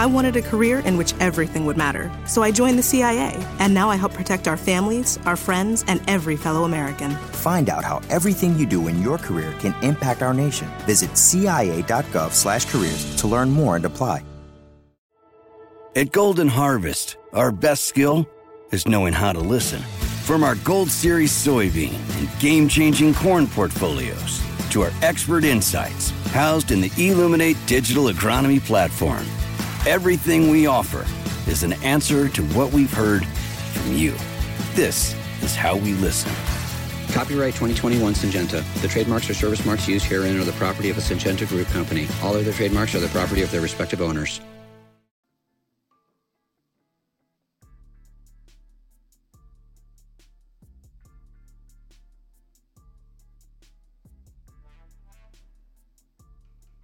I wanted a career in which everything would matter, so I joined the CIA, and now I help protect our families, our friends, and every fellow American. Find out how everything you do in your career can impact our nation. Visit cia.gov/careers to learn more and apply. At Golden Harvest, our best skill is knowing how to listen. From our Gold Series soybean and game-changing corn portfolios to our expert insights housed in the Illuminate digital agronomy platform. Everything we offer is an answer to what we've heard from you. This is how we listen. Copyright 2021 Syngenta. The trademarks or service marks used herein are the property of a Syngenta Group company. All other trademarks are the property of their respective owners.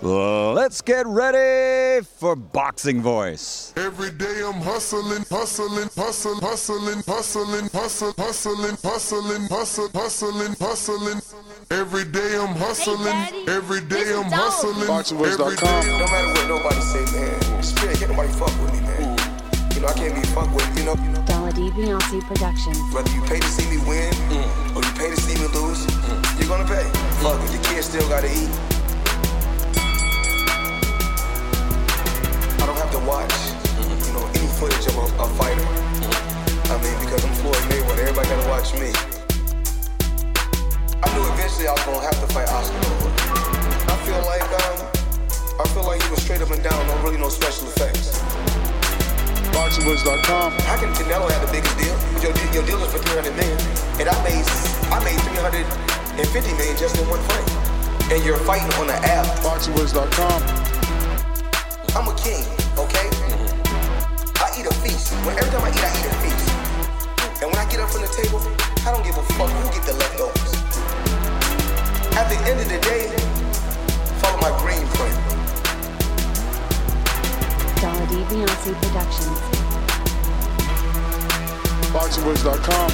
Let's get ready for Boxing Voice. Every day I'm hustling, hustling, hustling, hustling, hustling, hustling, hustling, hustling, hustling, hustling, hustling. Every day I'm hustling. Every day I'm hustling. BoxingVoice.com. No matter what nobody say, man. Spirit, can't nobody fuck with me, man. You know, I can't be fucked with, you know. Dollar D Beyonce Productions. Whether you pay to see me win or you pay to see me lose, you're gonna pay. Fuck it, your kids still gotta eat. To watch, you know, any footage of a, a fighter. I mean, because I'm Floyd Mayweather, everybody gotta watch me. I knew eventually I was gonna have to fight Oscar. I feel like um, I feel like he was straight up and down, no really no special effects. BoxingVoice.com. How can Canelo have the biggest deal? Your, deal- your deal is for 300 million, and I made I made 350 million just in one fight. And you're fighting on the app. BoxingVoice.com. I'm a king, okay? I eat a feast. When every time I eat, I eat a feast. And when I get up from the table, I don't give a fuck who get the leftovers. At the end of the day, follow my green print. Dollar D Beyonce Productions. BoxingVoice.com.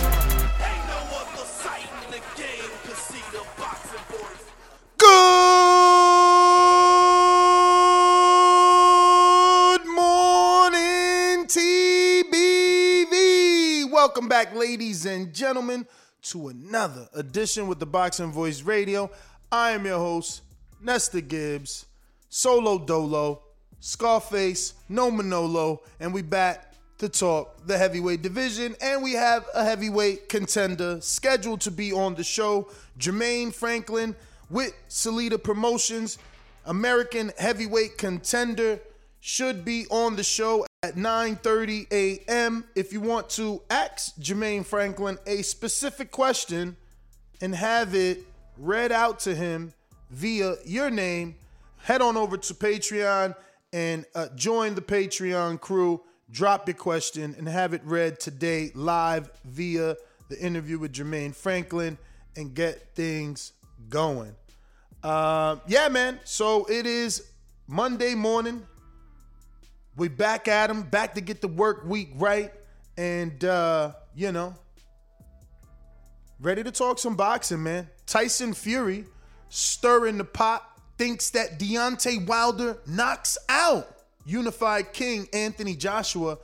Good Welcome back, ladies and gentlemen, to another edition with the Boxing Voice Radio. I am your host, Nestor Gibbs, Solo Dolo, Scarface, No Manolo, and we back to talk the heavyweight division. And we have a heavyweight contender scheduled to be on the show, Jermaine Franklin with Salita Promotions. American heavyweight contender should be on the show at 9:30 a.m. If you want to ask Jermaine Franklin a specific question and have it read out to him via your name, head on over to Patreon and uh, join the Patreon crew. Drop your question and have it read today live via the interview with Jermaine Franklin and get things going. Uh, yeah, man. So it is Monday morning. We back at him, back to get the work week right, and uh, you know, ready to talk some boxing, man. Tyson Fury stirring the pot, thinks that Deontay Wilder knocks out Unified King Anthony Joshua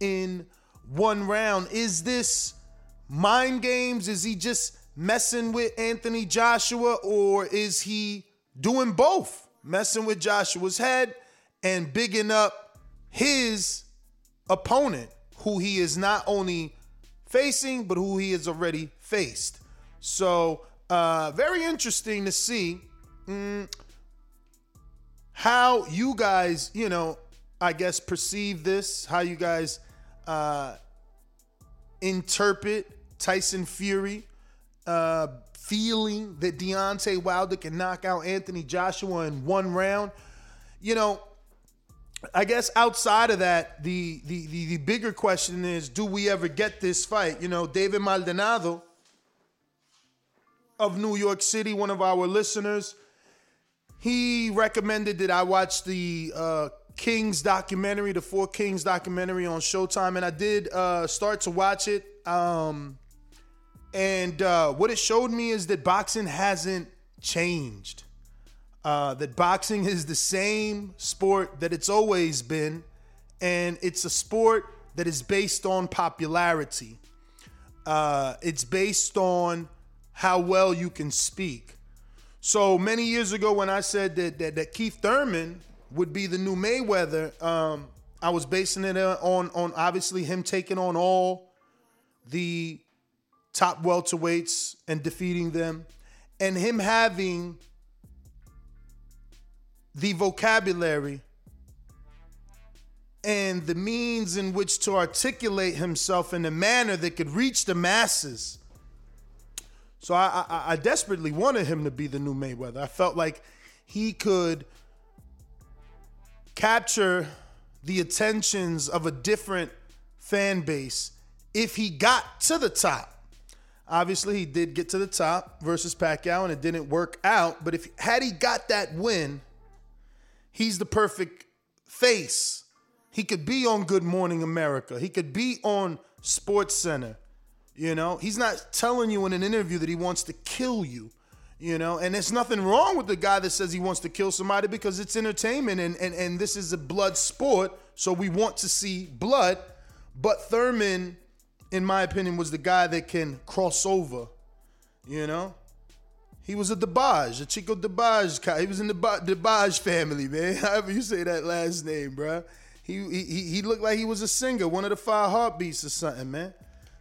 in one round. Is this mind games? Is he just messing with Anthony Joshua, or is he doing both? Messing with Joshua's head and bigging up his opponent, who he is not only facing, but who he has already faced. So, uh, very interesting to see mm, how you guys, you know, I guess perceive this, how you guys uh, interpret Tyson Fury uh, feeling that Deontay Wilder can knock out Anthony Joshua in one round. You know, I guess outside of that, the, the the the bigger question is, do we ever get this fight? You know, David Maldonado of New York City, one of our listeners, he recommended that I watch the uh, Kings documentary, the Four Kings documentary on Showtime, and I did uh, start to watch it. Um, and uh, what it showed me is that boxing hasn't changed. Uh, that boxing is the same sport that it's always been, and it's a sport that is based on popularity. Uh, it's based on how well you can speak. So many years ago, when I said that that, that Keith Thurman would be the new Mayweather, um, I was basing it on on obviously him taking on all the top welterweights and defeating them, and him having the vocabulary and the means in which to articulate himself in a manner that could reach the masses. So I, I, I, desperately wanted him to be the new Mayweather. I felt like he could capture the attentions of a different fan base if he got to the top. Obviously, he did get to the top versus Pacquiao, and it didn't work out. But if had he got that win, he's the perfect face. He could be on Good Morning America. He could be on Sports Center. You know, he's not telling you in an interview that he wants to kill you. You know, and there's nothing wrong with the guy that says he wants to kill somebody because it's entertainment and, and, and this is a blood sport. So we want to see blood. But Thurman, in my opinion, was the guy that can cross over. You know? He was a DeBarge, a Chico DeBarge. He was in the DeBarge family, man. However you say that last name, bro. He, he he looked like he was a singer, one of the five heartbeats or something, man.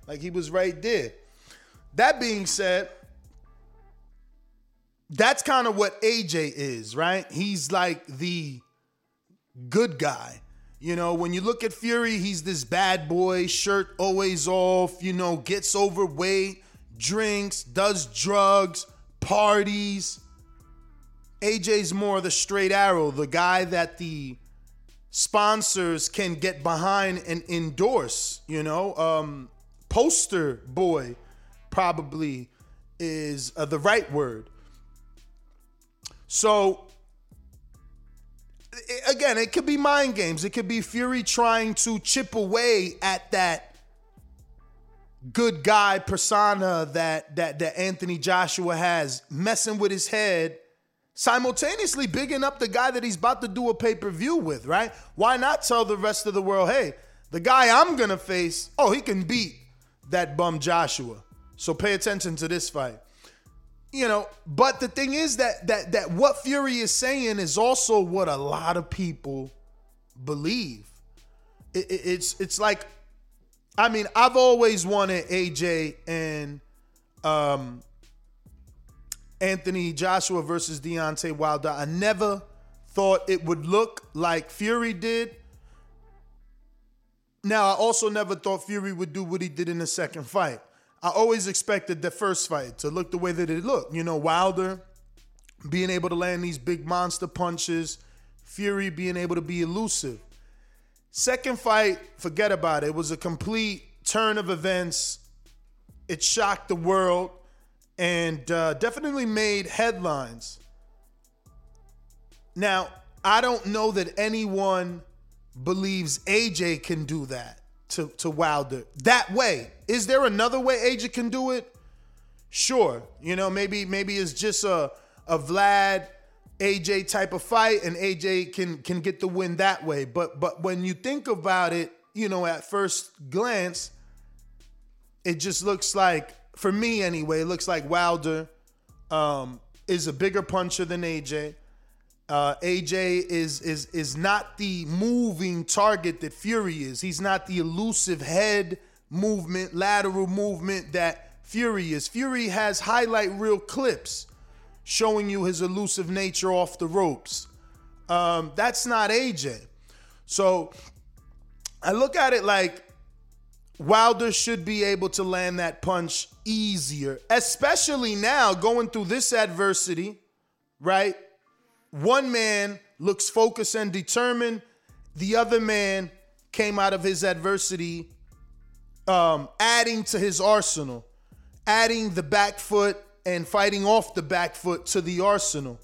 Like he was right there. That being said, that's kind of what AJ is, right? He's like the good guy. You know, when you look at Fury, he's this bad boy, shirt always off, you know, gets overweight, drinks, does drugs parties. AJ's more the straight arrow, the guy that the sponsors can get behind and endorse, you know. Um, poster boy probably is uh, the right word. So again, it could be mind games. It could be Fury trying to chip away at that good guy persona that that that Anthony Joshua has, messing with his head, simultaneously bigging up the guy that he's about to do a pay-per-view with, right? Why not tell the rest of the world, hey, the guy I'm gonna face, oh, he can beat that bum Joshua. So pay attention to this fight. You know, but the thing is that that that what Fury is saying is also what a lot of people believe. It, it, it's it's like I mean, I've always wanted AJ and um, Anthony Joshua versus Deontay Wilder. I never thought it would look like Fury did. Now, I also never thought Fury would do what he did in the second fight. I always expected the first fight to look the way that it looked. You know, Wilder being able to land these big monster punches, Fury being able to be elusive. Second fight, forget about it. It was a complete turn of events. It shocked the world and uh, definitely made headlines. Now, I don't know that anyone believes AJ can do that to, to Wilder that way. Is there another way AJ can do it? Sure. You know, maybe maybe it's just a a Vlad AJ type of fight, and AJ can can get the win that way. But but when you think about it, you know, at first glance, it just looks like, for me anyway, it looks like Wilder um, is a bigger puncher than AJ. Uh, AJ is is is not the moving target that Fury is. He's not the elusive head movement, lateral movement that Fury is. Fury has highlight reel clips showing you his elusive nature off the ropes. Um, that's not AJ. So I look at it like Wilder should be able to land that punch easier, especially now going through this adversity, right? One man looks focused and determined, the other man came out of his adversity um, adding to his arsenal, adding the back foot and fighting off the back foot to the arsenal.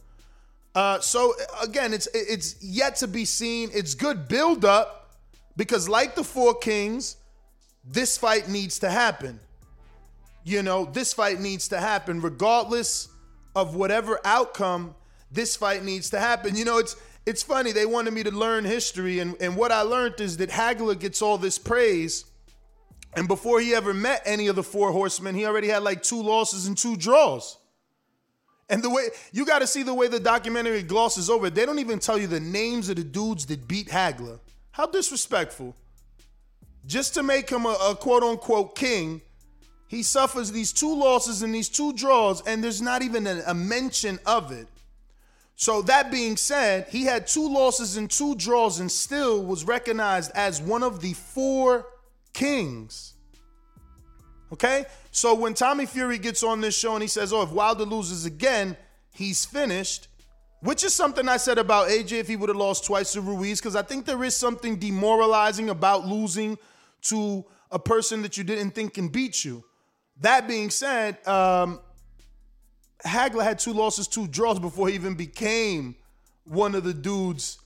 Uh, so again, it's it's yet to be seen. It's good build up because, like the four kings, this fight needs to happen. You know, this fight needs to happen regardless of whatever outcome. This fight needs to happen. You know, it's it's funny. They wanted me to learn history, and and what I learned is that Hagler gets all this praise, and before he ever met any of the four horsemen, he already had like two losses and two draws. And the way you got to see the way the documentary glosses over, they don't even tell you the names of the dudes that beat Hagler. How disrespectful. Just to make him a, a quote unquote king, he suffers these two losses and these two draws, and there's not even a, a mention of it. So, that being said, he had two losses and two draws and still was recognized as one of the four kings. Okay? So when Tommy Fury gets on this show and he says, oh, if Wilder loses again, he's finished, which is something I said about AJ if he would have lost twice to Ruiz, because I think there is something demoralizing about losing to a person that you didn't think can beat you. That being said, um, Hagler had two losses, two draws before he even became one of the dudes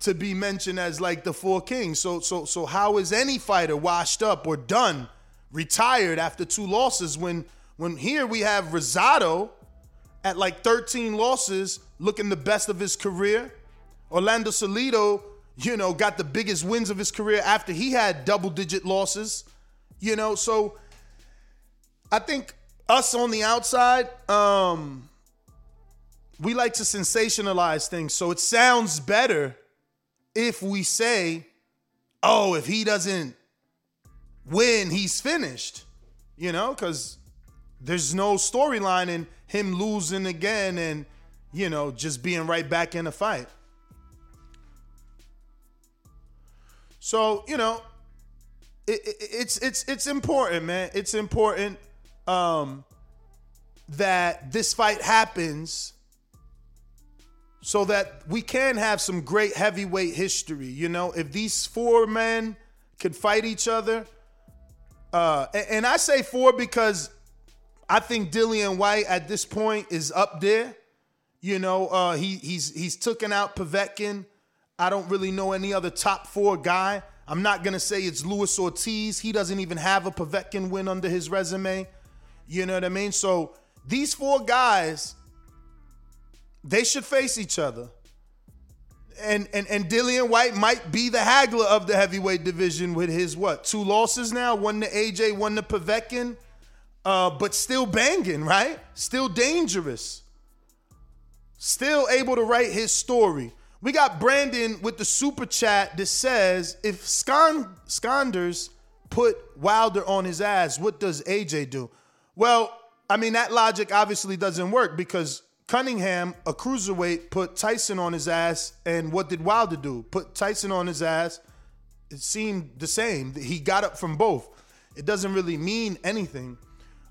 to be mentioned as like the four kings. So so so how is any fighter washed up or done, retired after two losses when when here we have Rosado at like 13 losses, looking the best of his career. Orlando Salido, you know, got the biggest wins of his career after he had double digit losses. You know, so I think us on the outside, um, we like to sensationalize things. So it sounds better if we say, oh, if he doesn't win, he's finished. You know, because there's no storyline in him losing again and, you know, just being right back in the fight. So, you know, it, it, it's it's it's important, man. It's important um, that this fight happens so that we can have some great heavyweight history. You know, if these four men could fight each other, uh, and, and I say four because I think Dillian Whyte at this point is up there. You know, uh, he he's he's taken out Povetkin. I don't really know any other top four guy. I'm not gonna say it's Luis Ortiz. He doesn't even have a Povetkin win under his resume. You know what I mean? So these four guys, they should face each other. And and and Dillian Whyte might be the Hagler of the heavyweight division with his what two losses now, one to AJ, one to Povetkin, uh, but still banging, right? Still dangerous. Still able to write his story. We got Brandon with the super chat that says if Scon- Scanders put Wilder on his ass, what does AJ do? Well, I mean, that logic obviously doesn't work because Cunningham, a cruiserweight, put Tyson on his ass. And what did Wilder do? Put Tyson on his ass. It seemed the same. He got up from both. It doesn't really mean anything.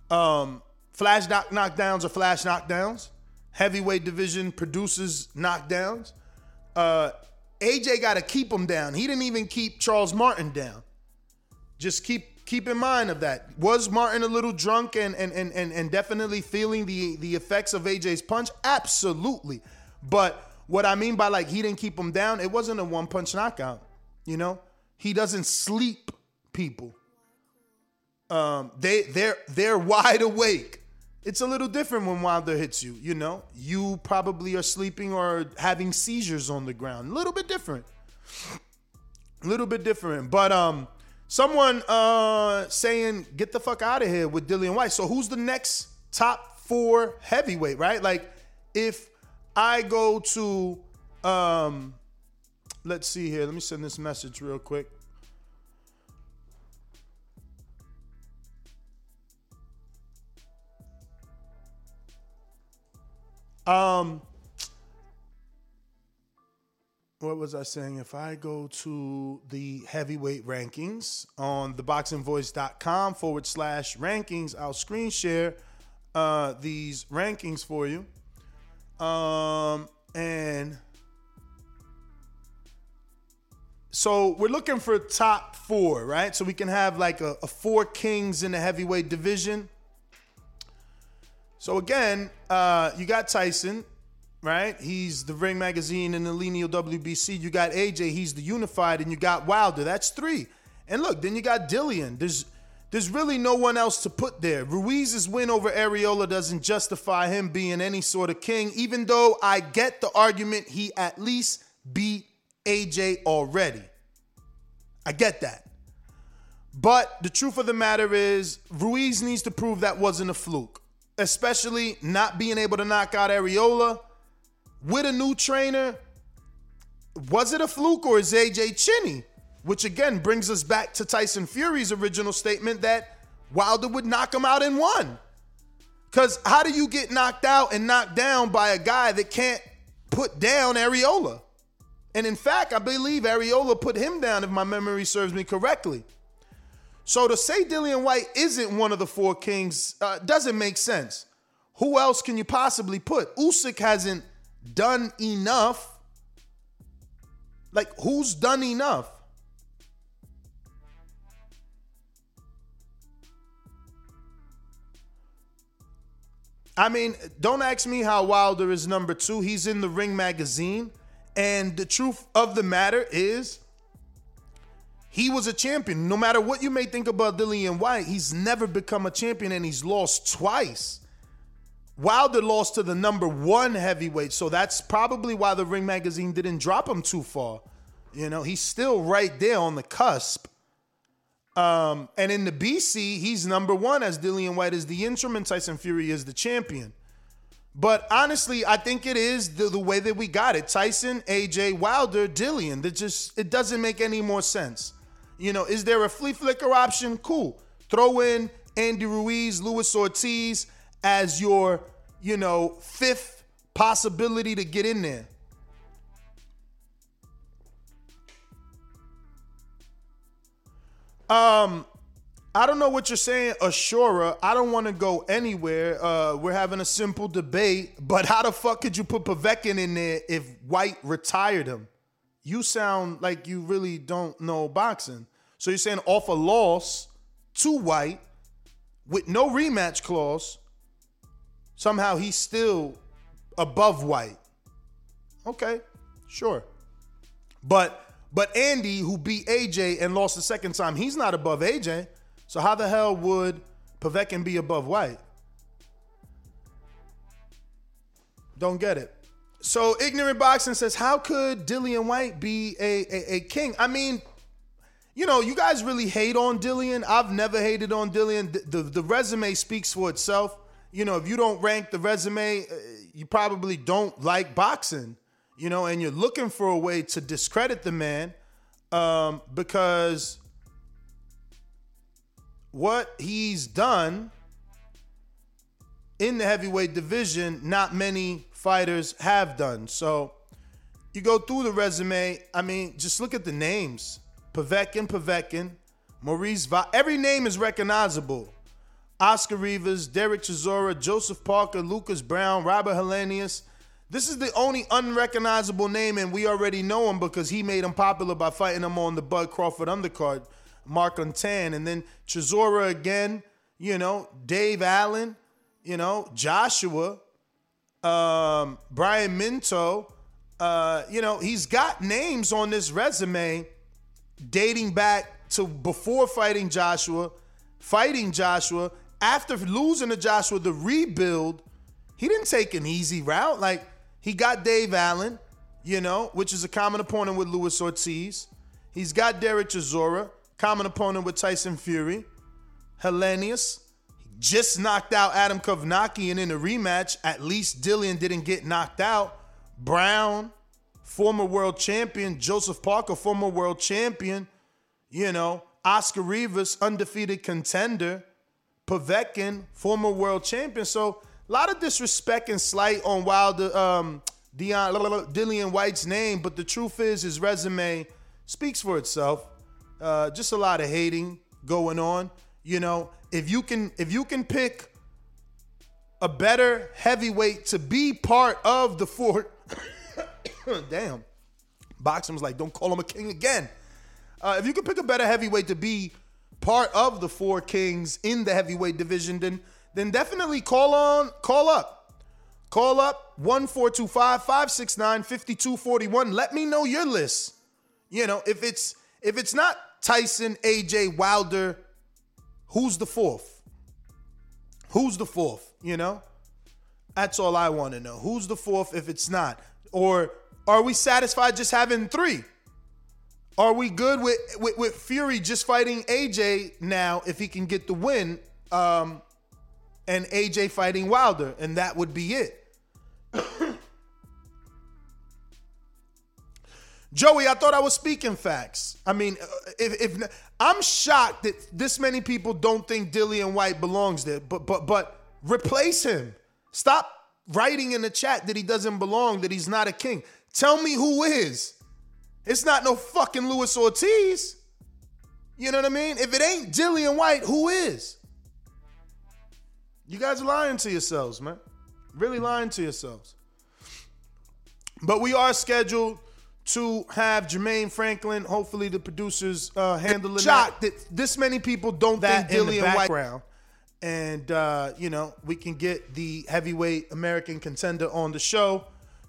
Um, flash knock knockdowns are flash knockdowns. Heavyweight division produces knockdowns. Uh, AJ got to keep him down. He didn't even keep Charles Martin down. Just keep keep in mind of that. Was Martin a little drunk and and and and, and definitely feeling the the effects of AJ's punch? Absolutely. But what I mean by like he didn't keep him down, it wasn't a one punch knockout. You know, he doesn't sleep people. Um, they they're they're wide awake. It's a little different when Wilder hits you. You know, you probably are sleeping or having seizures on the ground. A little bit different. A little bit different, but um, someone uh saying get the fuck out of here with Dillian Whyte. So who's the next top four heavyweight? Right, like if I go to um, let's see here. Let me send this message real quick. Um, what was I saying? If I go to the heavyweight rankings on theboxingvoice.com forward slash rankings, I'll screen share uh, these rankings for you. Um, and so we're looking for top four, right? So we can have like a, a four kings in the heavyweight division. So again, uh, you got Tyson, right? He's the Ring Magazine and the lineal WBC. You got AJ, he's the unified, and you got Wilder. That's three. And look, then you got Dillian. There's there's really no one else to put there. Ruiz's win over Arreola doesn't justify him being any sort of king, even though I get the argument he at least beat AJ already. I get that. But the truth of the matter is, Ruiz needs to prove that wasn't a fluke, especially not being able to knock out Arreola with a new trainer. Was it a fluke or is AJ chinny? Which again brings us back to Tyson Fury's original statement that Wilder would knock him out in one. Because how do you get knocked out and knocked down by a guy that can't put down Arreola? And in fact, I believe Arreola put him down, if my memory serves me correctly. So to say Dillian Whyte isn't one of the four kings uh, doesn't make sense. Who else can you possibly put? Usyk hasn't done enough. Like, who's done enough? I mean, don't ask me how Wilder is number two. He's in the Ring magazine. And the truth of the matter is, he was a champion. No matter what you may think about Dillian Whyte, he's never become a champion and he's lost twice. Wilder lost to the number one heavyweight, so that's probably why the Ring magazine didn't drop him too far. You know, he's still right there on the cusp. Um, and in the BC, he's number one as Dillian Whyte is the interim and Tyson Fury is the champion. But honestly, I think it is the, the way that we got it. Tyson, AJ, Wilder, Dillian. That just it doesn't make any more sense. You know, is there a flea flicker option? Cool. Throw in Andy Ruiz, Luis Ortiz as your, you know, fifth possibility to get in there. Um, I don't know what you're saying, Ashura. I don't want to go anywhere. Uh, we're having a simple debate, but how the fuck could you put Povetkin in there if Whyte retired him? You sound like you really don't know boxing. So you're saying off a loss to Whyte with no rematch clause, somehow he's still above Whyte. Okay, sure. But but Andy, who beat AJ and lost the second time, he's not above AJ. So how the hell would Povetkin be above Whyte? Don't get it. So ignorant boxing says, how could Dillian Whyte be a, a, a king? I mean, you know, you guys really hate on Dillian. I've never hated on Dillian. The, the, the resume speaks for itself. You know, if you don't rank the resume, uh, you probably don't like boxing you know, and you're looking for a way to discredit the man um, because what he's done in the heavyweight division, not many fighters have done. So you go through the resume. I mean, just look at the names: Povetkin, Povetkin, Maurice. Va- Every name is recognizable. Oscar Rivas, Derek Chisora, Joseph Parker, Lucas Browne, Robert Helenius, this is the only unrecognizable name, and we already know him because he made him popular by fighting him on the Bud Crawford undercard, Mark Untan. And then Chisora again, you know, Dave Allen, you know, Joshua, um, Brian Minto. Uh, you know, he's got names on this resume dating back to before fighting Joshua, fighting Joshua, after losing to Joshua, the rebuild. He didn't take an easy route. Like, he got Dave Allen, you know, which is a common opponent with Luis Ortiz. He's got Derek Chisora, common opponent with Tyson Fury. Helenius just knocked out Adam Kownacki, and in a rematch, at least Dillian didn't get knocked out. Browne, former world champion. Joseph Parker, former world champion. You know, Oscar Rivas, undefeated contender. Povetkin, former world champion. So a lot of disrespect and slight on Wilder, um, Dion, Dillian Whyte's name, but the truth is his resume speaks for itself. Uh, just a lot of hating going on. You know, if you can if you can pick a better heavyweight to be part of the four, damn, boxing was like, don't call him a king again. Uh, if you can pick a better heavyweight to be part of the four kings in the heavyweight division, then then definitely call on, call up. Call up 1425 569 5241. Let me know your list. You know, if it's if it's not Tyson, AJ, Wilder, who's the fourth? Who's the fourth? You know? That's all I want to know. Who's the fourth if it's not? Or are we satisfied just having three? Are we good with, with, with Fury just fighting AJ now if he can get the win? Um, and AJ fighting Wilder, and that would be it. Joey, I thought I was speaking facts. I mean, uh, if, if I'm shocked that this many people don't think Dillian Whyte belongs there, but but but replace him. Stop writing in the chat that he doesn't belong, that he's not a king. Tell me who is. It's not no fucking Luis Ortiz. You know what I mean? If it ain't Dillian Whyte, who is? You guys are lying to yourselves, man. Really lying to yourselves. But we are scheduled to have Jermaine Franklin. Hopefully, the producers uh, handling shocked that. this many people don't that think Dillian Whyte. And uh, you know, we can get the heavyweight American contender on the show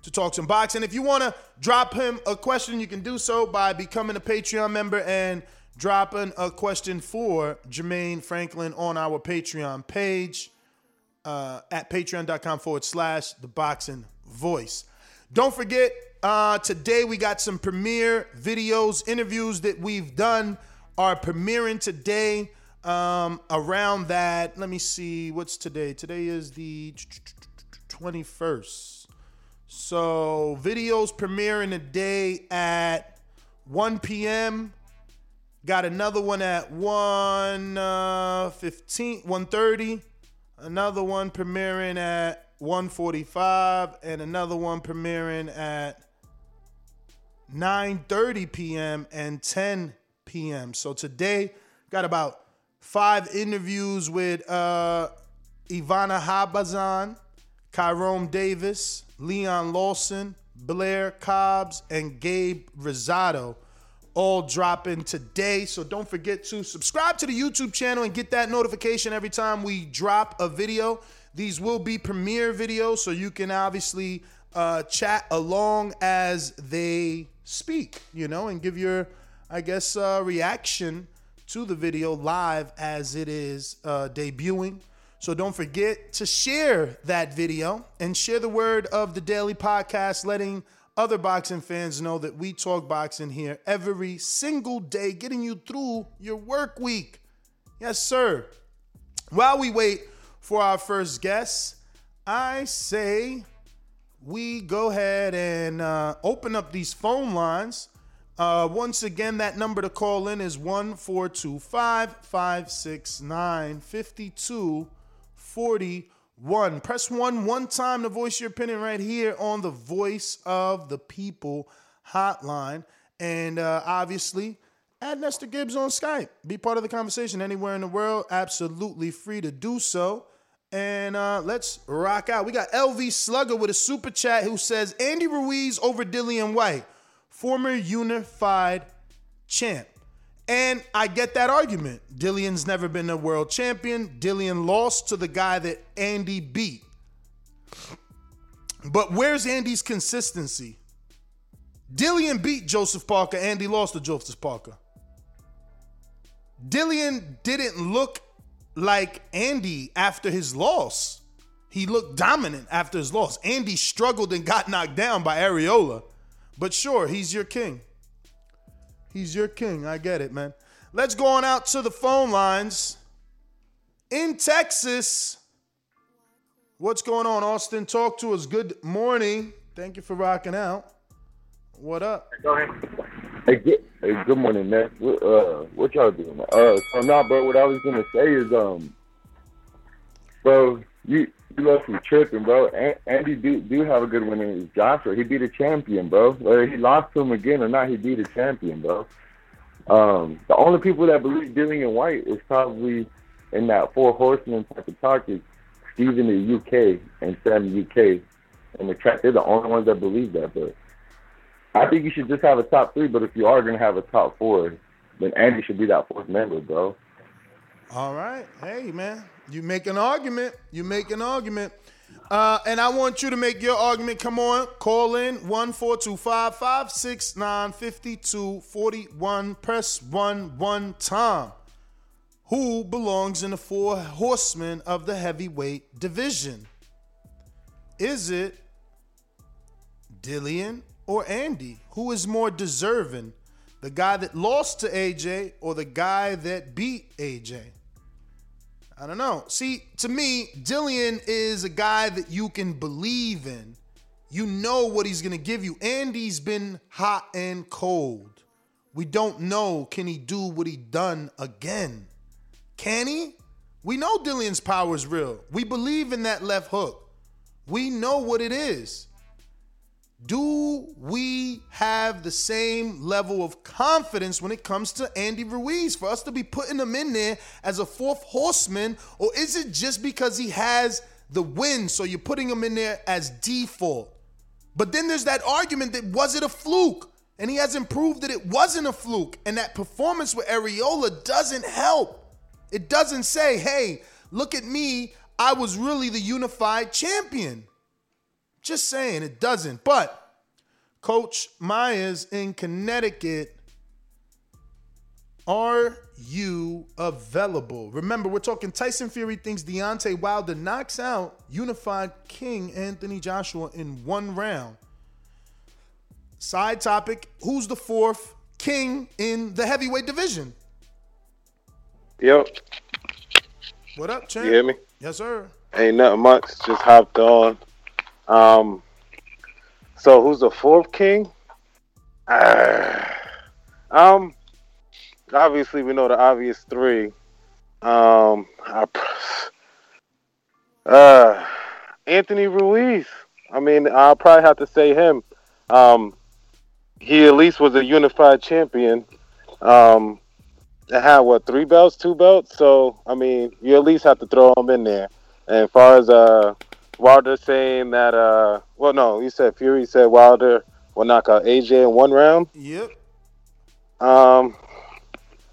to talk some boxing. If you want to drop him a question, you can do so by becoming a Patreon member and dropping a question for Jermaine Franklin on our Patreon page uh, at patreon.com forward slash the boxing voice. Don't forget, uh, today we got some premiere videos, interviews that we've done are premiering today um, around that. Let me see, what's today? Today is the 21st. So videos premiering today at 1 p.m. Got another one at 1 uh, 15, 1.30 another one premiering at 1:45 and another one premiering at 9:30 p.m. and 10 p.m. So today got about five interviews with uh, Ivana Habazin, Kyrone Davis, Leon Lawson, Blair Cobbs, and Gabe Rosado all dropping today. So don't forget to subscribe to the YouTube channel and get that notification every time we drop a video. These will be premiere videos, so you can obviously uh, chat along as they speak, you know, and give your, I guess, uh, reaction to the video live as it is uh, debuting. So don't forget to share that video and share the word of the daily podcast, letting other boxing fans know that we talk boxing here every single day, getting you through your work week. Yes, sir. While we wait for our first guest, I say we go ahead and uh, open up these phone lines. Uh, once again, that number to call in is 1 425 569 52 41. Press one one time to voice your opinion right here on the Voice of the People hotline. And uh, obviously, add Nestor Gibbs on Skype. Be part of the conversation anywhere in the world. Absolutely free to do so. And uh, let's rock out. We got LV Slugger with a super chat who says Andy Ruiz over Dillian Whyte, former unified champ. And I get that argument. Dillian's never been a world champion. Dillian lost to the guy that Andy beat. But where's Andy's consistency? Dillian beat Joseph Parker. Andy lost to Joseph Parker. Dillian didn't look like Andy after his loss. He looked dominant after his loss. Andy struggled and got knocked down by Arreola. But sure, he's your king. He's your king. I get it, man. Let's go on out to the phone lines. In Texas, what's going on, Austin? Talk to us. Good morning. Thank you for rocking out. What up? Go ahead. Hey, good, hey, good morning, man. What, uh, what y'all doing? Uh, so now, bro, what I was gonna say is, um, bro, you you left me tripping, bro. Andy do do have a good win in his Joshua. He beat a champion, bro. Whether he lost to him again or not, he beat a champion, bro. Um, the only people that believe Dillian Whyte is probably in that four horsemen type of talk is Steve in the UK and Sam UK and the track. They're the only ones that believe that. But I think you should just have a top three. But if you are gonna have a top four, then Andy should be that fourth member, bro. All right. Hey, man. You make an argument. You make an argument. Uh, and I want you to make your argument. Come on, call in one four two five five six nine fifty two forty one. Press one one time. Who belongs in the four horsemen of the heavyweight division? Is it Dillian or Andy? Who is more deserving? The guy that lost to AJ or the guy that beat AJ? I don't know. See, to me, Dillian is a guy that you can believe in. You know what he's going to give you. Andy's been hot and cold. We don't know can he do what he done again. Can he? We know Dillian's power is real. We believe in that left hook. We know what it is. Do we have the same level of confidence when it comes to Andy Ruiz for us to be putting him in there as a fourth horseman? Or is it just because he has the win, so you're putting him in there as default? But then there's that argument that was it a fluke? And he hasn't proved that it wasn't a fluke. And that performance with Arreola doesn't help. It doesn't say, hey, look at me. I was really the unified champion. Just saying, it doesn't. But Coach Myers in Connecticut, are you available? Remember, we're talking Tyson Fury thinks Deontay Wilder knocks out unified King Anthony Joshua in one round. Side topic Who's the fourth king in the heavyweight division? Yep. What up, champ? You hear me? Yes, sir. Ain't nothing much. Just hopped on. Um. So who's the fourth king? Uh, um. Obviously, we know the obvious three. Um. I, uh. Anthony Ruiz. I mean, I'll probably have to say him. Um. He at least was a unified champion. Um. And had what three belts, two belts. So I mean, you at least have to throw him in there. And as far as uh Wilder saying that uh well no, you said Fury said Wilder will knock out AJ in one round. Yep. Um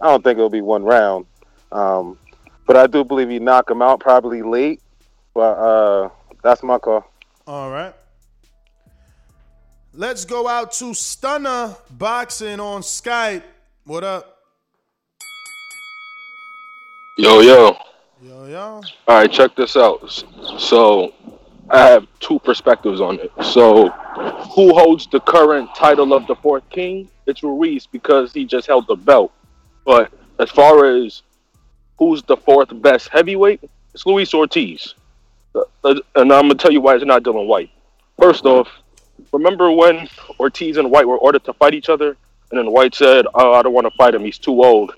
I don't think it'll be one round. Um but I do believe he knock him out probably late. But uh that's my call. All right. Let's go out to Stunner Boxing on Skype. What up? Yo, yo. Yo, yo. All right, check this out. So, I have two perspectives on it. So, who holds the current title of the fourth king? It's Ruiz because he just held the belt. But as far as who's the fourth best heavyweight, it's Luis Ortiz. Uh, And I'm to tell you why it's not Dylan Whyte. First off, remember when Ortiz and Whyte were ordered to fight each other? And then Whyte said, Oh, I don't want to fight him. He's too old.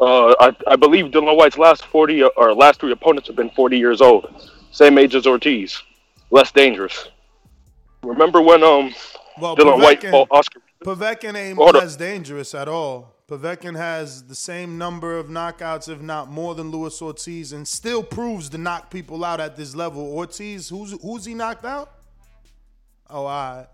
Uh, I, I believe Dylan Whyte's last 40 or last three opponents have been 40 years old. Same age as Ortiz. Less dangerous. Remember when um Well, Dylan Whyte Povetkin- fought Oscar? Povetkin ain't Hold up. dangerous at all. Povetkin has the same number of knockouts, if not more, than Luis Ortiz, and still proves to knock people out at this level. Ortiz, who's who's he knocked out? Oh, all right.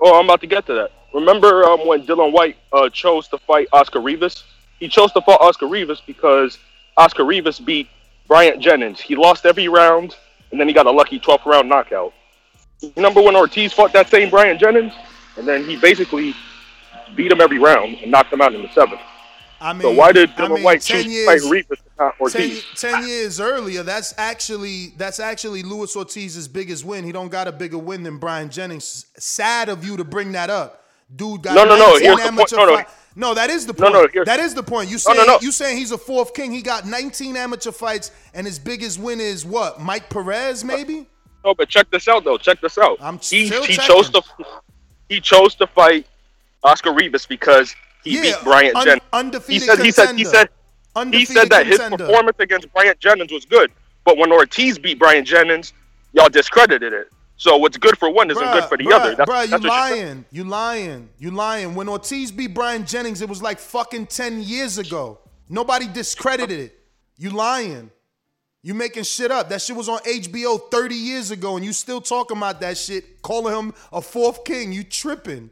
Oh, I'm about to get to that. Remember um, when Dylan Whyte uh, chose to fight Oscar Rivas? He chose to fight Oscar Rivas because Oscar Rivas beat Bryant Jennings. He lost every round, and then he got a lucky 12th round knockout. Number one Ortiz fought that same Bryant Jennings? And then he basically beat him every round and knocked him out in the seventh. I mean, so why did I mean, Whyte 10 choose to years- fight Rivas and not Ortiz? 10 years earlier, that's actually that's actually Luis Ortiz's biggest win. He don't got a bigger win than Bryant Jennings. Sad of you to bring that up. Dude got No, no, no, 19 here's the point. No, no. No, that is the point. no, here- that is the point. You No, saying no, no. you saying he's a fourth king. He got 19 amateur fights and his biggest win is what? Mike Perez maybe? No, but check this out though. Check this out. I'm he still he checking. chose to he chose to fight Oscar Rivas because he Yeah, beat Bryant un- Jennings. undefeated he said he said he contender. said he said that his performance against Bryant Jennings was good, but when Ortiz beat Bryant Jennings, y'all discredited it. So what's good for one isn't good for the bruh, other. That's, bruh, you that's lying. You lying. You lying. When Ortiz beat Bryant Jennings, it was like fucking 10 years ago. Nobody discredited it. You lying. You making shit up. That shit was on HBO 30 years ago, and you still talking about that shit, calling him a fourth king. You tripping.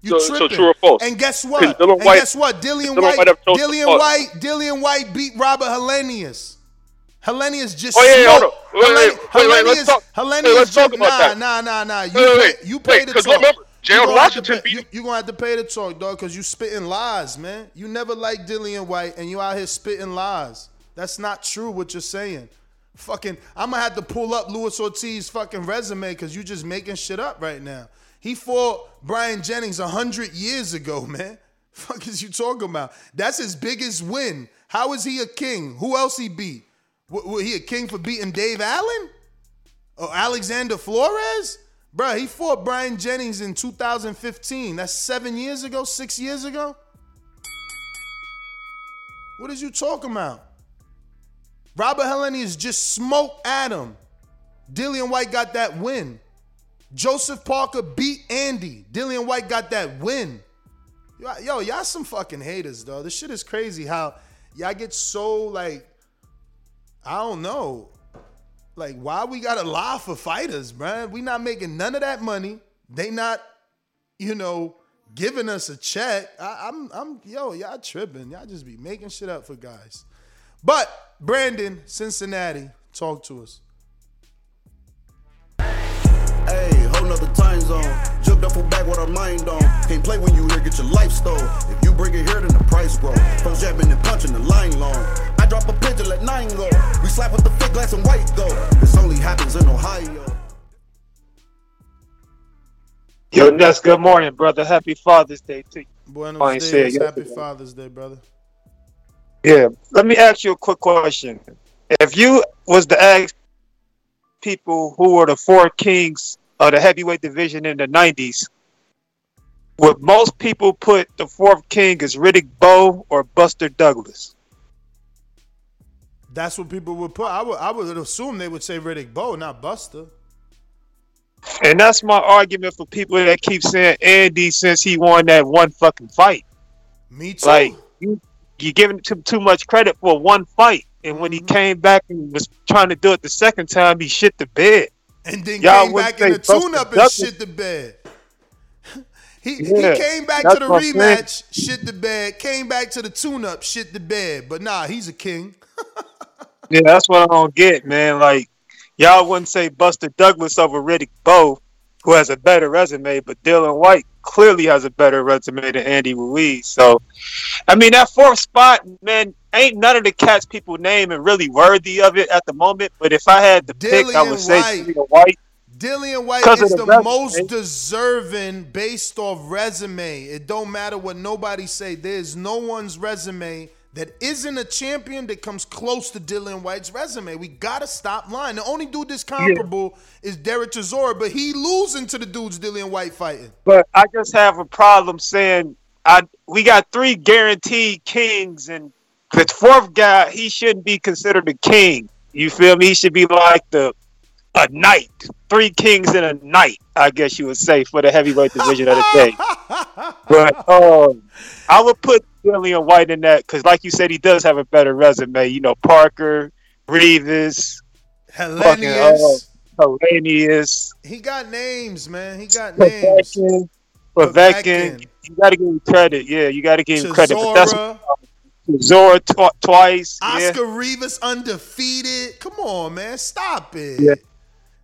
You So- so tripping. true or false? And guess what? And Whyte- guess what? Dillian Dylan Whyte, Whyte Dillian Whyte, Dillian Whyte beat Robert Helenius. Helenius just Oh, yeah, yeah, smoked. hold on. Wait, wait, Hellen- wait, wait, let's talk- Helenius hey, let's talk just- about nah, that. Nah, nah, nah. You Wait, wait, pay, you pay Wait, the talk. remember, Gerald You Washington pay- You, you gonna have to pay the talk, dog, because you spitting lies, man. You never liked Dillian Whyte, and you out here spitting lies. That's not true. What you're saying. Fucking, I'm gonna have to pull up Luis Ortiz's fucking resume because you just making shit up right now. He fought Bryant Jennings a hundred years ago, man. Fuck is you talking about? That's his biggest win. How is he a king? Who else he beat? Was he a king for beating Dave Allen? Or Alexander Flores? Bruh, he fought Bryant Jennings in 2015. That's seven years ago, six years ago. What is you talking about? Robert Helenius just smoked Adam. Dillian Whyte got that win. Joseph Parker beat Andy. Dillian Whyte got that win. Yo, y'all some fucking haters, though. This shit is crazy how y'all get so like, I don't know. Like, why we gotta lie for fighters, man? We not making none of that money. They not, you know, giving us a check. I, I'm, I'm, yo, y'all tripping. Y'all just be making shit up for guys. But Brandon, Cincinnati, talk to us. Hey, whole nother time zone. Jumped up for back with our mind on. Can't play when you here, get your life stole. If you bring it here, then the price grow. Folks jabbing and punching the line long. I drop a pigeon, let nine go. We slap with the fake glass and white go. This only happens in Ohio. Yo, Ness, good morning, brother. Happy Father's Day to you. Buenos Fine dias. said Happy yesterday. Father's Day, brother. Yeah, let me ask you a quick question. If you was to ask people who were the four kings of the heavyweight division in the '90s, would most people put the fourth king as Riddick Bowe or Buster Douglas? That's what people would put. I would, I would assume they would say Riddick Bowe, not Buster. And that's my argument for people that keep saying Andy since he won that one fucking fight. Me too. Like you, you giving him too much credit for one fight, and when he Mm-hmm. came back and was trying to do it the second time, he shit the bed. And then Y'all came back in the tune-up and shit the bed. he Yeah, he came back to the rematch, shit the bed. Came back to the tune-up, shit the bed. But nah, he's a king. Yeah, that's what I don't get, man. Like y'all wouldn't say Buster Douglas over Riddick Bowe, who has a better resume, but Dillian Whyte clearly has a better resume than Andy Ruiz. So, I mean, that fourth spot, man, ain't none of the cats people name and really worthy of it at the moment. But if I had to pick, I would say Whyte. Whyte. Dillian Whyte is the the, most deserving based off resume. It don't matter what nobody say. There's no one's resume that isn't a champion that comes close to Dillian Whyte's resume. We gotta stop lying. The only dude that's comparable is Derek Chisora, but he losing to the dudes Dillian Whyte fighting. But I just have a problem saying I we got three guaranteed kings, and the fourth guy he shouldn't be considered a king. You feel me? He should be like the a knight, three kings and a knight. I guess you would say for the heavyweight division of the day. But um, I would put Dillian Whyte in that because, like you said, he does have a better resume. You know, Parker, Reeves, fucking uh, Helenius. Helenius, He got names, man. He got names. Povetkin, Povetkin. You got to give him credit. Yeah, you got to give him credit. But that's. Zora tw- twice. Yeah. Oscar Rivas undefeated. Come on, man. Stop it. Yeah.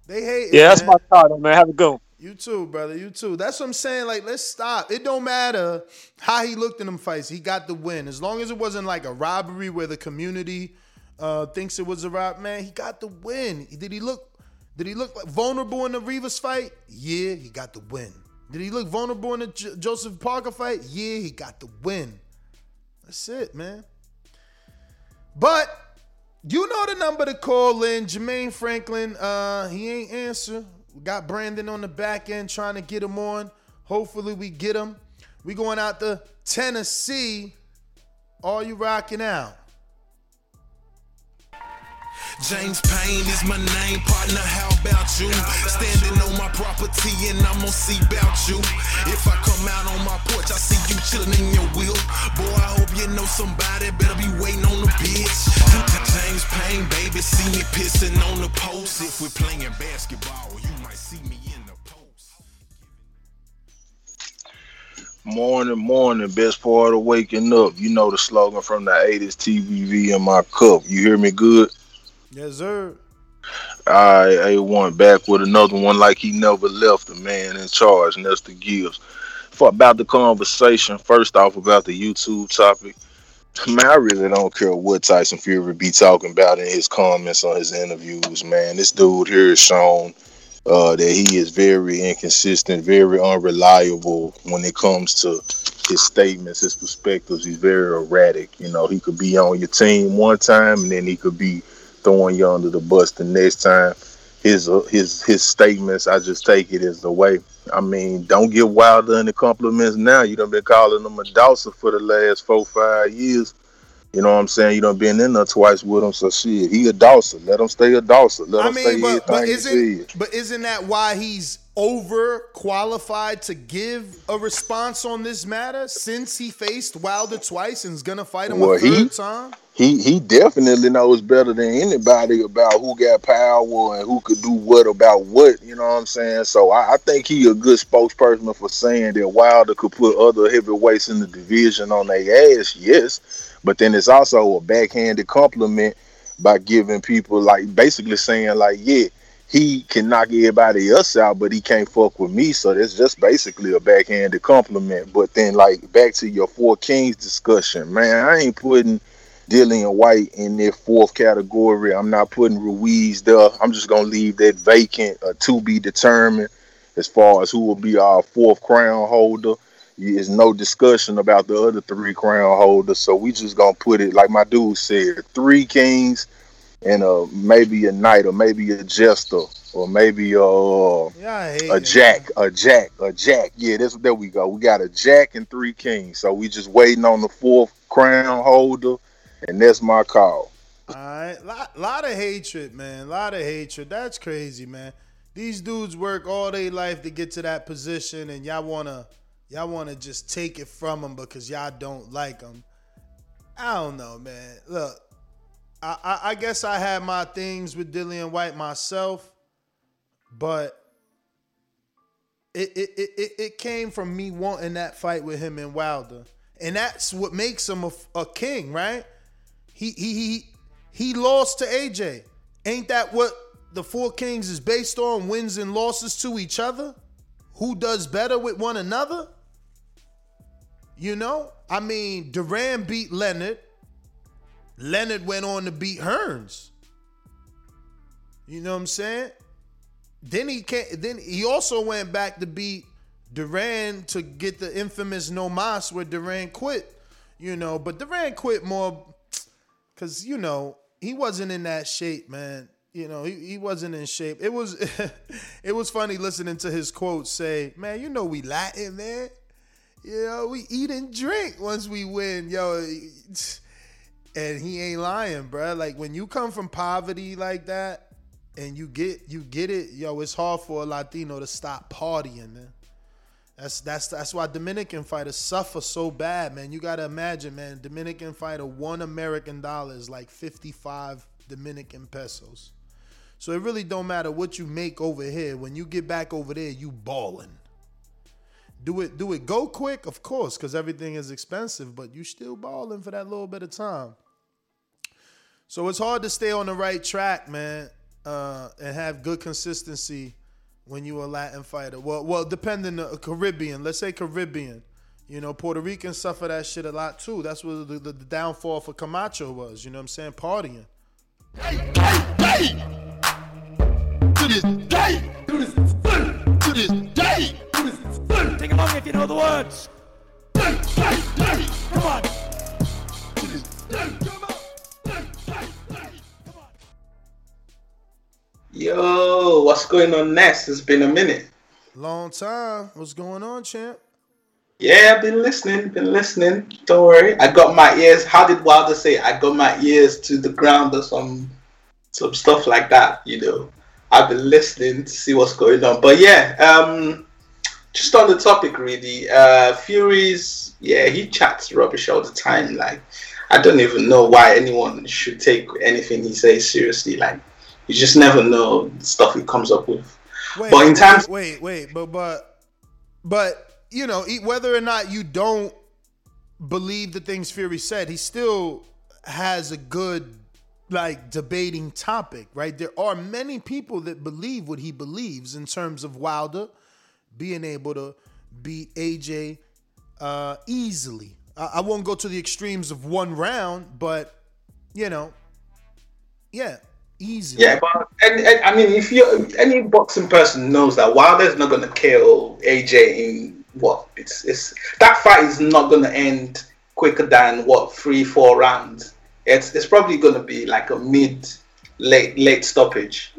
They hate it. Yeah, that's man. my thought, man. Have a one. You too, brother. You too. That's what I'm saying. Like, let's stop. It don't matter how he looked in them fights. He got the win. As long as it wasn't like a robbery where the community uh, thinks it was a rob. Man, he got the win. Did he look? Did he look like vulnerable in the Rivas fight? Yeah, he got the win. Did he look vulnerable in the J- Joseph Parker fight? Yeah, he got the win. That's it, man. But you know the number to call in. Jermaine Franklin, uh, he ain't answer. We got Brandon on the back end trying to get him on. Hopefully we get him. We going out to Tennessee. Are you rocking out? James Payne is my name, partner. How about you? Standing on my property and I'm gonna see about you. If I come out on my porch, I see you chilling in your wheel. Boy, I hope you know somebody better be waiting on the bitch. James Payne, baby, see me pissing on the post. If we're playing basketball, you might see me in the post. Morning, morning, best part of waking up. You know the slogan from the 80s TVV in my cup. You hear me good? Yes, sir. I a one back with another one like he never left the man in charge, and that's the Gibbs. For about the conversation, first off about the YouTube topic, man, I really don't care what Tyson Fury be talking about in his comments on his interviews, man. This dude here has shown uh, that he is very inconsistent, very unreliable when it comes to his statements, his perspectives. He's very erratic. You know, he could be on your team one time, and then he could be throwing you under the bus the next time. His uh, his his statements, I just take it as the way. I mean, don't get Wilder any compliments now. You done been calling him a Dawson for the last four five years. You know what I'm saying? You done been in there twice with him, so shit, he a Dawson. Let him stay a Dawson. Let I him mean, say but, but isn't but isn't that why he's over qualified to give a response on this matter since he faced Wilder twice and is gonna fight him Well, a third he- time? he he definitely knows better than anybody about who got power and who could do what about what. You know what I'm saying? So I, I think he a good spokesperson for saying that Wilder could put other heavyweights in the division on their ass. Yes, but then it's also a backhanded compliment by giving people like basically saying like, yeah, he can knock everybody else out, but he can't fuck with me. So that's just basically a backhanded compliment. But then like back to your four kings discussion, man, I ain't putting Dillian Whyte in their fourth category. I'm not putting Ruiz there. I'm just gonna leave that vacant, uh, to be determined, as far as who will be our fourth crown holder. There's no discussion about the other three crown holders, so we just gonna put it like my dude said: three kings and uh maybe a knight or maybe a jester or maybe a uh, a jack, a jack, a jack. Yeah, that's there we go. We got a jack and three kings, so we just waiting on the fourth crown holder, and that's my call. All right, lot, lot of hatred, man. Lot of hatred. That's crazy, man. These dudes work all their life to get to that position, and y'all wanna, y'all wanna just take it from them because y'all don't like them. I don't know, man. Look, I, I, guess I had my things with Dillian Whyte myself, but it it, it, it it came from me wanting that fight with him and Wilder, and that's what makes him a, a king, right? He he he he lost to AJ. Ain't that what the Four Kings is based on? Wins and losses to each other. Who does better with one another? You know, I mean, Duran beat Leonard. Leonard went on to beat Hearns. You know what I'm saying? Then he can Then he also went back to beat Duran to get the infamous no mas where Duran quit. You know, but Duran quit more because you know he wasn't in that shape, man. You know, he, he wasn't in shape. It was it was funny listening to his quotes say, "Man, you know we Latin, man. You know we eat and drink once we win, yo." And he ain't lying, bruh. Like when you come from poverty like that, and you get you get it, yo, it's hard for a Latino to stop partying, man. That's that's that's why Dominican fighters suffer so bad, man. You gotta imagine, man. Dominican fighter one American dollar is like fifty five Dominican pesos. So it really don't matter what you make over here. When you get back over there, you balling. Do it, do it. Go quick, of course, because everything is expensive. But you still balling for that little bit of time. So it's hard to stay on the right track, man, uh, and have good consistency when you're a Latin fighter. Well, well, depending on Caribbean. Let's say Caribbean. You know, Puerto Ricans suffer that shit a lot too. That's what the, the, the downfall for Camacho was. You know what I'm saying? Partying. To this day, to this to this day, to this Take along if you know the words. Come on. To this Yo, what's going on next? It's been a minute. Long time. What's going on, champ? Yeah, I've been listening, been listening. Don't worry. I got my ears. How did Wilder say? I got my ears to the ground or some some stuff like that, you know. I've been listening to see what's going on. But yeah, um just on the topic really, uh Fury's yeah, he chats rubbish all the time. Like I don't even know why anyone should take anything he says seriously. Like you just never know the stuff he comes up with. Wait, but in times wait, wait, but but but you know, whether or not you don't believe the things Fury said, he still has a good like debating topic, right? There are many people that believe what he believes in terms of Wilder being able to beat AJ uh, easily. I, I won't go to the extremes of one round, but you know, yeah, easily. Yeah, but and, and I mean, if you any boxing person knows that Wilder's not gonna KO AJ in what it's it's that fight is not gonna end quicker than what three four rounds. It's it's probably gonna be like a mid late late stoppage.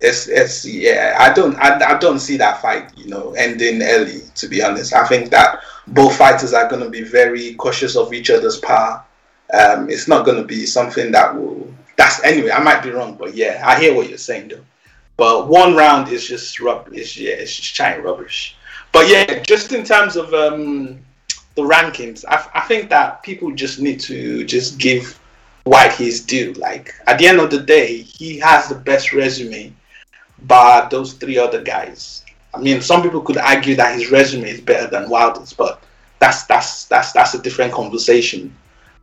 It's it's yeah. I don't I, I don't see that fight you know ending early. To be honest, I think that both fighters are gonna be very cautious of each other's power. Um, it's not gonna be something that will. That's anyway. I might be wrong, but yeah, I hear what you're saying though. But one round is just rubbish. Yeah, it's just giant rubbish. But yeah, just in terms of um, the rankings, I, I think that people just need to just give Whyte his due. Like at the end of the day, he has the best resume, but those three other guys. I mean, some people could argue that his resume is better than Wilder's, but that's that's that's that's a different conversation.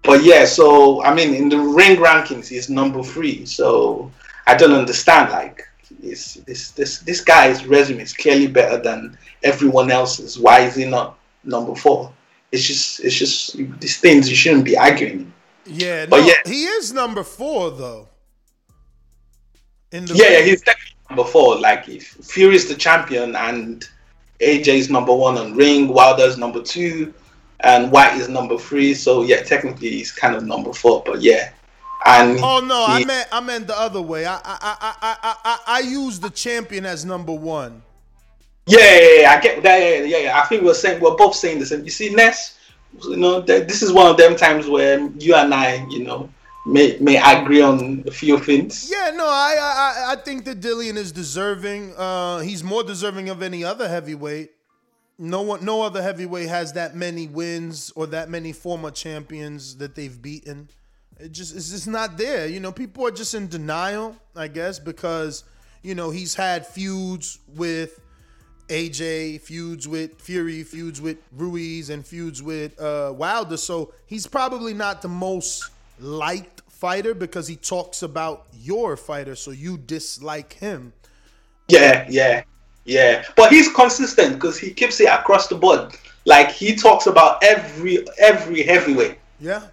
But yeah, so I mean, in the ring rankings, he's number three. So I don't understand. Like, this this this this guy's resume is clearly better than everyone else's. Why is he not number four? It's just it's just these things you shouldn't be arguing. Yeah, But no, yeah. he is number four though. In the Yeah, yeah, he's technically number four. Like if Fury's the champion and AJ's number one on ring, Wilder's number two, and Whyte is number three. So yeah, technically he's kind of number four. But yeah, and Oh no, I meant I meant the other way. I I I I I I, use the champion as number one. Yeah, yeah, yeah, I get that. Yeah, yeah, yeah. I think we're saying we're both saying the same. You see, Ness, you know, th- this is one of them times where you and I, you know, may may agree on a few things. Yeah, no, I I I- I think that Dillian is deserving. Uh, he's more deserving of any other heavyweight. No one, no other heavyweight has that many wins or that many former champions that they've beaten. It just it's just not there. You know, people are just in denial, I guess, because you know he's had feuds with AJ, feuds with Fury, feuds with Ruiz, and feuds with uh, Wilder. So he's probably not the most liked fighter because he talks about your fighter, so you dislike him. Yeah, yeah, yeah. But he's consistent because he keeps it across the board. Like he talks about every every heavyweight. Yeah,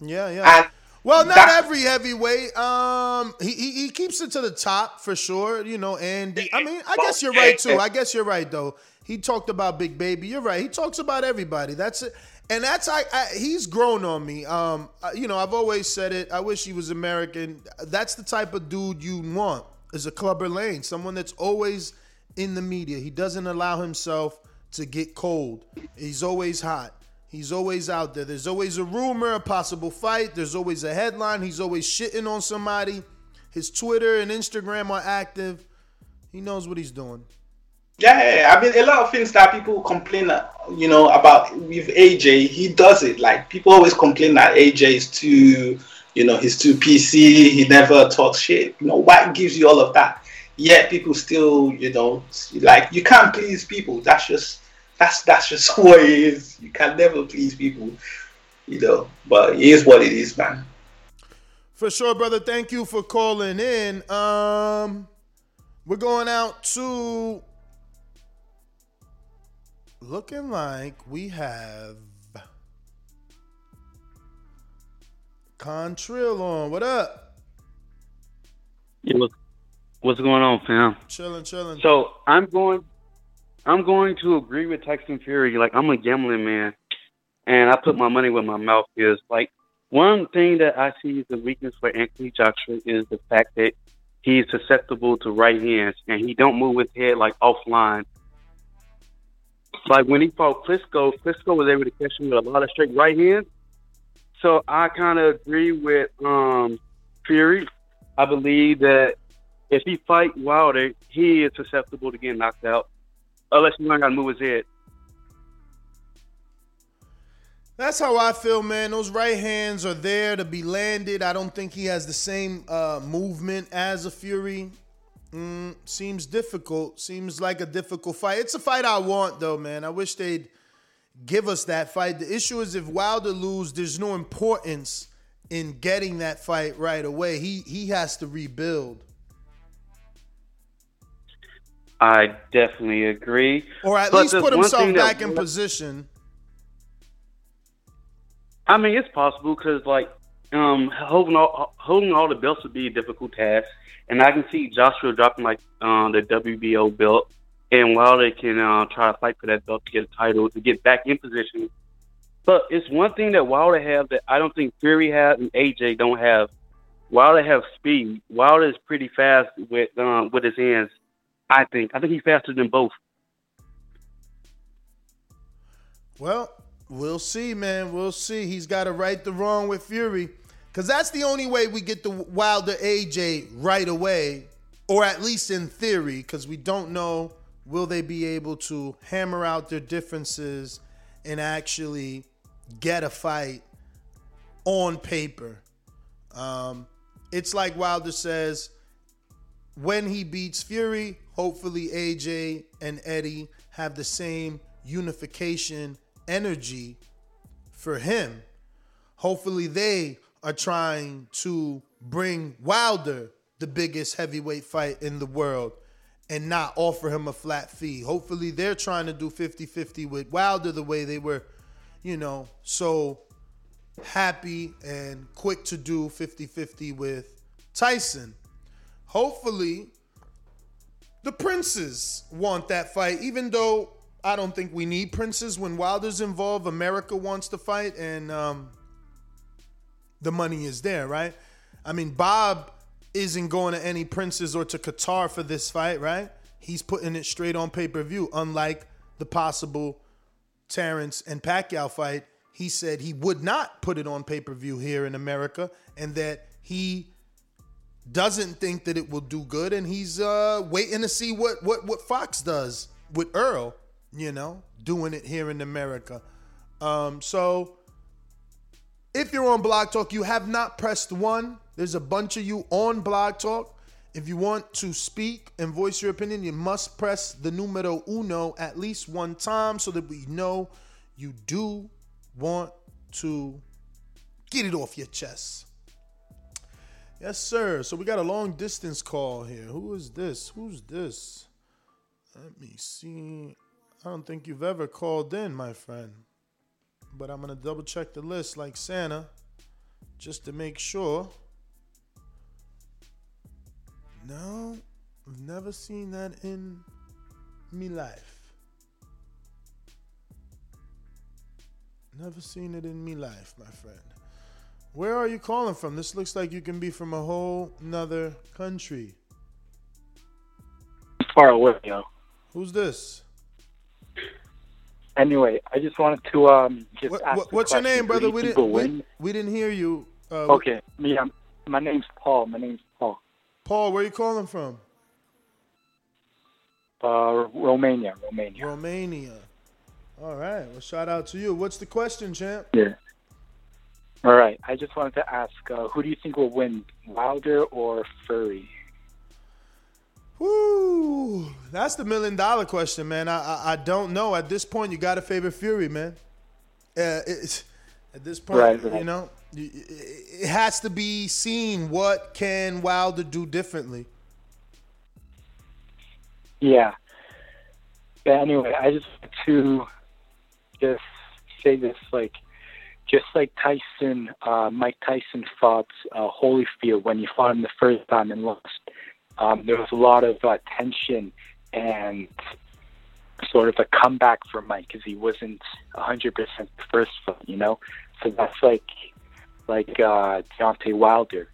yeah, yeah. And well, not every heavyweight. Um, he, he he keeps it to the top for sure. You know, and I mean, I guess you're right too. I guess you're right though. He talked about Big Baby. You're right. He talks about everybody. That's it. And that's I, I he's grown on me. Um, you know, I've always said it. I wish he was American. That's the type of dude you want. Is a Clubber Lang, someone that's always in the media. He doesn't allow himself to get cold. He's always hot. He's always out there. There's always a rumor, a possible fight. There's always a headline. He's always shitting on somebody. His Twitter and Instagram are active. He knows what he's doing. Yeah. I mean, a lot of things that people complain, you know, about with AJ, he does it. Like people always complain that AJ is too, you know, he's too PC. He never talks shit. You know, what gives you all of that? Yet people still, you know, like you can't please people. That's just that's that's just what it is. You can never please people, you know. But it is what it is, man. For sure, brother. Thank you for calling in. Um, we're going out to looking like we have Contrill on. What up? Yeah, what's, what's going on, fam? Chilling, chilling. So I'm going, I'm going to agree with Tyson Fury. Like I'm a gambling man, and I put my money where my mouth is. Like one thing that I see as a weakness for Anthony Joshua is the fact that he's susceptible to right hands, and he don't move his head like offline. Like when he fought Klitschko, Klitschko was able to catch him with a lot of straight right hands. So I kind of agree with um, Fury. I believe that if he fight Wilder, he is susceptible to getting knocked out, unless you learn how to move his head. That's how I feel, man. Those right hands are there to be landed. I don't think he has the same uh, movement as a Fury. Mm, seems difficult. Seems like a difficult fight. It's a fight I want, though, man. I wish they'd give us that fight. The issue is if Wilder lose, there's no importance in getting that fight right away. He he has to rebuild. I definitely agree. Or at But least put himself that- back in position. I mean, it's possible because like um, holding all holding all the belts would be a difficult task, and I can see Joshua dropping like um, the WBO belt, and Wilder can uh, try to fight for that belt to get a title to get back in position. But it's one thing that Wilder have that I don't think Fury has and AJ don't have. Wilder have speed. Wilder is pretty fast with um, with his hands. I think. I think he's faster than both. Well, we'll see, man. We'll see. He's got to right the wrong with Fury. Because that's the only way we get the Wilder AJ right away, or at least in theory, because we don't know will they be able to hammer out their differences and actually get a fight on paper. Um, it's like Wilder says when he beats Fury, hopefully AJ and Eddie have the same unification energy for him. Hopefully they are trying to bring Wilder the biggest heavyweight fight in the world and not offer him a flat fee. Hopefully they're trying to do 50-50 with Wilder the way they were, you know, so happy and quick to do 50-50 with Tyson. Hopefully the princes want that fight, even though I don't think we need princes when Wilder's involved. America wants to fight, and um, the money is there, right? I mean, Bob isn't going to any princes or to Qatar for this fight, right? He's putting it straight on pay per view, unlike the possible Terrence and Pacquiao fight. He said he would not put it on pay per view here in America, and that he doesn't think that it will do good, and he's uh, waiting to see what what what Fox does with Errol. You know, doing it here in America. Um, so if you're on Blog Talk, you have not pressed one. There's a bunch of you on Blog Talk. If you want to speak and voice your opinion, you must press the numero uno at least one time so that we know you do want to get it off your chest. Yes, sir. So we got a long distance call here. Who is this? Who's this? Let me see. I don't think you've ever called in, my friend. But I'm going to double check the list like Santa just to make sure. No, I've never seen that in me life. Never seen it in me life, my friend. Where are you calling from? This looks like you can be from a whole nother country. far away, yo. Who's this? Anyway, I just wanted to um just What, ask. what- what's your name, brother? We didn't, we, we didn't hear you. Uh, Okay, I'm, my name's Paul. My name's Paul. Paul, where are you calling from? Uh, Romania, Romania. Romania. All right. Well, shout out to you. What's the question, champ? Yeah. All right. I just wanted to ask, uh, who do you think will win, Wilder or Fury? Whoo, that's the million dollar question, man. I, I I don't know. At this point, you got to favor Fury, man. Uh, it's, at this point, Right, you know, it, has to be seen. What can Wilder do differently? Yeah. But anyway, I just want to just say this, like, just like Tyson, uh, Mike Tyson fought uh, Holyfield when he fought him the first time and lost. Um, there was a lot of uh, tension and sort of a comeback for Mike because he wasn't 100% the first fight, you know? So that's like like uh, Deontay Wilder.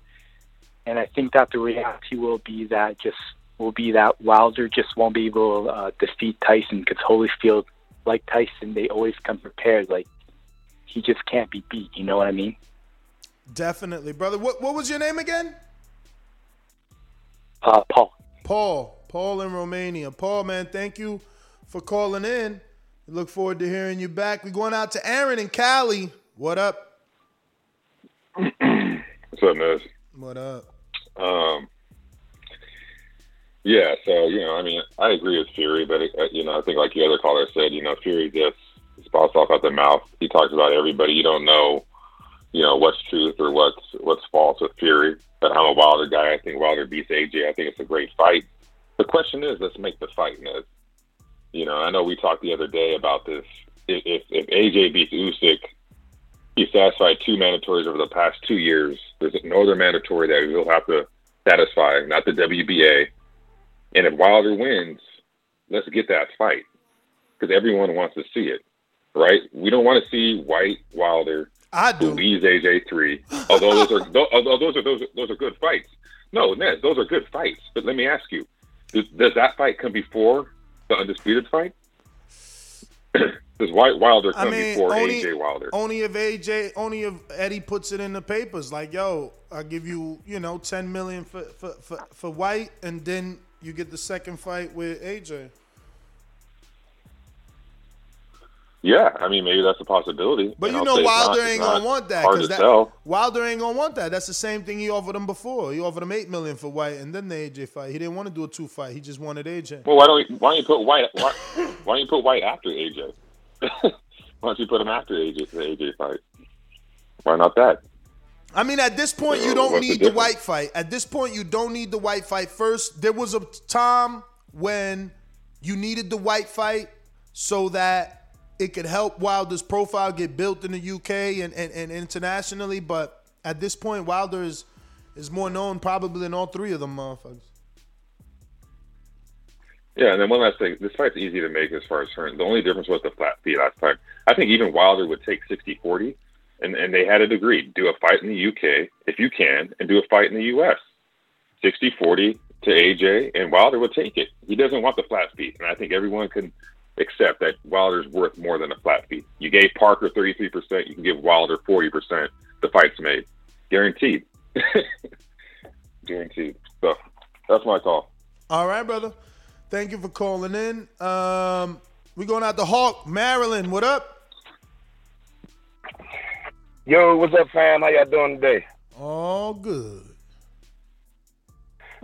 And I think that the reality will be that just will be that Wilder just won't be able to uh, defeat Tyson because Holyfield, like Tyson, they always come prepared. Like he just can't be beat. You know what I mean? Definitely, brother. What what was your name again? Uh, Paul. Paul. Paul in Romania. Paul, man, thank you for calling in. We look forward to hearing you back. We're going out to Aaron and Cali. What up? What's up, Ness? What up? Um, yeah, so you know, I mean, I agree with Fury, but uh, you know, I think like the other caller said, you know, Fury just spouts off at the mouth. He talks about everybody. You don't know you know what's truth or what's what's false with Fury. But I'm a Wilder guy. I think Wilder beats AJ. I think it's a great fight. The question is, let's make the fight, Ned. You know, I know we talked the other day about this. If if, if AJ beats Usyk, he satisfied two mandatories over the past two years. There's no other mandatory that he'll have to satisfy, not the WBA. And if Wilder wins, let's get that fight because everyone wants to see it, right? We don't want to see Whyte Wilder I who leads AJ three. Although those are tho- although those are those are, those are good fights. No, Ned, those are good fights. But let me ask you, does, does that fight come before the undisputed fight? does Whyte Wilder I come mean, before only, AJ Wilder? only if AJ, only if Eddie puts it in the papers, like, yo, I'll give you, you know, ten million for for, for, for Whyte, and then you get the second fight with AJ. Yeah, I mean maybe that's a possibility. But And you I'll know it's not- Wilder ain't gonna want that Hard because to that sell. Wilder ain't gonna want that. That's the same thing he offered him before. He offered him eight million for Whyte, and then the AJ fight. He didn't want to do a two fight. He just wanted AJ. Well, why don't you, why don't you put Whyte why, why don't you put Whyte after AJ? why don't you put him after AJ for the AJ fight? Why not that? I mean, at this point, you don't the need the, difference? Whyte fight. At this point, you don't need the Whyte fight. First, there was a time when you needed the Whyte fight so that it could help Wilder's profile get built in the UK and, and, and internationally. But at this point, Wilder is, is more known probably than all three of them motherfuckers. Yeah, and then one last thing. This fight's easy to make as far as turn. The only difference was the flat fee last time. I think even Wilder would take 60-40, and, and they had it agreed. Do a fight in the UK, if you can, and do a fight in the US. 60-40 to AJ, and Wilder would take it. He doesn't want the flat fee, and I think everyone can accept that Wilder's worth more than a flat fee. You gave Parker 33%, you can give Wilder 40%. The fight's made. Guaranteed. Guaranteed. So that's my call. All right, brother. Thank you for calling in. Um, we going out to Hawk, Maryland. What up? Yo, what's up, fam? How y'all doing today? All good.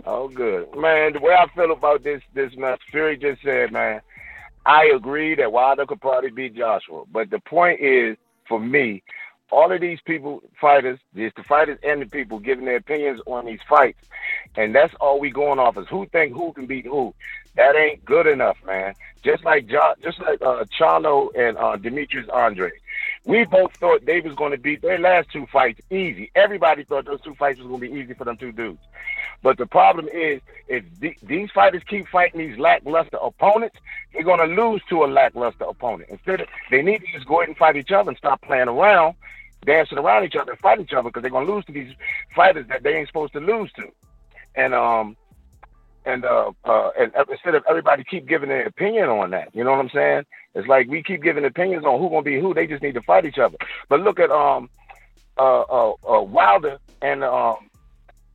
All good, man. The way I feel about this, this match, Fury just said, man. I agree that Wilder could probably beat Joshua, but the point is, for me, all of these people, fighters, just the fighters and the people giving their opinions on these fights, and that's all we going off is who think who can beat who. That ain't good enough, man. Just like jo- just like uh, Charlo and uh, Demetrius Andrade, we both thought they was going to beat their last two fights easy. Everybody thought those two fights was going to be easy for them two dudes. But the problem is, if the, these fighters keep fighting these lackluster opponents, they're going to lose to a lackluster opponent. Instead, of, they need to just go ahead and fight each other and stop playing around, dancing around each other, and fight each other because they're going to lose to these fighters that they ain't supposed to lose to. And um, and uh, uh, and instead of everybody keep giving their opinion on that, you know what I'm saying? It's like we keep giving opinions on who gonna be who. They just need to fight each other. But look at um, uh, uh, uh Wilder and um,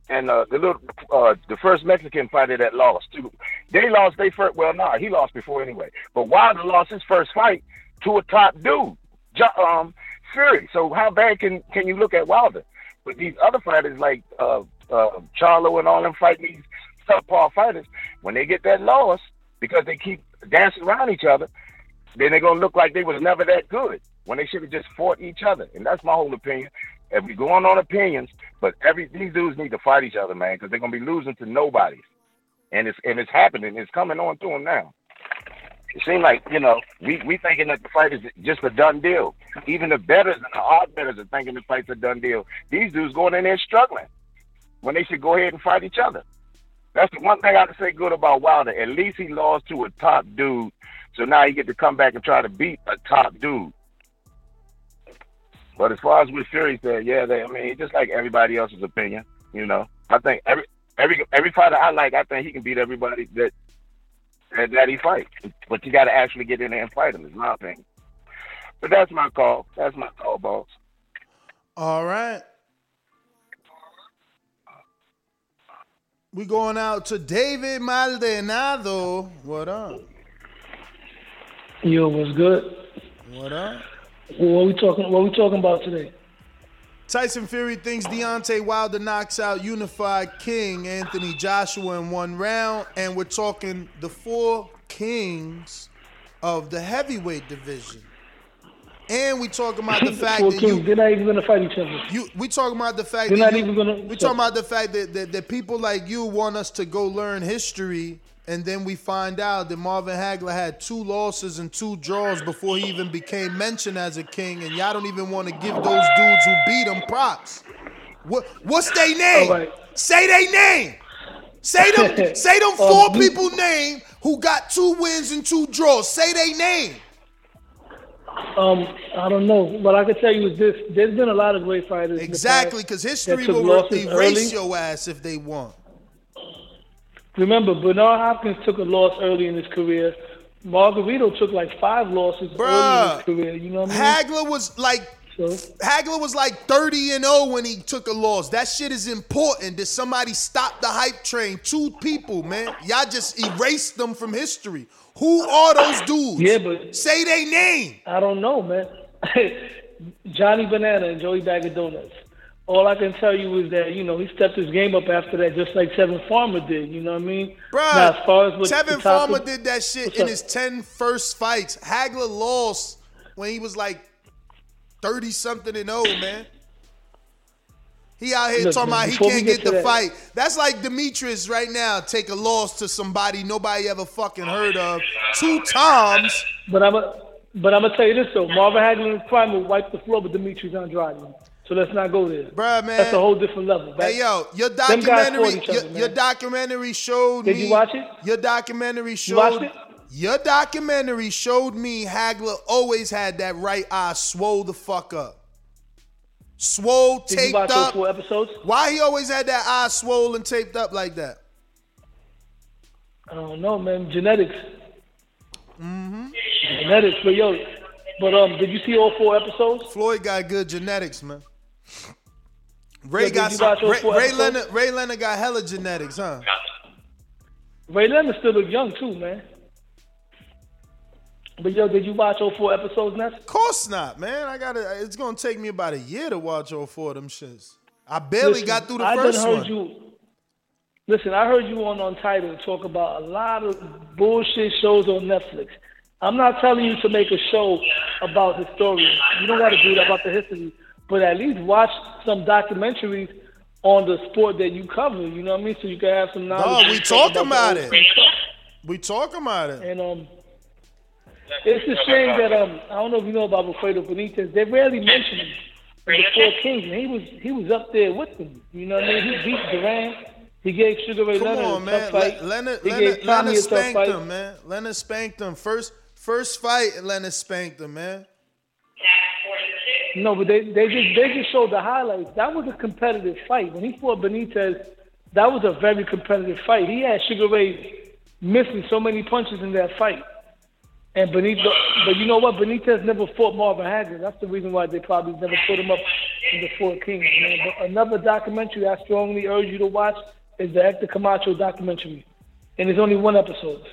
and uh, the little uh, the first Mexican fighter that lost too. They lost they first. Well, nah, he lost before anyway. But Wilder lost his first fight to a top dude, um, Fury. So how bad can can you look at Wilder? But these other fighters like uh, uh, Charlo and all them fighting these subpar fighters, when they get that loss because they keep dancing around each other, then they're gonna look like they was never that good when they should have just fought each other. And that's my whole opinion. If we going on opinions, but every these dudes need to fight each other, man, because they're gonna be losing to nobody. And it's and it's happening. It's coming on to them now. It seems like you know we we thinking that the fight is just a done deal. Even the betters and the odd betters are thinking the fight's a done deal. These dudes going in there struggling when they should go ahead and fight each other. That's the one thing I can say good about Wilder. At least he lost to a top dude, so now he get to come back and try to beat a top dude. But as far as with Fury said, yeah, they, I mean, just like everybody else's opinion. You know, I think every every every fighter I like, I think he can beat everybody that that, that he fights. But you got to actually get in there and fight him. Is my opinion. But that's my call. That's my call, boss. All right. We going out to David Maldonado. What up? Yo, what's good? What up? What we talking? What we talking about today? Tyson Fury thinks Deontay Wilder knocks out unified king Anthony Joshua in one round, and we're talking the four kings of the heavyweight division. And we talking about the fact that kings, you, they're not even gonna fight each other. you we talking about the fact They're that not you, even gonna- we talking about the fact that, that that people like you want us to go learn history and then we find out that Marvin Hagler had two losses and two draws before he even became mentioned as a king and y'all don't even want to give those dudes who beat him props. What what's their name? Right. Say their name. Say them say them Um, four you- people name who got two wins and two draws. Say their name. Um, I don't know. What I can tell you is this: there's been a lot of great fighters. Exactly, because history will erase early. your ass if they want. Remember, Bernard Hopkins took a loss early in his career. Margarito took like five losses early in his career. You know what I mean? Hagler was like Hagler was like 30 and 0 when he took a loss. That shit is important. Did somebody stop the hype train? Two people, man. Y'all just erased them from history. Who are those dudes? Yeah, but say they name. I don't know, man. Johnny Banana and Joey Bag of Donuts. All I can tell you is that you know he stepped his game up after that, just like Tevin Farmer did. You know what I mean? Bruh, Now, as far as what the Farmer did that shit in up? his 10 first fights. Hagler lost when he was like 30 something and old, man. He out here Look, talking man, about he can't get get the that- fight. That's like Demetrius right now take a loss to somebody nobody ever fucking heard of two times. But I'm a, but I'm gonna tell you this though. Marvin Hagler in his prime will wipe the floor with Demetrius Andrade. So let's not go there. Bruh, man. That's a whole different level. Hey yo, your documentary, other, your, your documentary showed Did me. you watch it? Your documentary showed. it? Your documentary showed me Hagler always had that right eye swole the fuck up. Swole, Did you taped up. four episodes? Why he always had that eye swollen, and taped up like that? I don't know, man. Genetics. Mm-hmm. Genetics, but yo, but um, did you see all four episodes? Floyd got good genetics, man. Ray Yeah, got some, Ray, Ray? Leonard. Ray Leonard got hella genetics, huh? Ray Leonard still look young too, man. But yo, did you watch all four episodes, Ness? Of course not, man. I gotta. It's gonna take me about a year to watch all four of them shits. I barely Listen, got through the I first heard one. You, listen, I heard you on on title talk about a lot of bullshit shows on Netflix. I'm not telling you to make a show about historians. You don't got to do that about the history, but at least watch some documentaries on the sport that you cover. You know what I mean? So you can have some knowledge. No, we talk talking about it. We talk about it. And um, it's a shame that um, I don't know if you know about Wilfredo Benitez. They rarely mention him the Four Kings, and he was he was up there with them. You know what I mean? He beat Duran. He gave Sugar Ray Come Leonard on, a man. tough fight. Le- Leonard, he Leonard, gave Tommy Leonard a tough spanked fight. him, man. Leonard spanked him first. First fight, Leonard spanked him, man. No, but they they just they just showed the highlights. That was a competitive fight. When he fought Benitez, that was a very competitive fight. He had Sugar Ray missing so many punches in that fight. And Benitez, but you know what? Benitez never fought Marvin Hagler. That's the reason why they probably never put him up in the Four Kings, man. But another documentary I strongly urge you to watch is the Hector Camacho documentary, and it's only one episode.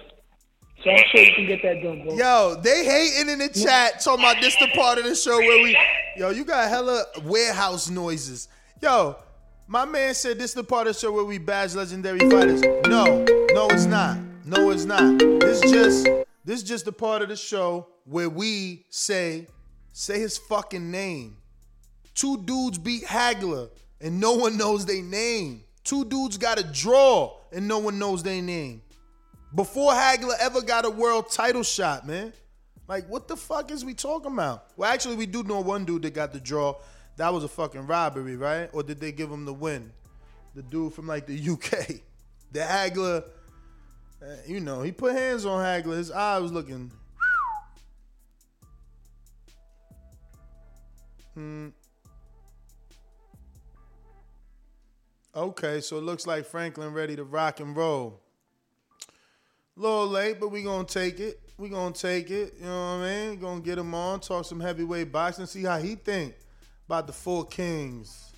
So I'm sure you can get that done, bro. Yo, they hating in the chat talking about this the part of the show where we, yo, you got hella warehouse noises. Yo, my man said this the part of the show where we badge legendary fighters. No, no, it's not. No, it's not. This just this just the part of the show where we say say his fucking name. Two dudes beat Hagler and no one knows their name. Two dudes got a draw and no one knows their name. Before Hagler ever got a world title shot, man. Like, what the fuck is we talking about? Well, actually, we do know one dude that got the draw. That was a fucking robbery, right? Or did they give him the win? The dude from like the UK. The Hagler, uh, you know, he put hands on Hagler. His eye was looking. Hmm. Okay, so it looks like Franklin ready to rock and roll. Little late, but we gonna take it. We gonna take it. You know what I mean? Gonna get him on, talk some heavyweight boxing, see how he think about the four kings.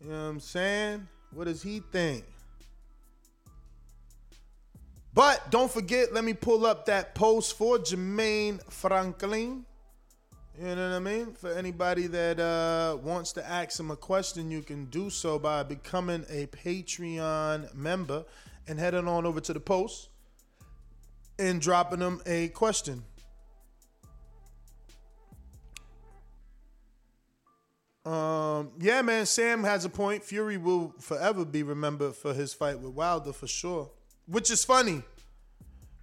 You know what I'm saying? What does he think? But don't forget, let me pull up that post for Jermaine Franklin. You know what I mean? For anybody that uh, wants to ask him a question, you can do so by becoming a Patreon member and heading on over to the post and dropping them a question. Um, yeah, man. Sam has a point. Fury will forever be remembered for his fight with Wilder for sure, which is funny,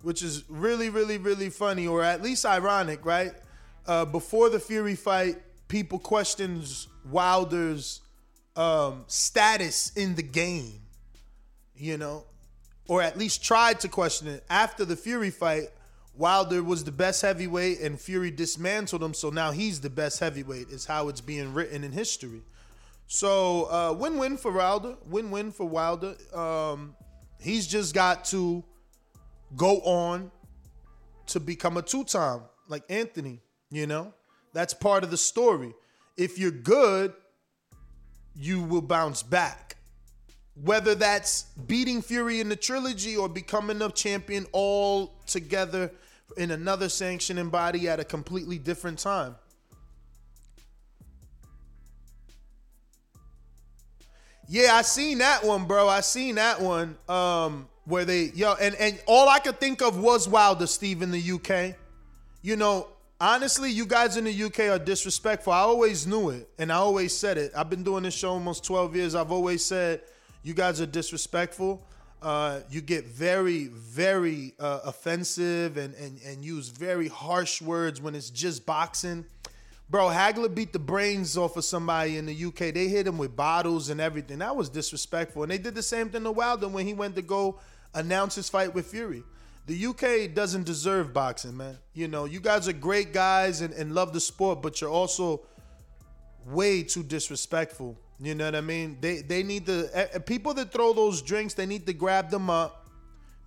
which is really, really, really funny, or at least ironic, right? Uh, before the Fury fight, people questions Wilder's um, status in the game, you know, or at least tried to question it. After the Fury fight, Wilder was the best heavyweight and Fury dismantled him, so now he's the best heavyweight, is how it's being written in history. So uh, win-win for Wilder, win-win for Wilder. Um, he's just got to go on to become a two-time like Anthony. You know, that's part of the story. If you're good, you will bounce back. Whether that's beating Fury in the trilogy or becoming a champion all together in another sanctioning body at a completely different time. Yeah, I seen that one, bro. I seen that one. Um, where they yo and and all I could think of was Wilder, Steve, in the UK. You know, honestly, you guys in the UK are disrespectful. I always knew it, and I always said it. I've been doing this show almost 12 years. I've always said you guys are disrespectful. Uh, you get very, very uh, offensive and, and and use very harsh words when it's just boxing. Bro, Hagler beat the brains off of somebody in the UK. They hit him with bottles and everything. That was disrespectful. And they did the same thing to Wilder when he went to go announce his fight with Fury. The UK doesn't deserve boxing, man. You know, you guys are great guys and, and love the sport, but you're also way too disrespectful. You know what I mean? They they need to eh, people that throw those drinks. They need to grab them up,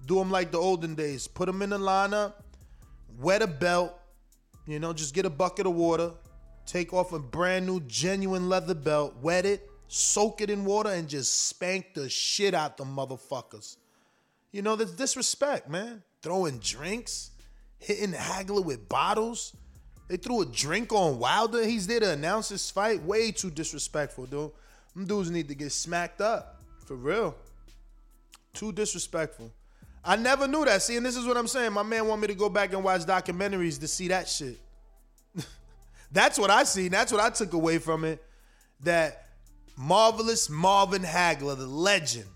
do them like the olden days. Put them in the lineup, wet a belt. You know, just get a bucket of water, take off a brand new genuine leather belt, wet it, soak it in water, and just spank the shit out the motherfuckers. You know, that's disrespect, man. Throwing drinks, hitting Hagler with bottles. They threw a drink on Wilder. He's there to announce his fight. Way too disrespectful, dude. Them dudes need to get smacked up. For real. Too disrespectful. I never knew that. See, and this is what I'm saying. My man want me to go back and watch documentaries to see that shit. That's what I seen. That's what I took away from it. That marvelous Marvin Hagler, the legend,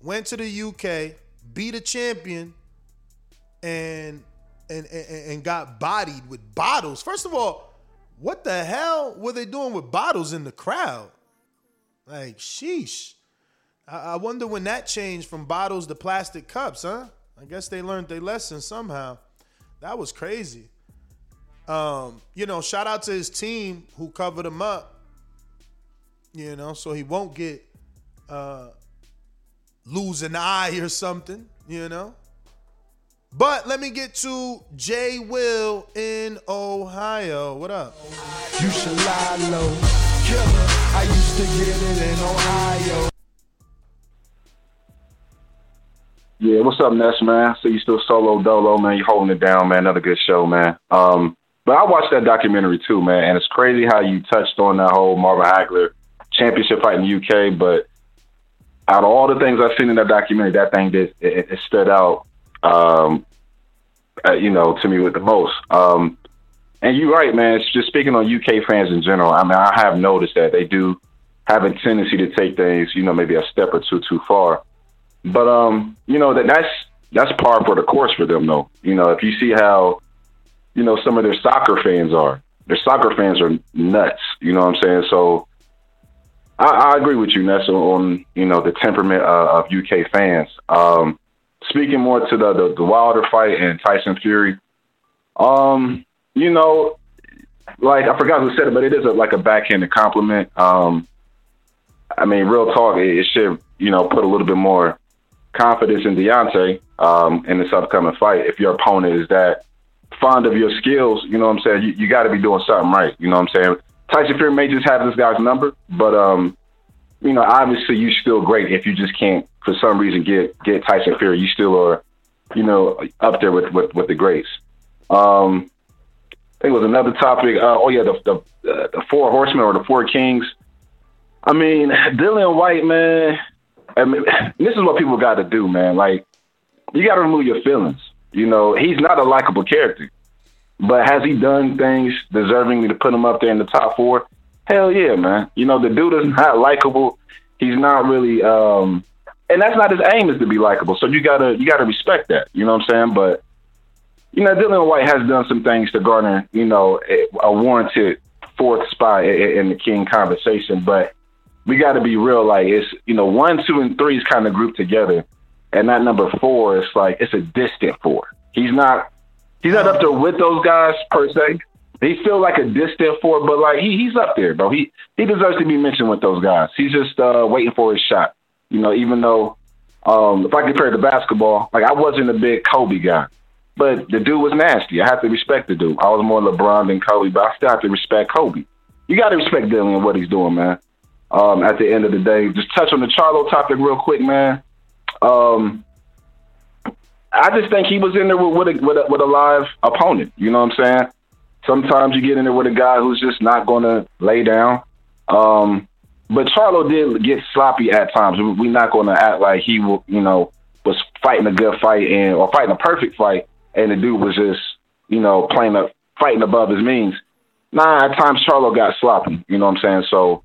went to the UK, beat a champion, and and, and and got bodied with bottles. First of all, what the hell were they doing with bottles in the crowd? Like, sheesh. I, I wonder when that changed from bottles to plastic cups, huh? I guess they learned their lesson somehow. That was crazy. Um, you know, shout out to his team who covered him up. You know, so he won't get uh lose an eye or something, you know. But let me get to Jay Will in Ohio. What up? You should lie low. Killer, used to get it in Ohio. Yeah, what's up, Ness, man? So you still solo dolo, man. You holding it down, man. Another good show, man. Um, but I watched that documentary too, man, and it's crazy how you touched on that whole Marvin Hagler championship fight in the UK. But out of all the things I've seen in that documentary, that thing did it, it stood out, um, uh, you know, to me with the most. Um, and you're right, man. It's just speaking on UK fans in general. I mean, I have noticed that they do have a tendency to take things, you know, maybe a step or two too far. But um, you know that that's that's par for the course for them, though. You know, if you see how, you know, some of their soccer fans are, their soccer fans are nuts. You know what I'm saying? So I, I agree with you, Nessa, on you know the temperament uh, of UK fans. Um, speaking more to the, the the Wilder fight and Tyson Fury, um, you know, like I forgot who said it, but it is a, like a backhanded compliment. Um, I mean, real talk, it, it should you know put a little bit more confidence in Deontay um, in this upcoming fight. If your opponent is that fond of your skills, you know what I'm saying, you, you got to be doing something right. You know what I'm saying? Tyson Fury may just have this guy's number, but um, you know, obviously you're still great if you just can't, for some reason, get get Tyson Fury. You still are, you know, up there with with, with the greats. Um, I think it was another topic. Uh, oh yeah, the the, uh, the four horsemen or the four kings. I mean, Dillian Whyte, man. I mean, this is what people got to do, man. Like, you got to remove your feelings. You know, he's not a likable character, but has he done things deserving to put him up there in the top four? Hell yeah, man. You know, the dude is not likable. He's not really um and that's not his aim is to be likable. So you gotta you gotta respect that. You know what I'm saying? But you know, Dillian Whyte has done some things to garner, you know, a, warranted fourth spot in the King conversation. But we got to be real. Like it's you know one, two, and three is kind of grouped together, and that number four is like it's a distant four. He's not he's not up there with those guys per se. He's still like a distant four, but like he, he's up there, bro. He he deserves to be mentioned with those guys. He's just uh, waiting for his shot. You know, even though um, if I compare to basketball, like I wasn't a big Kobe guy, but the dude was nasty. I have to respect the dude. I was more LeBron than Kobe, but I still have to respect Kobe. You got to respect Dillian and what he's doing, man. Um, at the end of the day, just touch on the Charlo topic real quick, man. Um, I just think he was in there with, with, a, with, a, with a live opponent. You know what I'm saying? Sometimes you get in there with a guy who's just not going to lay down. Um, but Charlo did get sloppy at times. We're not going to act like he, you know, was fighting a good fight and or fighting a perfect fight, and the dude was just, you know, playing up, fighting above his means. Nah, at times Charlo got sloppy. You know what I'm saying? So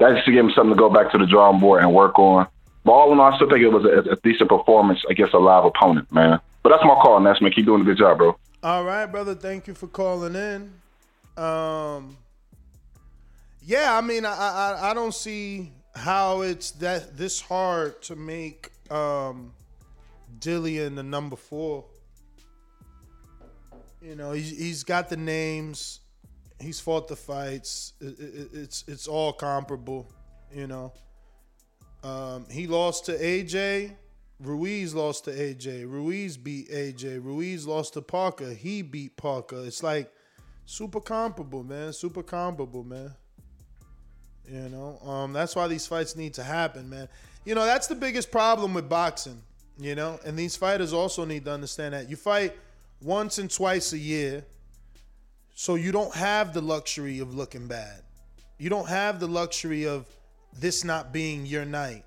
that's to give him something to go back to the drawing board and work on. But all in all, I still think it was a, a decent performance against a live opponent, man. But that's my call, Nesman. Keep doing a good job, bro. All right, brother. Thank you for calling in. Um, yeah, I mean, I, I I don't see how it's that this hard to make um, Dillian the number four. You know, he's he's got the names, he's fought the fights. It, it, it's it's all comparable. You know, um, he lost to AJ. Ruiz lost to AJ. Ruiz beat AJ. Ruiz lost to Parker. He beat Parker. It's like super comparable, man. Super comparable, man. You know, um, that's why these fights need to happen, man. You know, that's the biggest problem with boxing. You know, and these fighters also need to understand that you fight once and twice a year, so you don't have the luxury of looking bad. You don't have the luxury of this not being your night.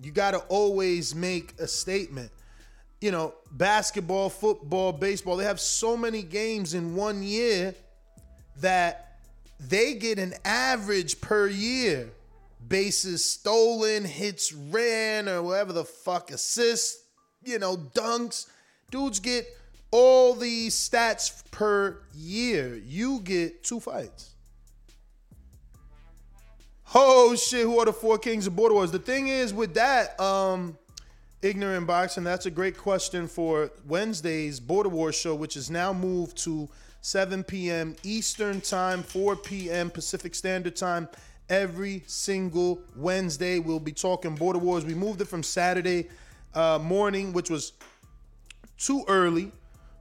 You got to always make a statement. You know, basketball, football, baseball, they have so many games in one year that they get an average per year. Bases stolen, hits ran, or whatever the fuck, assists, you know, dunks. Dudes get all these stats per year. You get two fights. Oh shit, who are the four kings of Border Wars? The thing is with that, um, ignorant boxing, that's a great question for Wednesday's Border Wars show, which is now moved to 7 p.m. Eastern Time, 4 p.m. Pacific Standard Time. Every single Wednesday, we'll be talking Border Wars. We moved it from Saturday uh, morning, which was too early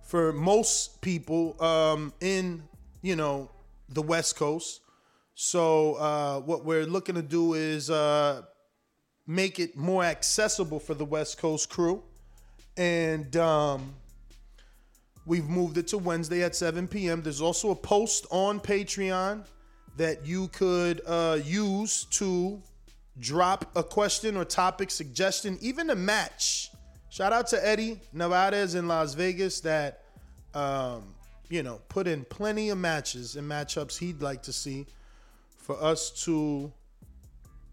for most people um, in, you know, the West Coast. So uh, what we're looking to do is uh, make it more accessible for the West Coast crew, and um, we've moved it to Wednesday at 7 p.m. There's also a post on Patreon that you could uh, use to drop a question or topic suggestion, even a match. Shout out to Eddie Nevada's in Las Vegas that um, you know put in plenty of matches and matchups he'd like to see for us to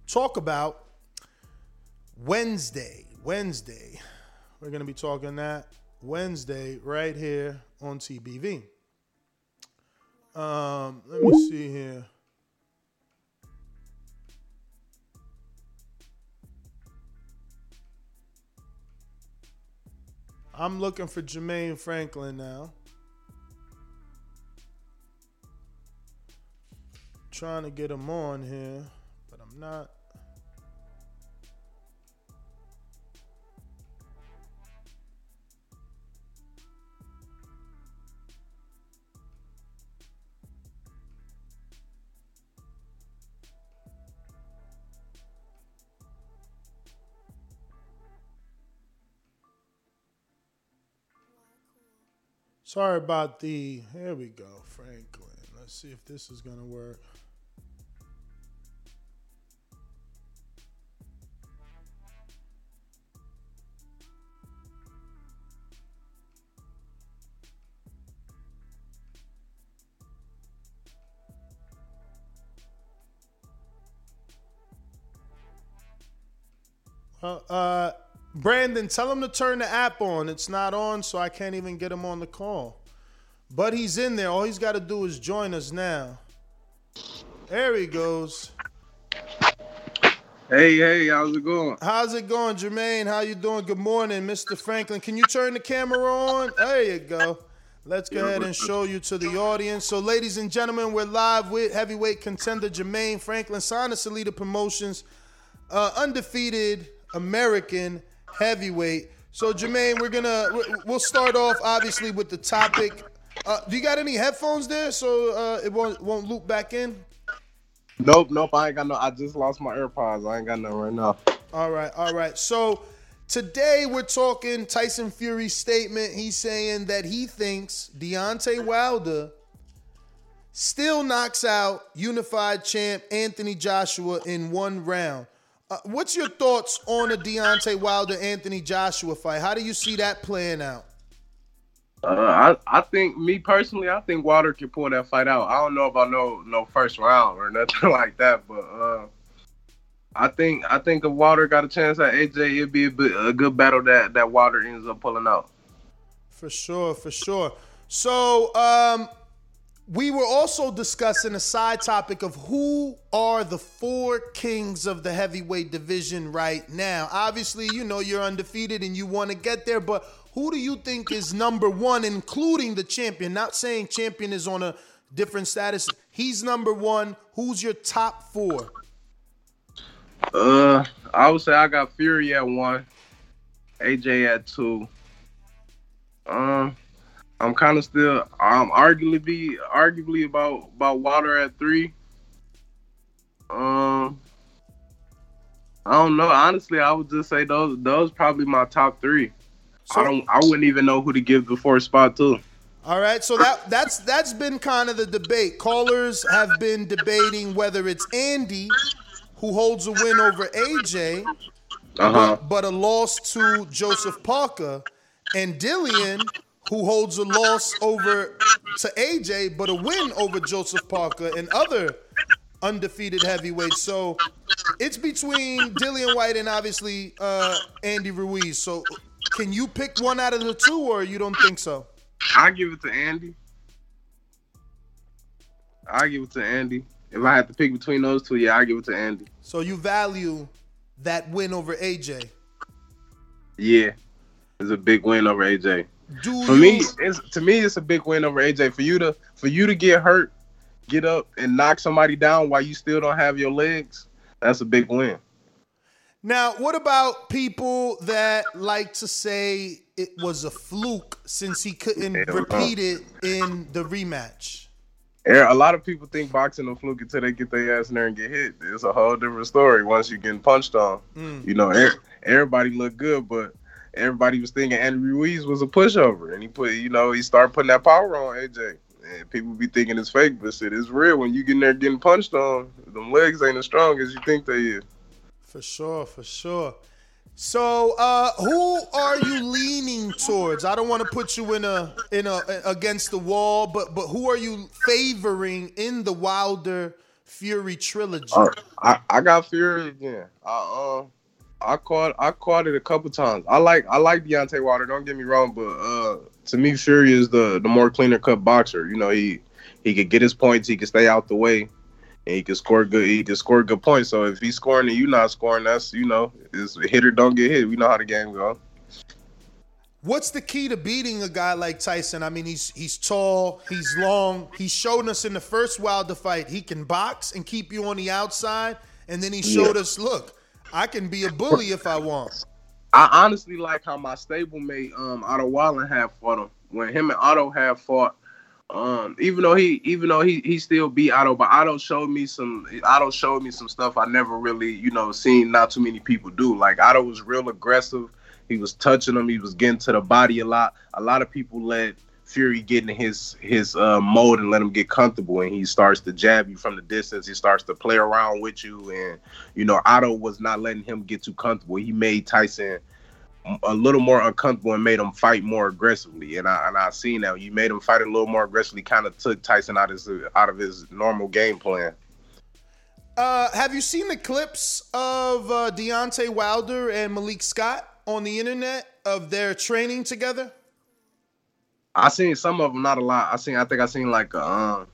talk about Wednesday. Wednesday. We're going to be talking that Wednesday right here on TBV. Um, let me see here. I'm looking for Jermaine Franklin now. Trying to get him on here, but I'm not. Sorry about the. Here we go, Franklin. Let's see if this is going to work. Well, uh, Brandon, tell him to turn the app on. It's not on, so I can't even get him on the call. But he's in there. All he's got to do is join us now. There he goes. Hey, hey, how's it going? How's it going, Jermaine? How you doing? Good morning, Mr. Franklin. Can you turn the camera on? There you go. Let's go ahead and show you to the audience. So, ladies and gentlemen, we're live with heavyweight contender Jermaine Franklin, signed to Salita Promotions, uh, undefeated American heavyweight. So, Jermaine, we're gonna we'll start off obviously with the topic. Uh, do you got any headphones there so uh, it won't won't loop back in? Nope, nope. I ain't got no. I just lost my AirPods. I ain't got none right now. All right, all right. So today we're talking Tyson Fury's statement. He's saying that he thinks Deontay Wilder still knocks out unified champ Anthony Joshua in one round. Uh, what's your thoughts on the Deontay Wilder Anthony Joshua fight? How do you see that playing out? Uh, I I think me personally, I think Wilder can pull that fight out. I don't know about no no first round or nothing like that, but uh, I think I think if Wilder got a chance at AJ, it'd be a, a good battle that that Wilder ends up pulling out. For sure, for sure. So, um, we were also discussing a side topic of who are the four kings of the heavyweight division right now. Obviously, you know you're undefeated and you want to get there, but who do you think is number one, including the champion? Not saying champion is on a different status. He's number one. Who's your top four? Uh, I would say I got Fury at one, AJ at two. Um, I'm kind of still I'm arguably be arguably about about Wilder at three. Um, I don't know. Honestly, I would just say those those probably my top three. So, I don't. I wouldn't even know who to give the fourth spot to. All right, so that that's that's been kind of the debate. Callers have been debating whether it's Andy who holds a win over AJ, uh-huh. but, but a loss to Joseph Parker, and Dillian who holds a loss over to AJ, but a win over Joseph Parker and other undefeated heavyweights. So it's between Dillian Whyte and obviously uh, Andy Ruiz. So can you pick one out of the two, or you don't think so? I give it to Andy. I give it to Andy. If I had to pick between those two, yeah, I give it to Andy. So you value that win over AJ? Yeah, it's a big win over AJ. Do for you... me, it's to me it's a big win over AJ. For you to for you to get hurt, get up and knock somebody down while you still don't have your legs, that's a big win. Now, what about people that like to say it was a fluke since he couldn't Hell repeat no. it in the rematch? Yeah, A lot of people think boxing a fluke until they get their ass in there and get hit. It's a whole different story once you're getting punched on. Mm. You know, everybody looked good, but everybody was thinking Andy Ruiz was a pushover, and he put, you know, he started putting that power on AJ. And people be thinking it's fake, but shit, it's real. When you get in there getting punched on, them legs ain't as strong as you think they is. For sure, for sure. So, uh, who are you leaning towards? I don't want to put you in a in a against the wall, but but who are you favoring in the Wilder Fury trilogy? Uh, I, I got Fury again. I uh, I caught I caught it a couple times. I like I like Deontay Wilder. Don't get me wrong, but uh, to me Fury is the the more cleaner cut boxer. You know he he could get his points. He could stay out the way. And he can score good. He can score good points. So if he's scoring and you not scoring, that's you know, is hit or don't get hit. We know how the game go. What's the key to beating a guy like Tyson? I mean, he's he's tall, he's long. He showed us in the first Wilder fight he can box and keep you on the outside, and then he showed Yeah. us, look, I can be a bully if I want. I honestly like how my stablemate um Otto Wallin had fought him. When him and Otto have fought, um, even though he even though he he still beat Otto, but Otto showed me some Otto showed me some stuff I never really, you know, seen not too many people do. Like Otto was real aggressive. He was touching him, he was getting to the body a lot. A lot of people let Fury get in his his uh, mode and let him get comfortable, and he starts to jab you from the distance. He starts to play around with you, and you know Otto was not letting him get too comfortable. He made Tyson a little more uncomfortable and made him fight more aggressively. And I and I seen that you made him fight a little more aggressively, kind of took Tyson out of his out of his normal game plan. Uh, have you seen the clips of uh, Deontay Wilder and Malik Scott on the internet of their training together? I seen some of them, not a lot. I seen, I think I seen like a um,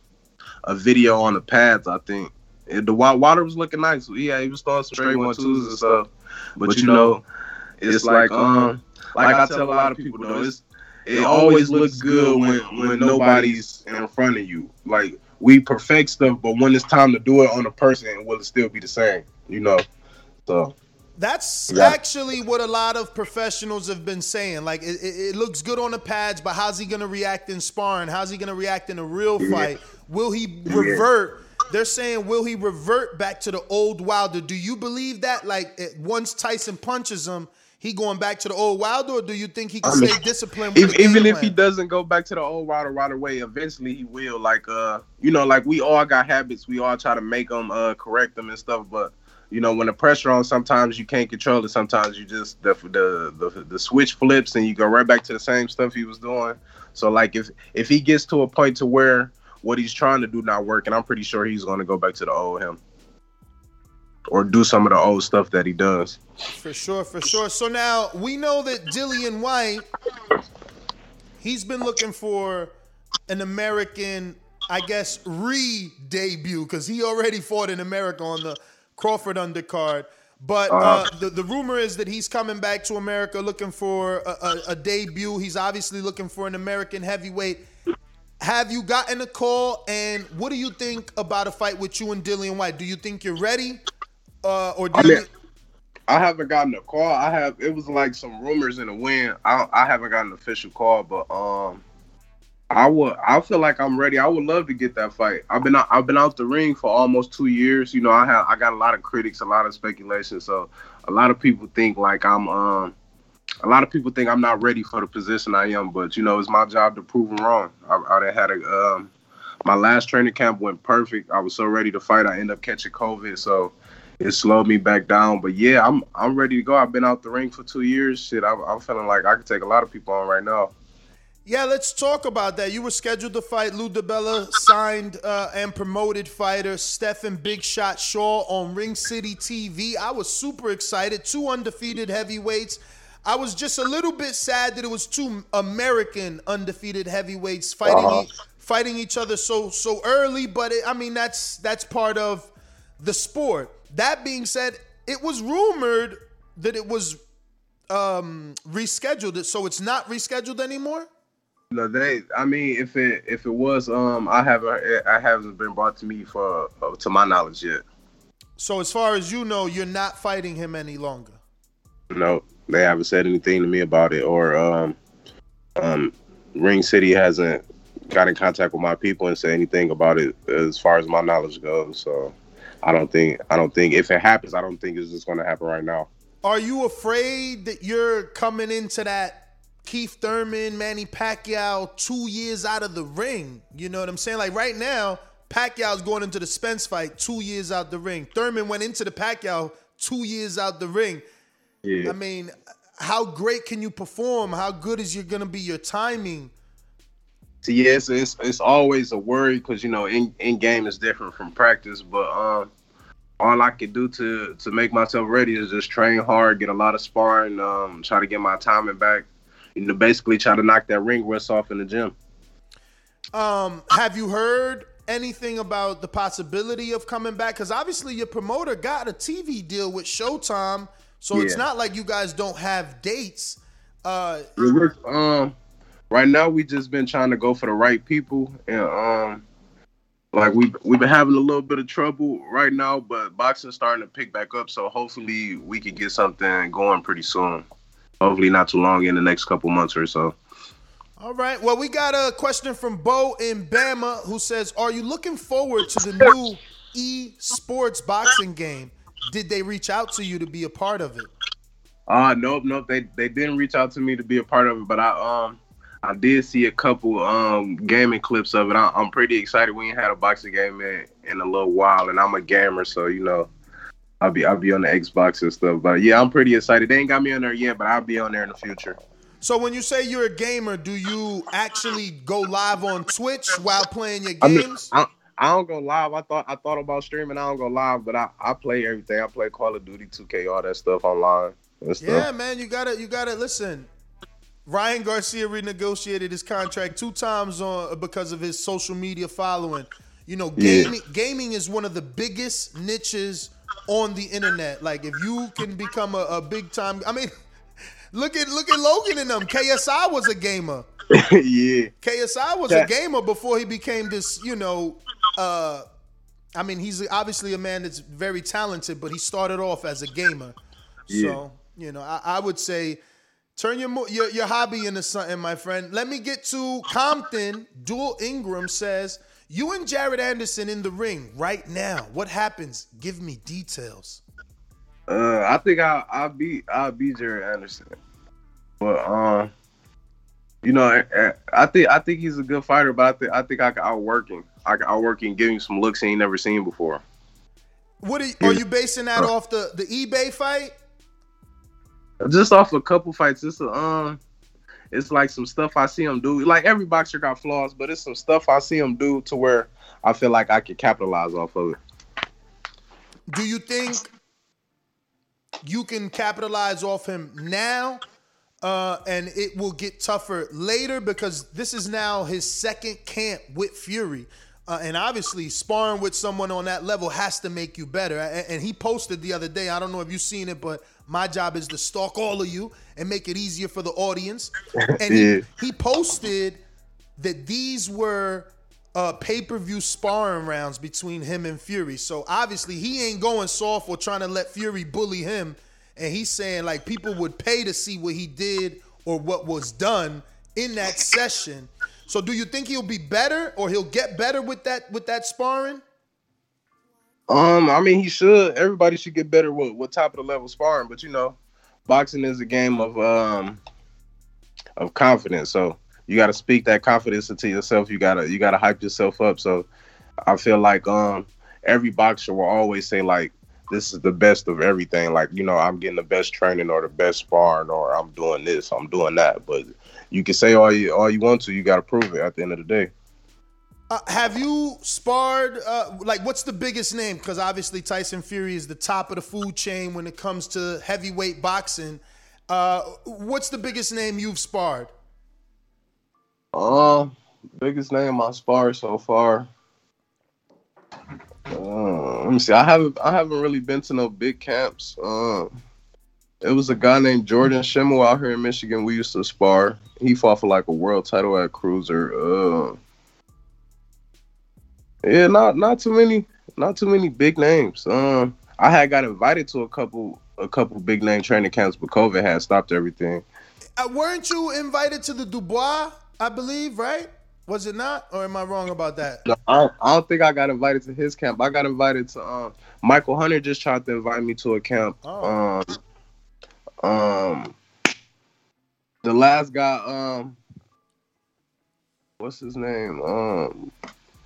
a video on the pads. I think It- the water was looking nice. Yeah, he was throwing some straight one twos and stuff. But you know, it's like um, like I tell a lot of people though, it's it always looks good when when nobody's in front of you. Like we perfect stuff, but when it's time to do it on a person, will it still be the same? You know, so. That's Yeah. actually what a lot of professionals have been saying. Like it, it, looks good on the pads, but how's he gonna react in sparring? How's he gonna react in a real fight? Will he revert? They're saying, will he revert back to the old Wilder? Do you believe that? Like it, once Tyson punches him, he going back to the old Wilder, or do you think he can I mean, stay disciplined? With If, even if he doesn't go back to the old Wilder right away, eventually he will. Like uh, you know, like we all got habits. We all try to make them uh correct them and stuff. But you know, when the pressure on, sometimes you can't control it. Sometimes you just the the the, the switch flips and you go right back to the same stuff he was doing. So like if if he gets to a point to where what he's trying to do not working, I'm pretty sure he's going to go back to the old him or do some of the old stuff that he does. For sure, for sure. So now we know that Dillian Whyte, he's been looking for an American, I guess, re-debut because he already fought in America on the Crawford undercard. But uh, Uh-huh. the, the rumor is that he's coming back to America looking for a, a, a debut. He's obviously looking for an American heavyweight. Have you gotten a call? And what do you think about a fight with you and Dillian Whyte? Do you think you're ready? Uh, or do I you I haven't gotten a call. I have. It was like some rumors in the wind. I I haven't gotten an official call, but um, I would. I feel like I'm ready. I would love to get that fight. I've been I've been out the ring for almost two years. You know, I have. I got a lot of critics, a lot of speculation. So a lot of people think like I'm um. A lot of people think I'm not ready for the position I am, but you know it's my job to prove them wrong. I, I had a um, my last training camp went perfect. I was so ready to fight. I ended up catching COVID, so it slowed me back down. But yeah, I'm I'm ready to go. I've been out the ring for two years. Shit, I'm, I'm feeling like I could take a lot of people on right now. Yeah, let's talk about that. You were scheduled to fight Lou DiBella, signed uh, and promoted fighter Stephan Big Shot Shaw on Ring City TV. I was super excited. Two undefeated heavyweights. I was just a little bit sad that it was two American undefeated heavyweights fighting Uh-huh. e- fighting each other so so early. But it, I mean, that's that's part of the sport. That being said, it was rumored that it was um, rescheduled. So it's not rescheduled anymore. No, they. I mean, if it if it was, um, I haven't I haven't been brought to me for uh, to my knowledge yet. So as far as you know, you're not fighting him any longer. No, they haven't said anything to me about it, or um, um, Ring City hasn't got in contact with my people and said anything about it as far as my knowledge goes. So I don't think I don't think if it happens, I don't think it's just going to happen right now. Are you afraid that you're coming into that Keith Thurman, Manny Pacquiao two years out of the ring? You know what I'm saying? Like right now, Pacquiao's going into the Spence fight two years out the ring. Thurman went into the Pacquiao two years out the ring. Yeah. I mean, how great can you perform? How good is you gonna be your timing? So yeah, it's it's, it's always a worry because you know in, in game is different from practice, but um, all I can do to to make myself ready is just train hard, get a lot of sparring, um, try to get my timing back, you know, basically try to knock that ring rust off in the gym. Um, have you heard anything about the possibility of coming back? Because obviously your promoter got a TV deal with Showtime, so it's not like you guys don't have dates. Uh, we're, um, right now we just been trying to go for the right people, and um, like we we've been having a little bit of trouble right now, but boxing's starting to pick back up, so hopefully we can get something going pretty soon. Hopefully not too long in the next couple months or so. all right. Well, we got a question from Bo in Bama who says, "Are you looking forward to the new E Sports boxing game? Did they reach out to you to be a part of it?" Uh nope, nope. They they didn't reach out to me to be a part of it, but I um I did see a couple um gaming clips of it. I, I'm pretty excited. We ain't had a boxing game in in a little while, and I'm a gamer, so you know I'll be I'll be on the Xbox and stuff. But yeah, I'm pretty excited. They ain't got me on there yet, but I'll be on there in the future. So when you say you're a gamer, do you actually go live on Twitch while playing your I mean, games? I, I don't go live. I thought I thought about streaming. I don't go live, but I, I play everything. I play Call of Duty, 2K, all that stuff online. stuff. Yeah, man, you gotta you gotta listen. Ryan Garcia renegotiated his contract two times on because of his social media following. You know, Yeah. gaming gaming is one of the biggest niches on the internet. Like if you can become a, a big time I mean, look at look at Logan and them. KSI was a gamer. yeah. KSI was a gamer before he became this, you know, uh I mean, he's obviously a man that's very talented, but he started off as a gamer. Yeah. So, you know, I, I would say turn your, your your hobby into something, my friend. Let me get to Compton. Dual Ingram says, "You and Jared Anderson in the ring right now. What happens? Give me details." Uh, I think I I beat I beat Jerry Anderson, but um, you know, I, I think I think he's a good fighter, but I think I think I can outwork him. I can outwork him, give him some looks he ain't never seen before. What are you, are you basing that off the the eBay fight? Just off a couple fights, it's a um, it's like some stuff I see him do. Like every boxer got flaws, but it's some stuff I see him do to where I feel like I could capitalize off of it. Do you think you can capitalize off him now, uh, and it will get tougher later because this is now his second camp with Fury, uh, and obviously sparring with someone on that level has to make you better. A- And, he posted the other day. I don't know if you've seen it, but my job is to stalk all of you and make it easier for the audience. And he- he posted that these were uh, pay-per-view sparring rounds between him and Fury. So obviously he ain't going soft or trying to let Fury bully him. And he's saying like people would pay to see what he did or what was done in that session. So do you think he'll be better or he'll get better with that with that sparring? Um, I mean, he should. Everybody should get better with, with top of the level sparring, but you know, boxing is a game of um of confidence. So you got to speak that confidence into yourself. You gotta you gotta hype yourself up. So I feel like um every boxer will always say like this is the best of everything. Like you know, I'm getting the best training or the best sparring or I'm doing this, I'm doing that. But you can say all you all you want to. You got to prove it at the end of the day. Uh, have you sparred? Uh, like, what's the biggest name? Because obviously Tyson Fury is the top of the food chain when it comes to heavyweight boxing. Uh, what's the biggest name you've sparred? Um, biggest name I sparred so far. Uh, let me see. I haven't I haven't really been to no big camps. Um, it was a guy named Jordan Shimmell out here in Michigan. We used to spar. He fought for like a world title at cruiser. Uh, yeah, not not too many, not too many big names. Um, I had got invited to a couple a couple big name training camps, but COVID had stopped everything. Uh, weren't you invited to the Dubois? I believe, right? Was it not, or am I wrong about that? No, I don't, I don't think I got invited to his camp. I got invited to um Michael Hunter just tried to invite me to a camp. Um um the last guy, um what's his name? Um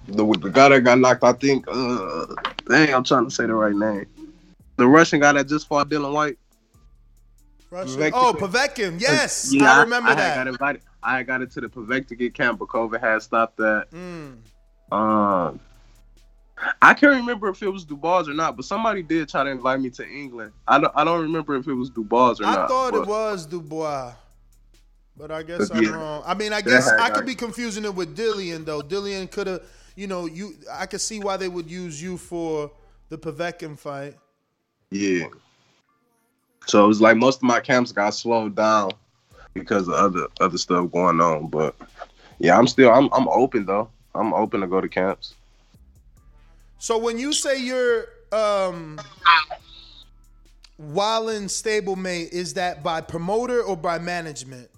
the the guy that got knocked, I think uh dang, I'm trying to say the right name. The Russian guy that just fought Dillian Whyte. Russian- Povetkin. Oh, Povetkin. Yes, Yeah, I remember I, that. had got invited. I got into the Povetkin camp, but COVID had stopped that. Mm. Um, I can't remember if it was Dubois or not, but somebody did try to invite me to England. I don't. I don't remember if it was Dubois or I not. I thought but- it was Dubois, but I guess I'm yeah. wrong. I mean, I guess I could be confusing it with Dillian though. Dillian could have, you know, you. I could see why they would use you for the Povetkin fight. Yeah. So it was like most of my camps got slowed down because of other other stuff going on. But yeah, I'm still I'm I'm open though. I'm open to go to camps. So when you say you're um Wallin stablemate, is that by promoter or by management?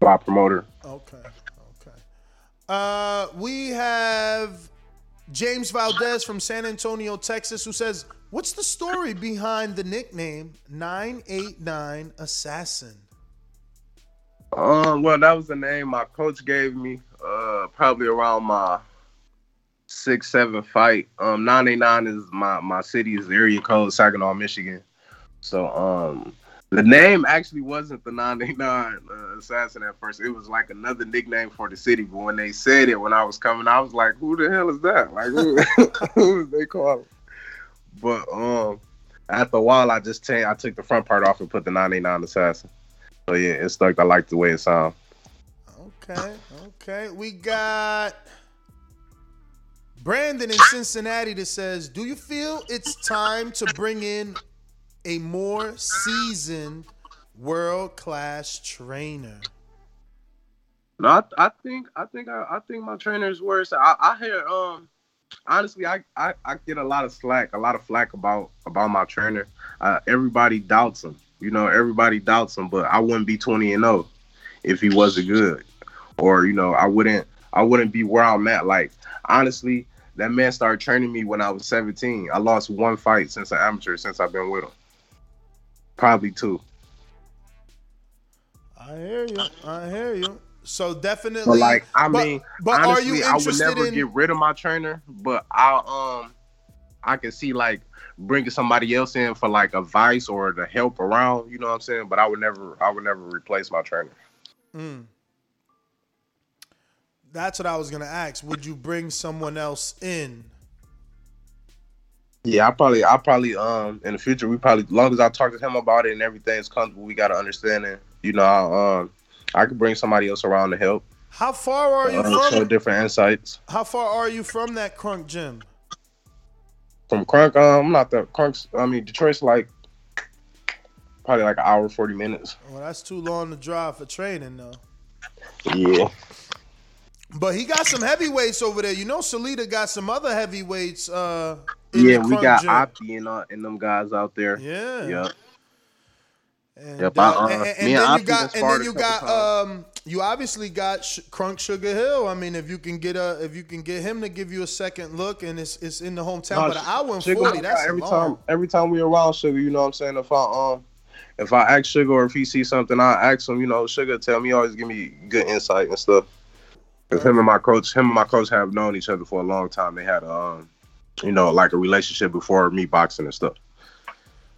By promoter. Okay. Uh, we have James Valdez from San Antonio, Texas, who says, "What's the story behind the nickname 989 Assassin?" Um, well, that was the name my coach gave me. Uh, probably around my six seven fight. Um, nine eight nine is my my city's area code, Saginaw, Michigan. So um, The name actually wasn't the 989 uh, assassin at first. It was like another nickname for the city. But when they said it when I was coming, I was like, "Who the hell is that? Like, who, who they call?" But um, after a while, I just changed. I took the front part off and put the 989 assassin. So yeah, it stuck. I like the way it sounds. Okay, okay. We got Brandon in Cincinnati that says, "Do you feel it's time to bring in a more seasoned, world-class trainer?" No, I, I think I think I, I think my trainer is worse. I, I hear um honestly I, I I get a lot of slack, a lot of flack about about my trainer. Uh, everybody doubts him. You know, everybody doubts him, but I wouldn't be 20 and 0 if he wasn't good. Or, you know, I wouldn't I wouldn't be where I'm at. Like, honestly, that man started training me when I was 17. I lost one fight since an amateur since I've been with him. Probably two. I hear you. I hear you. So definitely. But like, I but- mean, but honestly, are you I would interested never in? get rid of my trainer, but I um, I can see like bringing somebody else in for like advice or to help around. You know what I'm saying? But I would never, I would never replace my trainer. Mm. That's what I was gonna ask. Would you bring someone else in? Yeah, I probably, I probably, um, in the future, we probably, as long as I talk to him about it and everything's comfortable, we got to understand it. You know, I, um, I could bring somebody else around to help. How far are you uh, show from? different insights How far are you from that Kronk gym? from Kronk. Um, I'm not the Kronk's. I mean, Detroit's like probably like an hour forty minutes. Well, that's too long to drive for training, though. Yeah. But he got some heavyweights over there. You know, Salita got some other heavyweights. Uh, Yeah, we got gym. Opti and, uh, and them guys out there. Yeah. Yep. And, Yep, uh, I, uh, and, and me then you got, and then you got, um, you obviously got Sh- Kronk Sugar Hill. I mean, if you can get a, if you can get him to give you a second look, and it's it's in the hometown, No, but an hour and Sugar, forty, that's every long. time every time we around Sugar, you know what I'm saying? If I um if I ask Sugar or if he sees something, I ask him, you know, Sugar tell me always give me good insight and stuff. Cause him and my coach, him and my coach have known each other for a long time. They had um, you know, like a relationship before me boxing and stuff.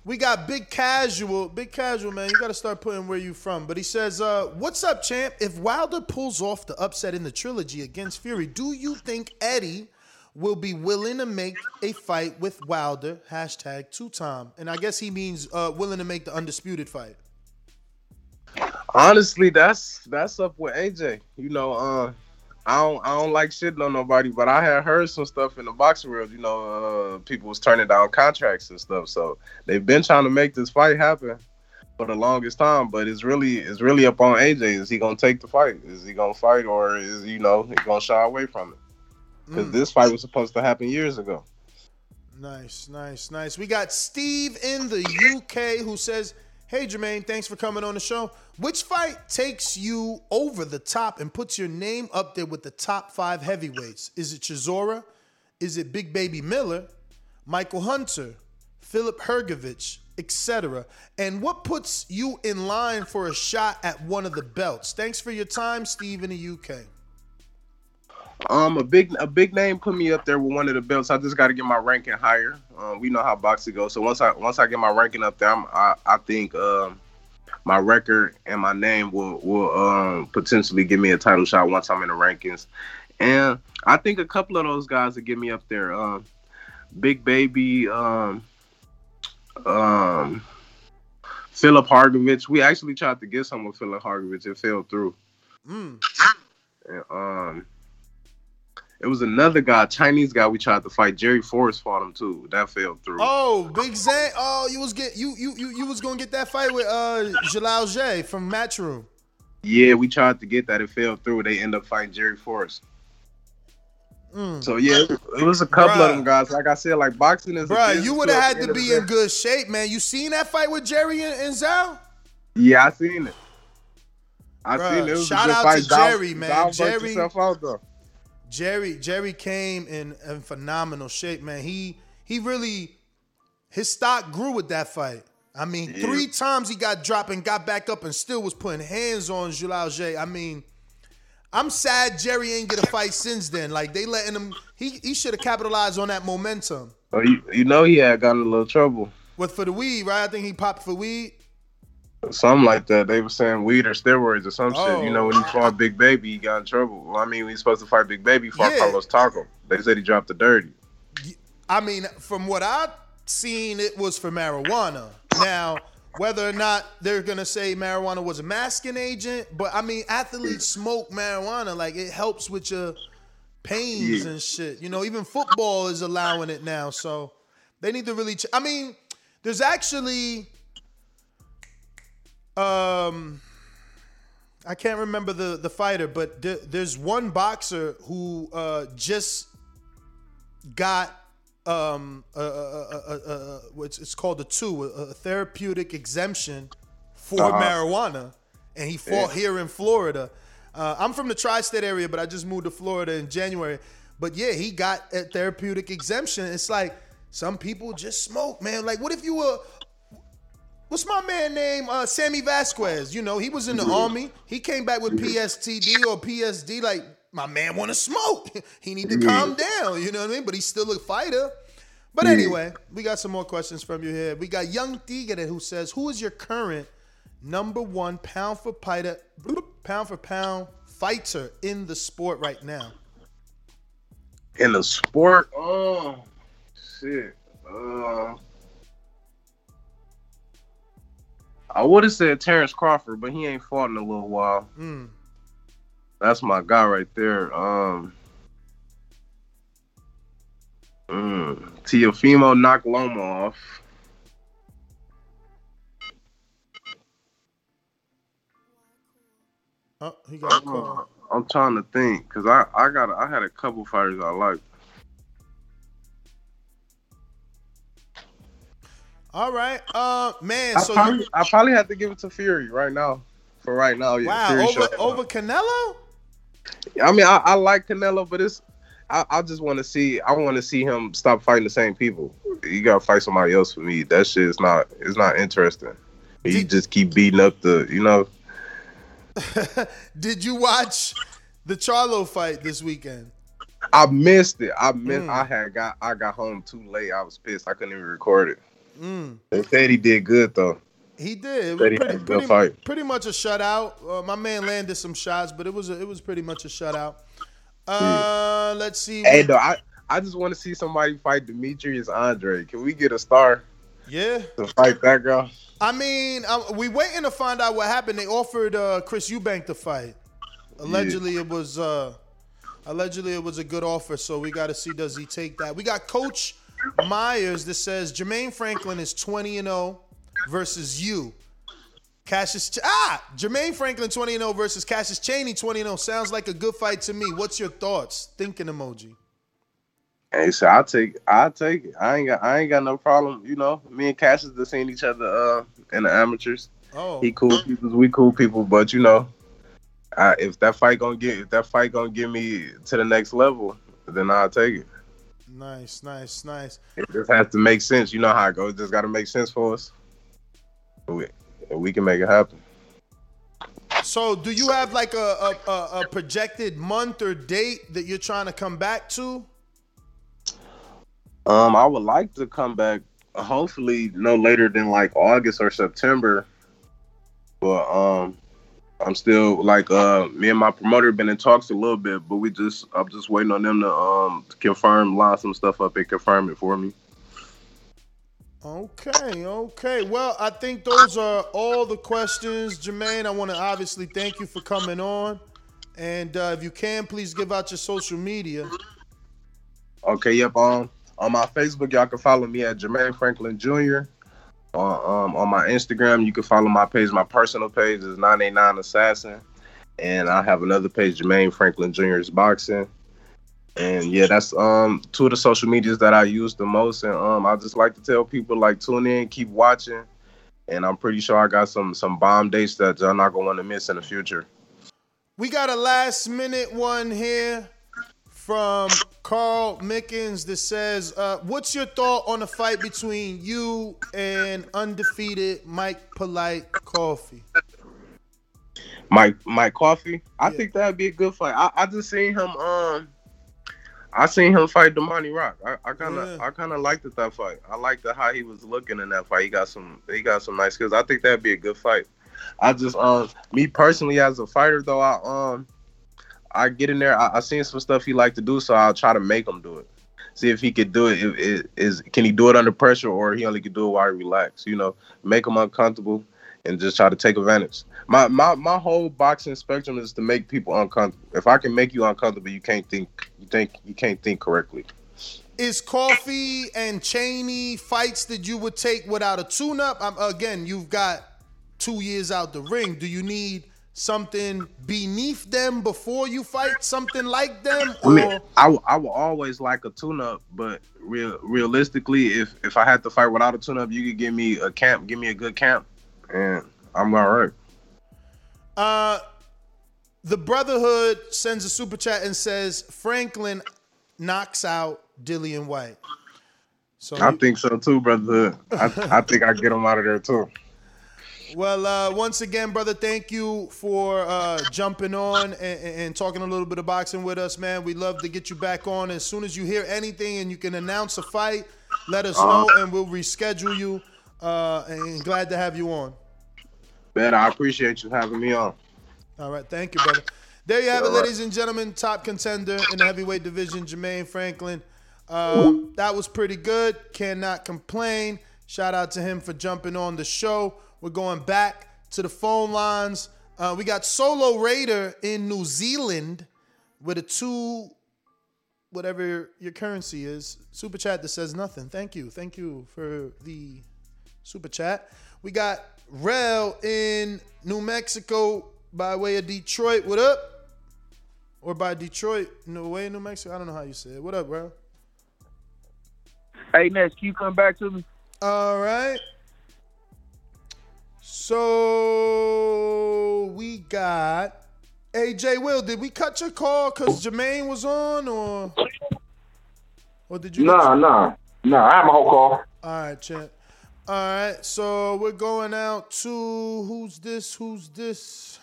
We got big casual, big casual man. You got to start putting where you from. But he says, uh, "What's up, champ? If Wilder pulls off the upset in the trilogy against Fury, do you think Eddie will be willing to make a fight with Wilder?" Hashtag two time, and I guess he means uh, willing to make the undisputed fight. Honestly, that's that's up with AJ. You know, uh, I don't I don't like shitting on nobody, but I had heard some stuff in the boxing world. You know, uh, people was turning down contracts and stuff. So they've been trying to make this fight happen for the longest time. But it's really it's really up on AJ. Is he gonna take the fight? Is he gonna fight, or is you know he gonna shy away from it? Because Mm. this fight was supposed to happen years ago. Nice, nice, nice. We got Steve in the UK who says, Hey Jermaine, thanks for coming on the show. Which fight takes you over the top and puts your name up there with the top five heavyweights? Is it Chisora? Is it Big Baby Miller? Michael Hunter? Filip Hrgović? Etc. And what puts you in line for a shot at one of the belts? Thanks for your time, Steve in the UK. Um, a big a big name put me up there with one of the belts. I just got to get my ranking higher. Um, we know how boxing goes. So once I once I get my ranking up there, I'm, I I think um my record and my name will will um potentially give me a title shot once I'm in the rankings. And I think a couple of those guys will get me up there. Um, Big Baby, um, um, Filip Hrgović. We actually tried to get some with Filip Hrgović. It fell through. Mm. And, um, it was another guy, Chinese guy. We tried to fight. Jerry Forrest fought him too. That fell through. Oh, Big Zay. Oh, you was get you you you you was gonna get that fight with uh Jalal J from Matchroom. Yeah, we tried to get that. It fell through. They end up fighting Jerry Forrest. Mm. So yeah, it was a couple of them guys. Like I said, like boxing is. a Bruh, you would have had to be in good shape, man. You seen that fight with Jerry and, and Zal? Yeah, I seen it. I Bruh, seen it. it was a shout good out fight. to Jerry, man. Worked Jerry- out though. Jerry Jerry came in, in phenomenal shape, man. He he really his stock grew with that fight. I mean, Yeah. three times he got dropped and got back up and still was putting hands on Jalal I mean, I'm sad Jerry ain't get a fight since then. Like they letting him he he should have capitalized on that momentum. Oh, you, you know he had got in a little trouble. With for the weed, right? I think he popped for weed. Something like that. They were saying weed or steroids or some shit. You know, when he Oh. fought Big Baby, he got in trouble. Well, I mean, when he's supposed to fight Big Baby, he fought Yeah. Carlos Takam. They said he dropped the dirty. I mean, from what I've seen, it was for marijuana. Now, whether or not they're gonna say marijuana was a masking agent, but I mean, athletes smoke marijuana. Like it helps with your pains Yeah. and shit. You know, even football is allowing it now. So they need to really. Ch- I mean, there's actually, um, I can't remember the the fighter, but there, there's one boxer who uh, just got um a, it's called a two a, a therapeutic exemption for Uh-huh. marijuana and he fought Yeah. here in Florida. Uh, I'm from the tri-state area, but I just moved to Florida in January. But yeah, he got a therapeutic exemption. It's like some people just smoke, man. Like, what if you were what's my man name? Uh, Sammy Vasquez. You know, he was in the army. He came back with PSTD or PSD. Like, my man want to smoke. he need to Yeah. calm down. You know what I mean? But he's still a fighter. But Yeah. anyway, we got some more questions from you here. We got Young Tigre who says, "Who is your current number one pound for fighter, pound for pound fighter in the sport right now?" In the sport, oh shit. Uh, I would have said Terrence Crawford, but he ain't fought in a little while. Mm. That's my guy right there. Um, mm, Teofimo knocked Loma off. Oh, he got call. Uh, I'm trying to think because I I got I had a couple fighters I like. All right, uh, man. I So probably, you, I probably have to give it to Fury right now. For right now, yeah. wow, Fury over over Canelo. I mean, I, I like Canelo, but it's I, I just want to see I want to see him stop fighting the same people. You gotta fight somebody else for me. That shit is not it's not interesting. You just keep beating up the you know. Did you watch the Charlo fight this weekend? I missed it. I missed. Mm. I had got I got home too late. I was pissed. I couldn't even record it. Mm. They said he did good though. He did. It was Said he pretty, good pretty, fight. pretty much a shutout. Uh, my man landed some shots, but it was a, it was pretty much a shutout. Uh, let's see. Hey, though, I I just want to see somebody fight Demetrius Andrade. Can we get a star Yeah. to fight that girl? I mean, um, we waiting to find out what happened. They offered uh, Chris Eubank to fight. Allegedly, it was uh, allegedly it was a good offer. So we got to see does he take that. We got Coach Myers that says Jermaine Franklin is twenty and zero versus you. Cassius Ch- ah Jermaine Franklin twenty and zero versus Cassius Chaney twenty and zero sounds like a good fight to me. What's your thoughts? Thinking emoji. Hey, so I take I take it. I ain't got I ain't got no problem. You know, me and Cassius have seen each other uh in the amateurs. Oh, He cool people, we cool people, but you know, I, if that fight gonna get if that fight gonna get me to the next level, then I'll take it. Nice, nice, nice. It just has to make sense. You know how it goes. It just got to make sense for us. We, we can make it happen. So, do you have like a, a, a, a projected month or date that you're trying to come back to? Um, I would like to come back, hopefully no later than like August or September. But um, I'm still like uh, me and my promoter been in talks a little bit, but we just I'm just waiting on them to um to confirm, line some stuff up and confirm it for me. Okay, okay. Well, I think those are all the questions, Jermaine. I want to obviously thank you for coming on. And uh, if you can, please give out your social media. Okay, yep. Um, on my Facebook, y'all can follow me at Jermaine Franklin Jr. On um on my Instagram, you can follow my page. My personal page is 989 Assassin, and I have another page, Jermaine Franklin Jr.'s Boxing. And yeah, that's um two of the social medias that I use the most. And um, I just like to tell people like tune in, keep watching, and I'm pretty sure I got some some bomb dates that y'all not gonna want to miss in the future. We got a last minute one here from Carl Mickens that says, uh, "What's your thought on the fight between you and undefeated Mike Polite Coffie?" Mike Mike Coffie. I think that'd be a good fight. I, I just seen him um I seen him fight Darmani Rock. I, kind of I kind of liked it, that fight. I liked the, how he was looking in that fight. He got some he got some nice skills. I think that'd be a good fight. I just um me personally as a fighter though I um I get in there. I, I seen some stuff he like to do, so I'll try to make him do it. See if he could do it. If, is, can he do it under pressure, or he only could do it while he relax? You know, make him uncomfortable and just try to take advantage. My my my whole boxing spectrum is to make people uncomfortable. If I can make you uncomfortable, you can't think you think you can't think correctly. Is Coffie and Chaney fights that you would take without a tune-up? Again, you've got two years out the ring. Do you need something beneath them before you fight? Something like them? I mean, I, w- I will always like a tune-up, but real realistically, if if I had to fight without a tune-up, you could give me a camp, give me a good camp, and I'm all right. Uh, the Brotherhood sends a super chat and says Franklin knocks out Dillian Whyte. So I think so too, brother. I, I think I get him out of there too. Well, uh, once again, brother, thank you for uh, jumping on and, and, talking a little bit of boxing with us, man. We'd love to get you back on as soon as you hear anything and you can announce a fight. Let us know, Uh-huh. and we'll reschedule you. Uh, and glad to have you on. Man, I appreciate you having me on. All right, thank you, brother. There you have it, ladies and gentlemen. Top contender in the heavyweight division, Jermaine Franklin. Um, that was pretty good. Cannot complain. Shout out to him for jumping on the show. We're going back to the phone lines. Uh, we got Solo Raider in New Zealand with a two, whatever your currency is, super chat that says nothing. Thank you. Thank you for the super chat. We got Rel in New Mexico by way of Detroit. What up? Or by Detroit, no way, New Mexico. I don't know how you say it. What up, bro? Hey, Ness, can you come back to me? All right. So we got AJ Will. Did we cut your call because Jermaine was on, or or did you? Nah, nah, nah. I have my whole call. All right, champ. All right, so we're going out to who's this? Who's this?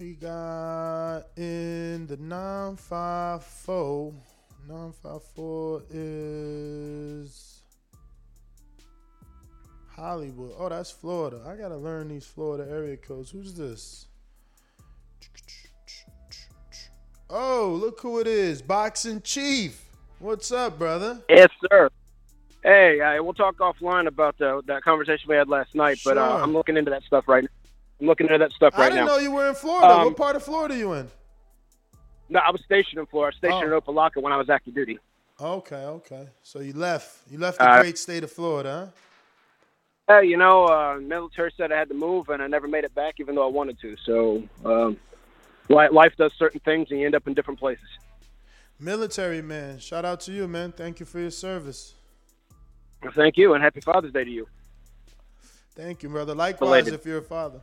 We got in the 954. 954 is Hollywood. Oh, that's Florida. I gotta learn these Florida area codes. Who's this? Oh, look who it is. Boxing Chief. What's up, brother? Yes, sir. Hey, uh, we'll talk offline about uh, that conversation we had last night, but uh, I'm looking into that stuff right now. I'm looking into that stuff right now. I didn't now. know you were in Florida. Um, what part of Florida are you in? No, I was stationed in Florida. I was stationed Oh. in Opelika when I was active duty. Okay, okay. So you left. You left the Uh, great state of Florida, huh? Hey, you know, uh, military said I had to move, and I never made it back, even though I wanted to. So, um, life does certain things, and you end up in different places. Military man. Shout out to you, man. Thank you for your service. Well, thank you, and happy Father's Day to you. Thank you, brother. Likewise, if you're a father.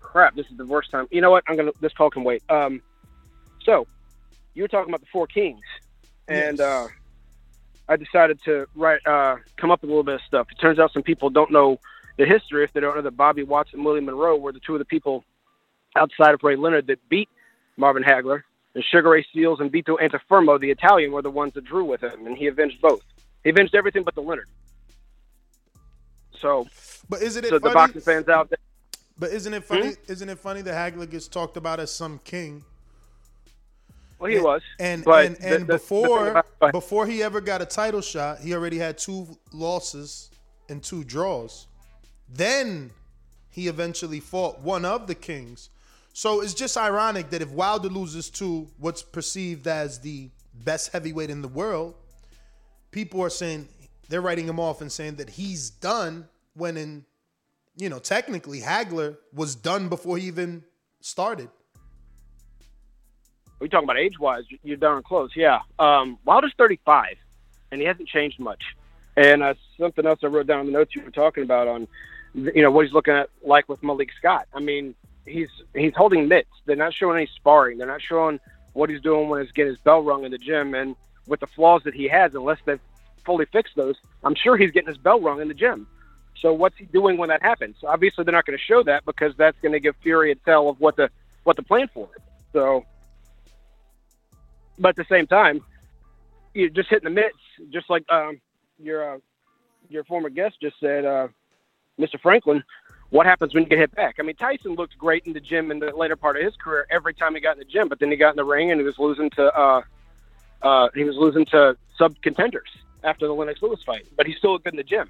crap, this is the worst time. You know what? I'm gonna. This call can wait. Um, so you were talking about the four kings, and uh, I decided to write, uh, come up with a little bit of stuff. It turns out some people don't know the history if they don't know that Bobby Watts and Willie Monroe were the two of the people outside of Ray Leonard that beat Marvin Hagler, and Sugar Ray Seals and Vito Antuofermo, the Italian, were the ones that drew with him, and he avenged both. He avenged everything but the Leonard. So, But isn't it so the boxing fans out there. But isn't it funny? Isn't it funny that Hagler gets talked about as some king? Well, he And- was, And but and, and the- the before about- before he ever got a title shot, he already had two losses and two draws. Then he eventually fought one of the kings. So it's just ironic that if Wilder loses to what's perceived as the best heavyweight in the world, people are saying they're writing him off and saying that he's done when in you know technically Hagler was done before he even started. We talking about age wise, you're darn close. Yeah. Um, Wilder's 35, and he hasn't changed much. And uh, something else I wrote down in the notes you were talking about on, you know, what he's looking at like with Malik Scott. I mean, he's he's holding mitts. They're not showing any sparring. They're not showing what he's doing when he's getting his bell rung in the gym. And with the flaws that he has, unless they've fully fixed those, I'm sure he's getting his bell rung in the gym. So what's he doing when that happens? Obviously, they're not going to show that because that's going to give Fury a tell of what the what to plan for. It. So, but at the same time, you're just hitting the mitts, just like um, your uh, your former guest just said, uh, Mr. Franklin. What happens when you get hit back? I mean, Tyson looked great in the gym in the later part of his career every time he got in the gym, but then he got in the ring and he was losing to uh, uh, he was losing to sub contenders after the Lennox Lewis fight, but he still looked good in the gym.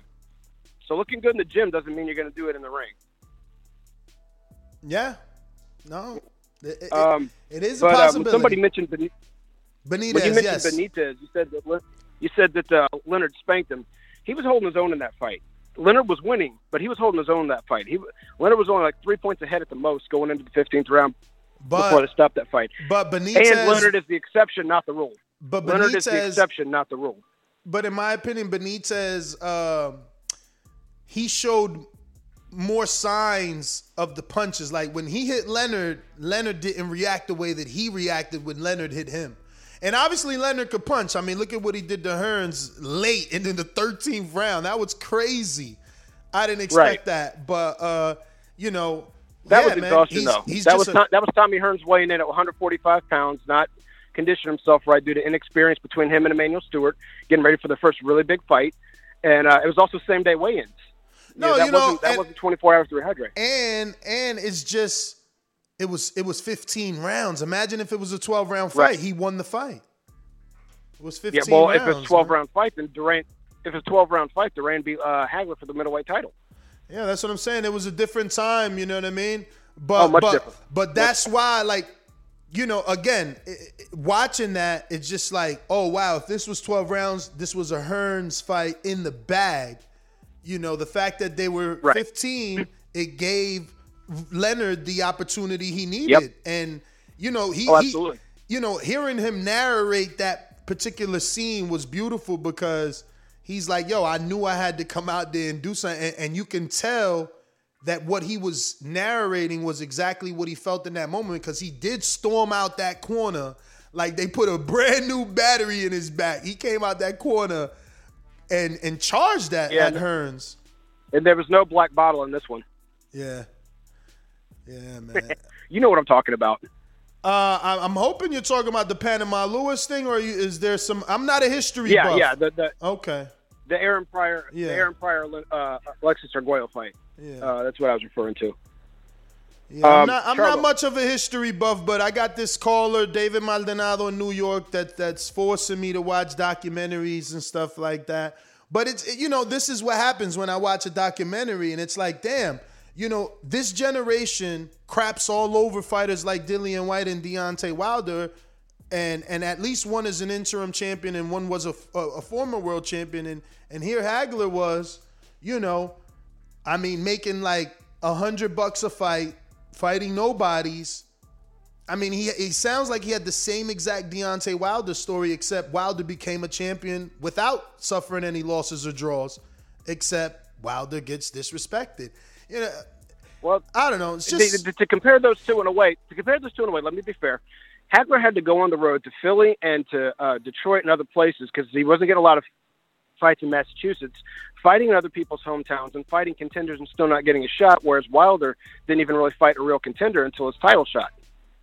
So looking good in the gym doesn't mean you're going to do it in the ring. Yeah. No. It, it- Um, it is a but, uh, when somebody mentioned Benitez. Benitez, when you mentioned yes. Benitez, you said that you said that uh, Leonard spanked him. He was holding his own in that fight. Leonard was winning, but he was holding his own in that fight. He Leonard was only like three points ahead at the most going into the 15th round But- before they stopped that fight. But Benitez, and Leonard is the exception, not the rule. But Leonard is the exception, not the rule. but in my opinion, Benitez, um, he showed more signs of the punches. Like when he hit Leonard, Leonard didn't react the way that he reacted when Leonard hit him. And obviously Leonard could punch. I mean, look at what he did to Hearns late and in the 13th round. That was crazy. I didn't expect Right. that. But uh, you know, That yeah, was exhaustion, he's- though. he's that was a- Tom, that was Tommy Hearns weighing in at 145 pounds, not conditioning himself right due to inexperience between him and Emanuel Steward, getting ready for the first really big fight, and uh, it was also same day weigh-ins. No, that you wasn't, that and- wasn't 24 hours to rehydrate. and and it's just it was it was 15 rounds. Imagine if it was a 12 round fight. Right. He won the fight. It was 15 Yeah, well, rounds. if it's 12 man. round fight, then Duran. If it's 12 round fight, Duran beat uh, Hagler for the middleweight title. Yeah, that's what I'm saying. It was a different time, you know what I mean? But Oh, much but different. but that's why like you know, again, i- i- watching that, it's just like, oh wow, if this was 12 rounds, this was a Hearns fight in the bag. You know, the fact that they were 15, it gave Leonard the opportunity he needed. And you know, he, Oh, he you know, hearing him narrate that particular scene was beautiful because he's like, yo, I knew I had to come out there and do something. And, and you can tell that what he was narrating was exactly what he felt in that moment because he did storm out that corner like they put a brand new battery in his back. He came out that corner and and charged that Yeah. at Hearns. And there was no black bottle in this one. Yeah. Yeah, man. You know what I'm talking about. Uh, I- I'm hoping you're talking about the Panama Lewis thing, or you, is there some? I'm not a history Yeah, buff. yeah. The, the Okay. the Aaron Pryor, Yeah. the Aaron Pryor, uh, Alexis Arguello fight. Yeah. Uh, that's what I was referring to. Yeah, I'm Um, not. I'm not much of a history buff, but I got this caller, David Maldonado in New York, that that's forcing me to watch documentaries and stuff like that. But it's it- you know this is what happens when I watch a documentary, and it's like, damn, you know, this generation craps all over fighters like Dillian Whyte and Deontay Wilder, and and at least one is an interim champion and one was a, a, a former world champion, and and here Hagler was, you know, I mean, making like a hundred bucks a fight, fighting nobodies. I mean, he he sounds like he had the same exact Deontay Wilder story, except Wilder became a champion without suffering any losses or draws, except Wilder gets disrespected. You know, Well, I don't know. It's to- just to, to compare those two in a way, to compare those two in a way, let me be fair. Hagler had to go on the road to Philly and to uh, Detroit and other places because he wasn't getting a lot of fights in Massachusetts, fighting in other people's hometowns and fighting contenders and still not getting a shot. Whereas Wilder didn't even really fight a real contender until his title shot.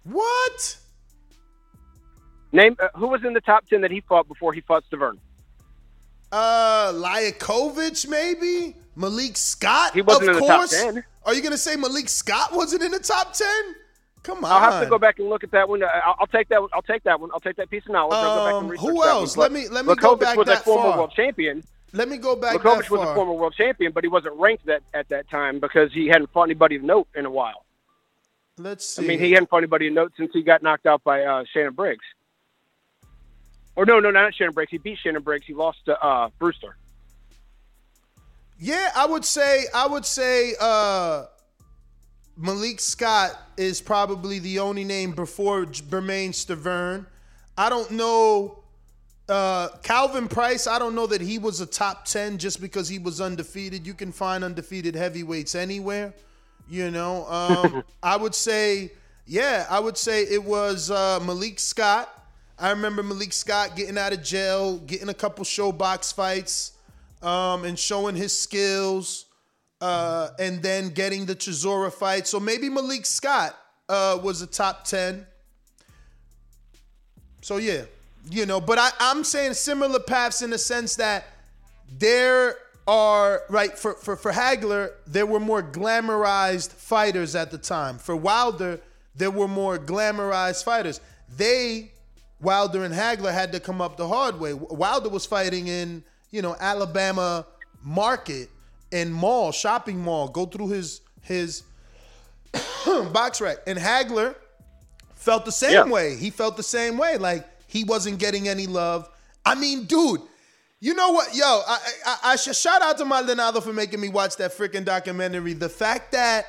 what? Name uh, who was in the top ten that he fought before he fought Stiverne. Uh, Liakhovich, maybe Malik Scott. He wasn't of in the top course. 10. Are you gonna say Malik Scott wasn't in the top ten? Come on. I'll have to go back and look at that one. I'll, I'll take that. one. I'll take that one. I'll take that piece of knowledge. I'll go back Um, who else? Let me- let me go Liakhovich back was that a former far. world champion. Let me go back Liakhovich that was far. a former world champion, but he wasn't ranked that at that time because he hadn't fought anybody of note in a while. Let's see. I mean, he hadn't fought anybody of note since he got knocked out by uh, Shannon Briggs. Or no, no, not Shannon Briggs. He beat Shannon Briggs. He lost to uh, Brewster. Yeah, I would say I would say uh Malik Scott is probably the only name before Bermane Stiverne. I don't know uh Calvin Price, I don't know that he was a top 10 just because he was undefeated. You can find undefeated heavyweights anywhere, you know. Um I would say yeah, I would say it was uh Malik Scott. I remember Malik Scott getting out of jail, getting a couple ShoBox fights um, and showing his skills, uh, and then getting the Chisora fight. So maybe Malik Scott, uh, was a top ten. So yeah, you know, but I, I'm saying similar paths in the sense that there are right for, for for Hagler, there were more glamorized fighters at the time. For Wilder, there were more glamorized fighters. They Wilder and Hagler had to come up the hard way. Wilder was fighting in, you know, Alabama market and mall, shopping mall, go through his his BoxRec. And Hagler felt the same Yeah. way. He felt the same way. Like he wasn't getting any love. I mean, dude, you know what? Yo, I I, I should shout out to Maldonado for making me watch that freaking documentary. The fact that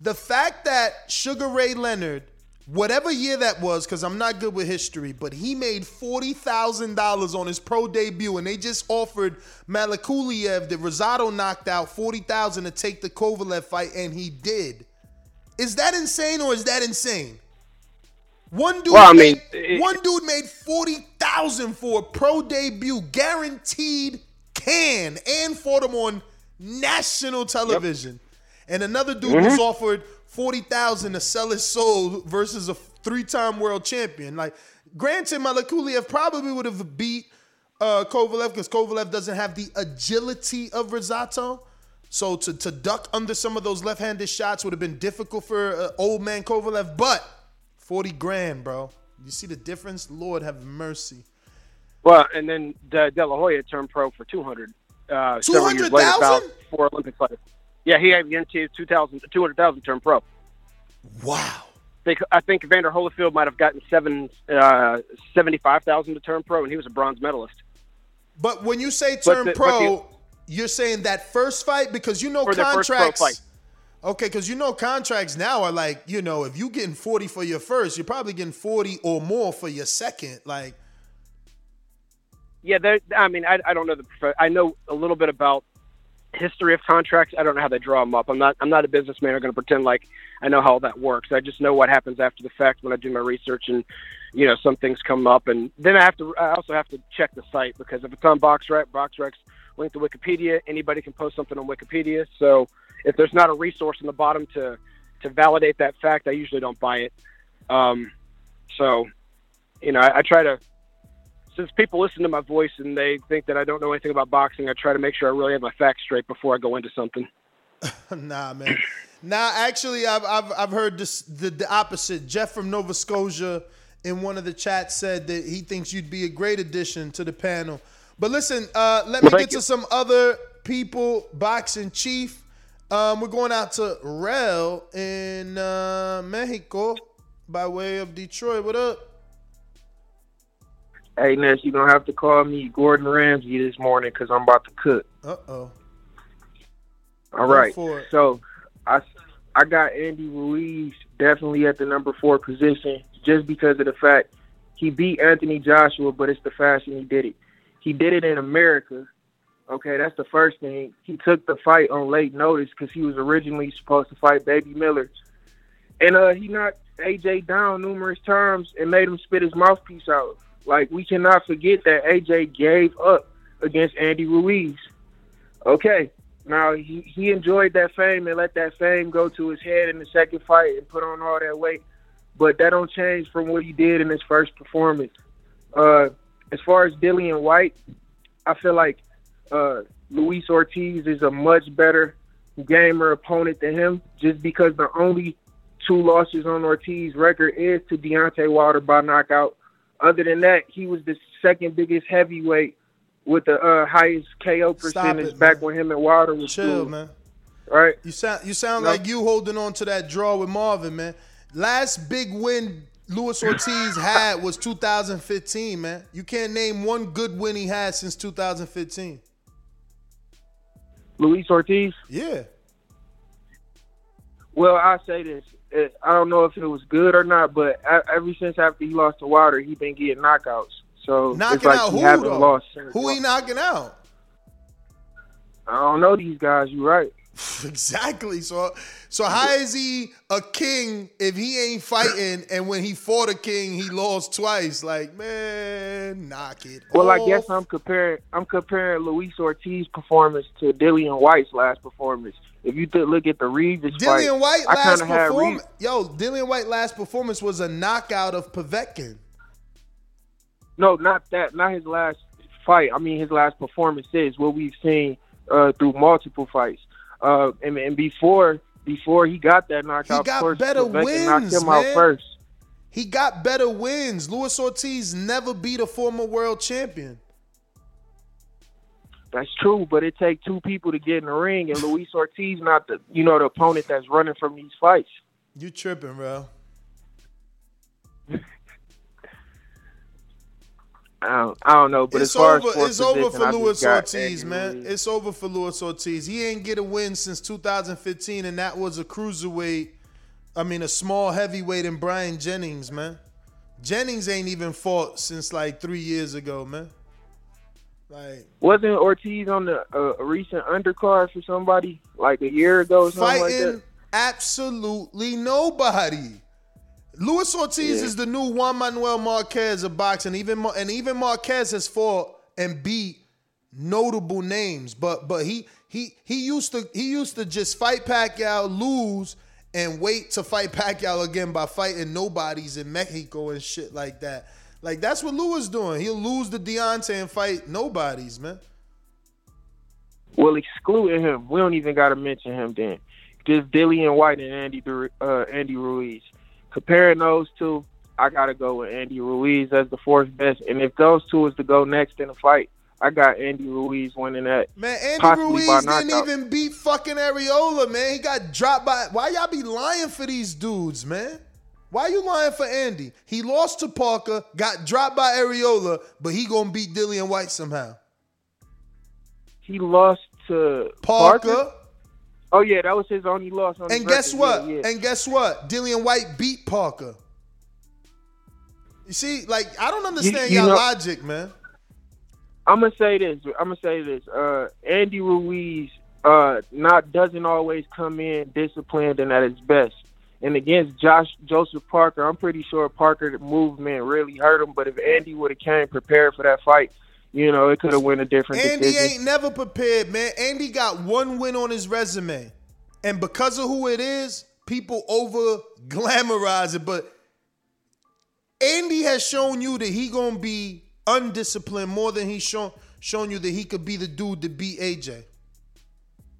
the fact that Sugar Ray Leonard, whatever year that was, because I'm not good with history, but he made forty thousand dollars on his pro debut, and they just offered Melikuziev that Rosado knocked out forty thousand to take the Kovalev fight, and he did. Is that insane or is that insane? One dude, Well, I made, mean, it- one dude made forty thousand for a pro debut, guaranteed can, and fought him on national television. And another dude was Mhm. offered forty thousand to sell his soul versus a three-time world champion. Like, granted, Melikuziev probably would have beat uh, Kovalev because Kovalev doesn't have the agility of Rosado. So to, to duck under some of those left-handed shots would have been difficult for uh, old man Kovalev. But 40 grand, bro. You see the difference? Lord have mercy. Well, and then De, De La Hoya turned pro for 200. Uh, several years later, 200,000? about four Olympic fighters. Yeah, he had guaranteed 2,000, 200,000 turn pro. Wow. I think, I think Vander Holyfield might have gotten seven, uh, 75,000 to turn pro, and he was a bronze medalist. But when you say turn the- pro, you're saying that first fight because you know For their first pro contracts. Okay, because you know contracts now are like you know if you're getting 40 for your first, you're probably getting 40 or more for your second. Like Yeah, there- I mean, I, I don't know the. I know a little bit about history of contracts. I don't know how they draw them up. I'm not. I'm not a businessman. I'm going to pretend like I know how all that works. I just know what happens after the fact when I do my research, and you know, some things come up, and then I have to. I also have to check the site because if it's on BoxRec, BoxRec's linked to Wikipedia. Anybody can post something on Wikipedia. So if there's not a resource in the bottom to to validate that fact, I usually don't buy it. Um, so, you know, I, I try to since people listen to my voice and they think that I don't know anything about boxing, I try to make sure I really have my facts straight before I go into something. nah, man. Nah, actually, I've I've, I've heard this the, the opposite. Jeff from Nova Scotia in one of the chats said that he thinks you'd be a great addition to the panel. But listen, uh, let me Well, get thank to some other people. Boxing chief. Um, we're going out to Rel in uh, Mexico by way of Detroit. What up? Hey, Ness, you're going to have to call me Gordon Ramsay this morning because I'm about to cook. Uh oh. All right. So I, I got Andy Ruiz definitely at the number four position just because of the fact he beat Anthony Joshua, but it's the fashion he did it. He did it in America. Okay, that's the first thing. He took the fight on late notice because he was originally supposed to fight Baby Miller. And uh, he knocked AJ down numerous times and made him spit his mouthpiece out. Like we cannot forget that AJ gave up against Andy Ruiz. Okay, now he, he enjoyed that fame and let that fame go to his head in the second fight and put on all that weight. But that don't change from what he did in his first performance. Uh, as far as Dillian Whyte, I feel like uh, Luis Ortiz is a much better gamer opponent than him, just because the only two losses on Ortiz's record is to Deontay Wilder by knockout. Other than that, he was the second biggest heavyweight with the uh, highest KO percentage it, back when him and Wilder was Chill, cool. man. Right? You sound you sound No. like you holding on to that draw with Marvin, man. Last big win Luis Ortiz had was 2015, man. You can't name one good win he had since 2015. Luis Ortiz. Yeah. Well, I say this. It, I don't know if it was good or not, but ever since after he lost to Wilder, he been getting knockouts. So it's like out he who haven't though? lost. since Who he knocking out? I don't know these guys. You right? Exactly. So so how is he a king if he ain't fighting and when he fought a king he lost twice? Like, man, knock it. Well, I guess I'm comparing I'm comparing Luis Ortiz' performance to Dillian Whyte's last performance. If you look at the Regis fight, Dillian Whyte I last performance. Yo, Dillian Whyte last performance was a knockout of Povetkin. No, not that. Not his last fight. I mean, his last performance is what we've seen uh, through multiple fights. Uh, and, and before before he got that knockout, He got course, better Povetkin knocked wins, him man. out first. He got better wins. Luis Ortiz never beat a former world champion. That's true, but it takes two people to get in the ring, and Luis Ortiz not the you know the opponent that's running from these fights. You tripping, bro? I don't, I don't know, but it's as far over. as It's over for Luis Ortiz, man. It's over for Luis Ortiz. He ain't get a win since 2015, and that was a cruiserweight. I mean, a small heavyweight in Bryant Jennings, man. Jennings ain't even fought since like three years ago, man. Like Wasn't Ortiz on the uh, a recent undercard for somebody like a year ago or something like fighting that? absolutely nobody. Luis Ortiz Yeah. is the new Juan Manuel Marquez of boxing. Even and even Marquez has fought and beat notable names, but but he he he used to he used to just fight Pacquiao, lose, and wait to fight Pacquiao again by fighting nobodies in Mexico and shit like that. Like that's what Luis doing. He'll lose to Deontay and fight nobodies, man. Well, excluding him, we don't even got to mention him then. Just Dillian Whyte and Andy uh, Andy Ruiz. Comparing those two, I gotta go with Andy Ruiz as the fourth best. And if those two is to go next in a fight, I got Andy Ruiz winning that. Man, Andy Ruiz didn't even beat fucking Arreola, man. He got dropped by. Why y'all be lying for these dudes, man? Why you lying for Andy? He lost to Parker, got dropped by Arreola, but he gonna beat Dillian Whyte somehow. He lost to Parker. Oh yeah, that was his only loss on. And guess record. what? Yeah, yeah. And guess what? Dillian Whyte beat Parker. You see, like I don't understand you y'all know- logic, man. I'm gonna say this. I'm gonna say this. Uh, Andy Ruiz uh, not doesn't always come in disciplined and at his best. And against Josh Joseph Parker, I'm pretty sure Parker movement really hurt him. But if Andy would have came prepared for that fight, you know, it could have went a different Andy decision. ain't never prepared, man. Andy got one win on his resume. And because of who it is, people over glamorize it. But Andy has shown you that he gonna be undisciplined more than he's shown shown you that he could be the dude to beat AJ.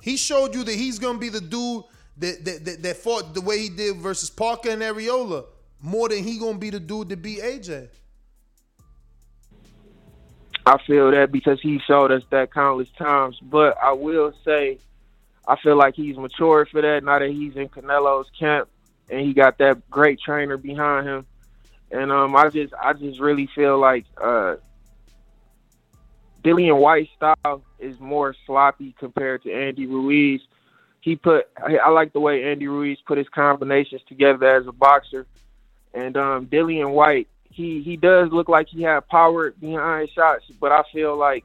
He showed you that he's gonna be the dude that that, that, that fought the way he did versus Parker and Arreola more than he gonna be the dude to beat AJ. I feel that because he showed us that countless times. But I will say, I feel like he's matured for that now that he's in Canelo's camp and he got that great trainer behind him. And um, I just, I just really feel like uh, Dillian Whyte's style is more sloppy compared to Andy Ruiz. He put, I, I like the way Andy Ruiz put his combinations together as a boxer. And um, Dillian Whyte, he he does look like he had power behind shots, but I feel like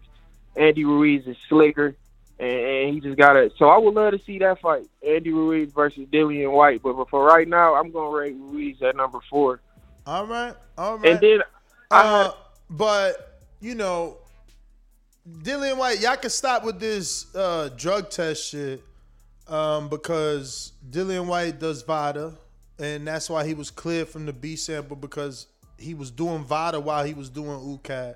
Andy Ruiz is slicker, and, and he just got it. So I would love to see that fight, Andy Ruiz versus Dillian Whyte. But, but for right now, I'm gonna rate Ruiz at number four. All right, all right. And then uh, but you know, Dillian Whyte, y'all can stop with this uh, drug test shit um, because Dillian Whyte does VADA, and that's why he was cleared from the B sample because he was doing VADA while he was doing UKAD.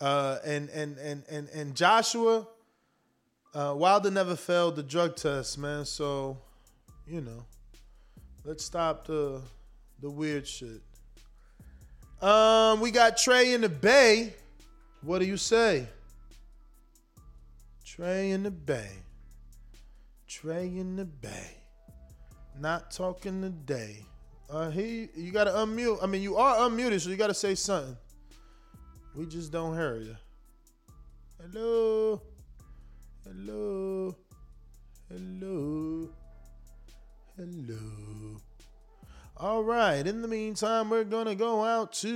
Uh, and and and and and Joshua uh, Wilder never failed the drug test, man. So you know, let's stop the the weird shit. Um, we got Trey in the Bay. What do you say? Trey in the Bay. Trey in the Bay. Not talking today. Uh, he, you gotta unmute. I mean, you are unmuted, so you gotta say something. We just don't hear you. Hello. Hello. Hello. Hello. All right. In the meantime, we're gonna go out to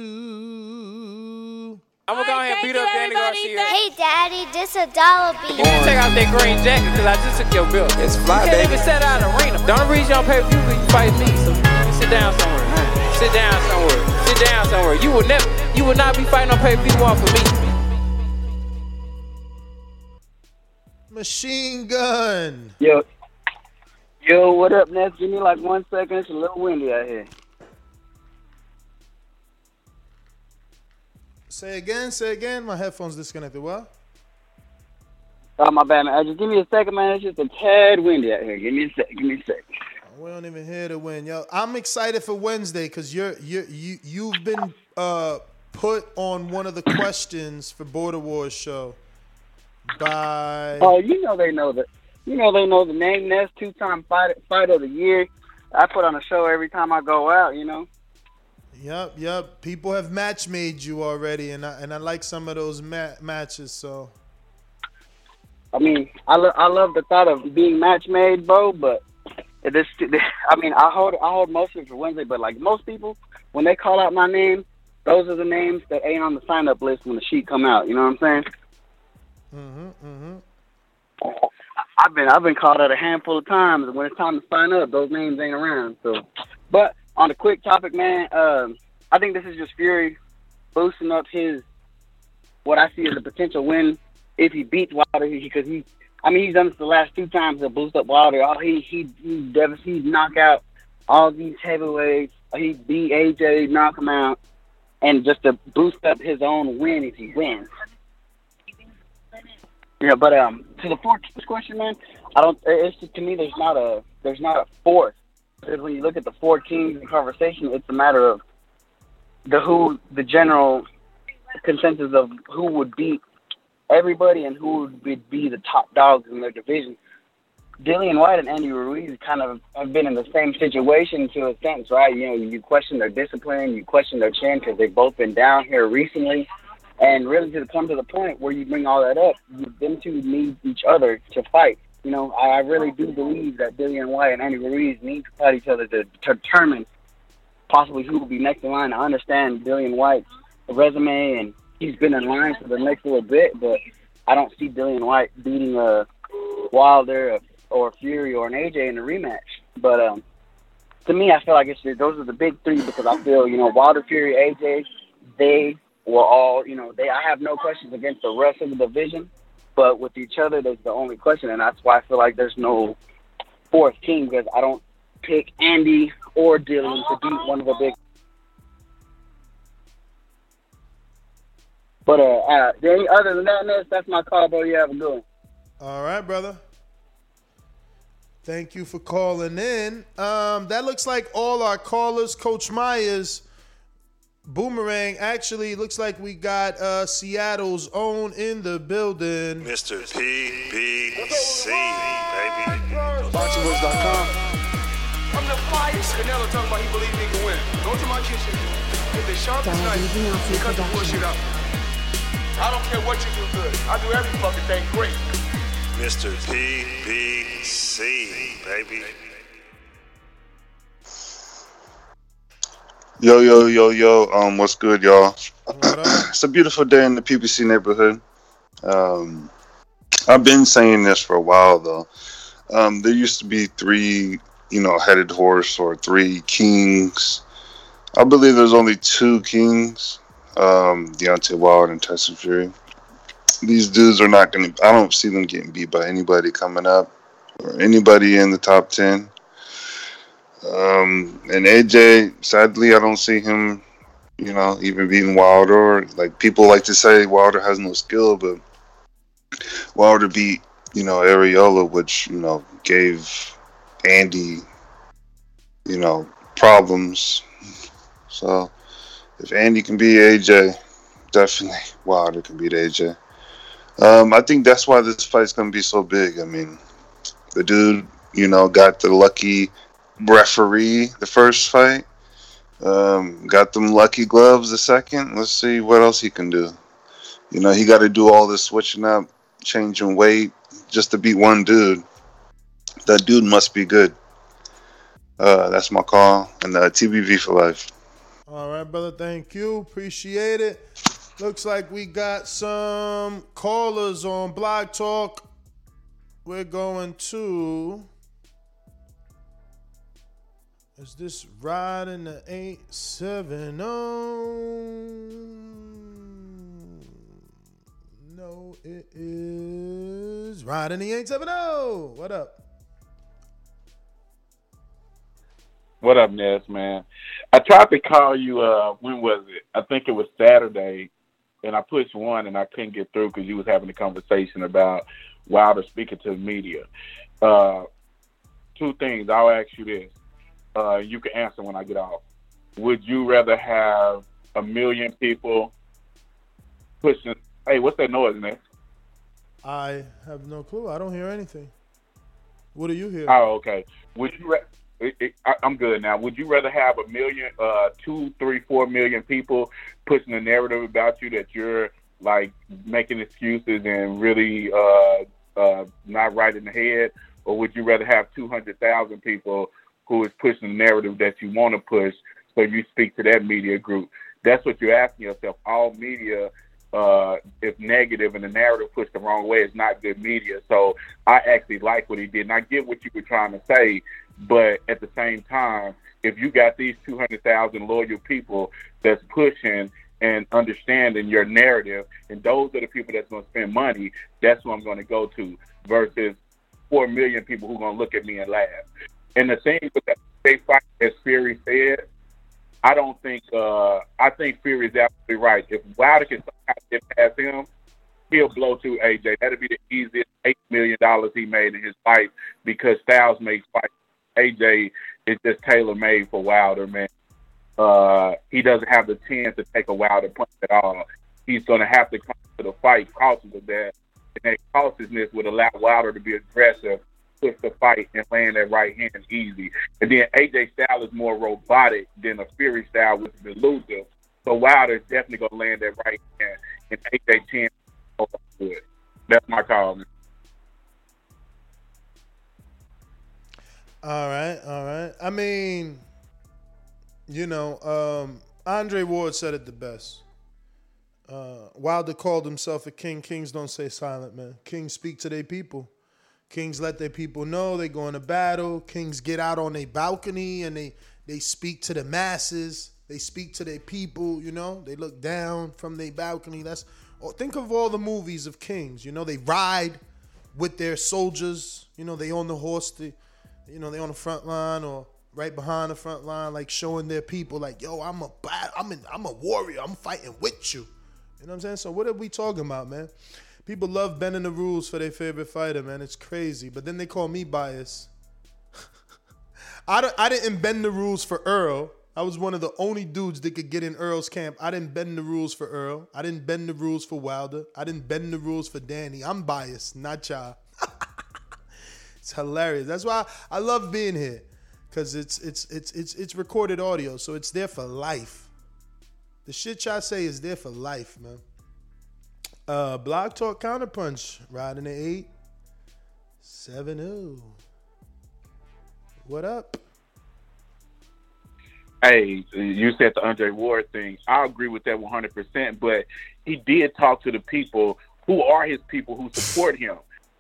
I'm gonna go ahead and beat up Danny Garcia. Hey, Daddy, this a dollar bill. You need to take out that green jacket because I just took your bill. It's fly, you can't baby. even set out an arena. The only reason you don't pay per view because you fight me. So you sit down somewhere. Sit down somewhere. Sit down somewhere. You will never, you will not be fighting on pay per view one for me. Machine gun. Yo, yo, what up, Ness? Give me like one second. It's a little windy out here. Say again, say again. My headphones disconnected. What? Oh, my bad, man. Uh, just give me a second, man. It's just a tad windy out here. Give me a sec. Give me a sec. We don't even hear the win, yo. I'm excited for Wednesday because you're you you you've been uh put on one of the questions for Border Wars show by Oh, you know they know that. You know they know the name Ness, two-time fight fight of the year. I put on a show every time I go out. You know. Yep, yep. People have match made you already, and I and I like some of those ma- matches. So I mean, I, lo- I love the thought of being match made, bro. But this, I mean, I hold I hold most of it for Wednesday. But like most people, when they call out my name, those are the names that ain't on the sign up list when the sheet come out. You know what I'm saying? mm-hmm, mm-hmm. I've been I've been called out a handful of times, and when it's time to sign up, those names ain't around. So, but on the quick topic, man, um, I think this is just Fury boosting up his what I see as a potential win if he beats Wilder because he, I mean, he's done this the last two times to boost up Wilder. Oh, he he he devas he knock out all these heavyweights. He beat AJ, knock him out, and just to boost up his own win if he wins. Yeah, but um, to the fourth question, man, I don't. It's just to me, there's not a there's not a fourth. Because when you look at the four kings in conversation, it's a matter of the who, the general consensus of who would beat everybody and who would be the top dogs in their division. Dillian Whyte and Andy Ruiz kind of have been in the same situation to a sense, right? You know, you question their discipline, you question their chin because they've both been down here recently. And really, to come to the point where you bring all that up, you, them two need each other to fight. You know, I, I really do believe that Dillian Whyte and Andy Ruiz need to fight each other to, to determine possibly who will be next in line. I understand Dillian Whyte's resume and he's been in line for the next little bit, but I don't see Dillian Whyte beating a Wilder or Fury or an AJ in a rematch. But um, to me, I feel like it's those are the big three because I feel you know Wilder, Fury, AJ, they were all you know they. I have no questions against the rest of the division, but with each other, there's the only question, and that's why I feel like there's no fourth king because I don't pick Andy or Dylan to beat one of the big. But uh, uh any other than that, Ness, that's my call, bro. You have a good one. All right, brother. Thank you for calling in. Um, that looks like all our callers. Coach Myers, Boomerang. Actually, looks like we got uh, Seattle's own in the building. Mr. PBC, baby. BoxingWords.com. I'm the flyest. Canelo talking about he believe he can win. Go to my kitchen. Get the sharpest knife. Cut the bullshit out. I don't care what you do good. I do every fucking thing great. Mr. PBC, baby. Yo, yo, yo, yo. Um, what's good, y'all? it's a beautiful day in the PBC neighborhood. Um, I've been saying this for a while, though. Um, there used to be three, you know, headed horse or three kings. I believe there's only two kings, um, Deontay Wilder and Tyson Fury. These dudes are not going to, I don't see them getting beat by anybody coming up or anybody in the top 10. Um, and AJ, sadly, I don't see him, you know, even beating Wilder. Like people like to say, Wilder has no skill, but Wilder beat, you know, Arreola, which you know gave Andy, you know, problems. So if Andy can beat AJ, definitely Wilder can beat AJ. Um, I think that's why this fight's gonna be so big. I mean, the dude, you know, got the lucky referee the first fight. Um, got them lucky gloves the second. Let's see what else he can do. You know, he got to do all this switching up, changing weight just to beat one dude. That dude must be good. Uh, that's my call. And uh, TBV for life. All right, brother. Thank you. Appreciate it. Looks like we got some callers on Blog Talk. We're going to. Is this riding the 870? No, it is riding the 870. What up? What up, Ness, man? I tried to call you. Uh, when was it? I think it was Saturday, and I pushed one, and I couldn't get through because you was having a conversation about Wilder speaking to the media. Uh, two things. I'll ask you this. Uh, you can answer when I get off. Would you rather have a million people pushing? Hey, what's that noise, Ness? I have no clue. I don't hear anything. What do you hear? Oh, okay. Would you? Ra- it, it, I, I'm good now. Would you rather have a million, uh, two, three, four million people pushing a narrative about you that you're like making excuses and really uh, uh, not right in the head, or would you rather have two hundred thousand people who is pushing the narrative that you want to push, so you speak to that media group? That's what you're asking yourself. All media uh, if negative and the narrative pushed the wrong way, it's not good media. So I actually like what he did, and I get what you were trying to say. But at the same time, if you got these 200,000 loyal people that's pushing and understanding your narrative, and those are the people that's going to spend money, that's who I'm going to go to versus 4 million people who are going to look at me and laugh. And the thing with that state fight, as Fury said, I don't think uh I think Fury is absolutely right. If Wilder can somehow get past him, he'll blow through AJ. That'd be the easiest eight million dollars he made in his life because Styles makes fight. AJ is just tailor made for Wilder, man. Uh he doesn't have the chance to take a Wilder punch at all. He's gonna have to come to the fight cautious of that. And that cautiousness would allow Wilder to be aggressive push the fight and land that right hand easy. And then AJ style is more robotic than a Fury style, which is elusive. So Wilder is definitely gonna land that right hand, and AJ chance to. That's my call. Man. All right, all right. I mean, you know, um, Andre Ward said it the best. Uh, Wilder called himself a king. Kings don't say silent, man. Kings speak to their people. Kings let their people know they going to battle. Kings get out on their balcony and they they speak to the masses. They speak to their people. You know, they look down from their balcony. That's oh, think of all the movies of kings. You know, they ride with their soldiers. You know, they on the horse. They, you know, they on the front line or right behind the front line, like showing their people, like, yo, I'm a I'm in, I'm a warrior. I'm fighting with you. You know what I'm saying? So what are we talking about, man? People love bending the rules for their favorite fighter, man. It's crazy. But then they call me biased. I, I didn't bend the rules for Errol. I was one of the only dudes that could get in Errol's camp. I didn't bend the rules for Errol. I didn't bend the rules for Wilder. I didn't bend the rules for Danny. I'm biased, not y'all. It's hilarious. That's why I love being here. Cause it's it's it's it's it's recorded audio, so it's there for life. The shit y'all say is there for life, man. Uh, Blog Talk Counterpunch, riding the eight, seven zero. What up? Hey, you said the Andre Ward thing. I agree with that 100%, but he did talk to the people who are his people who support him.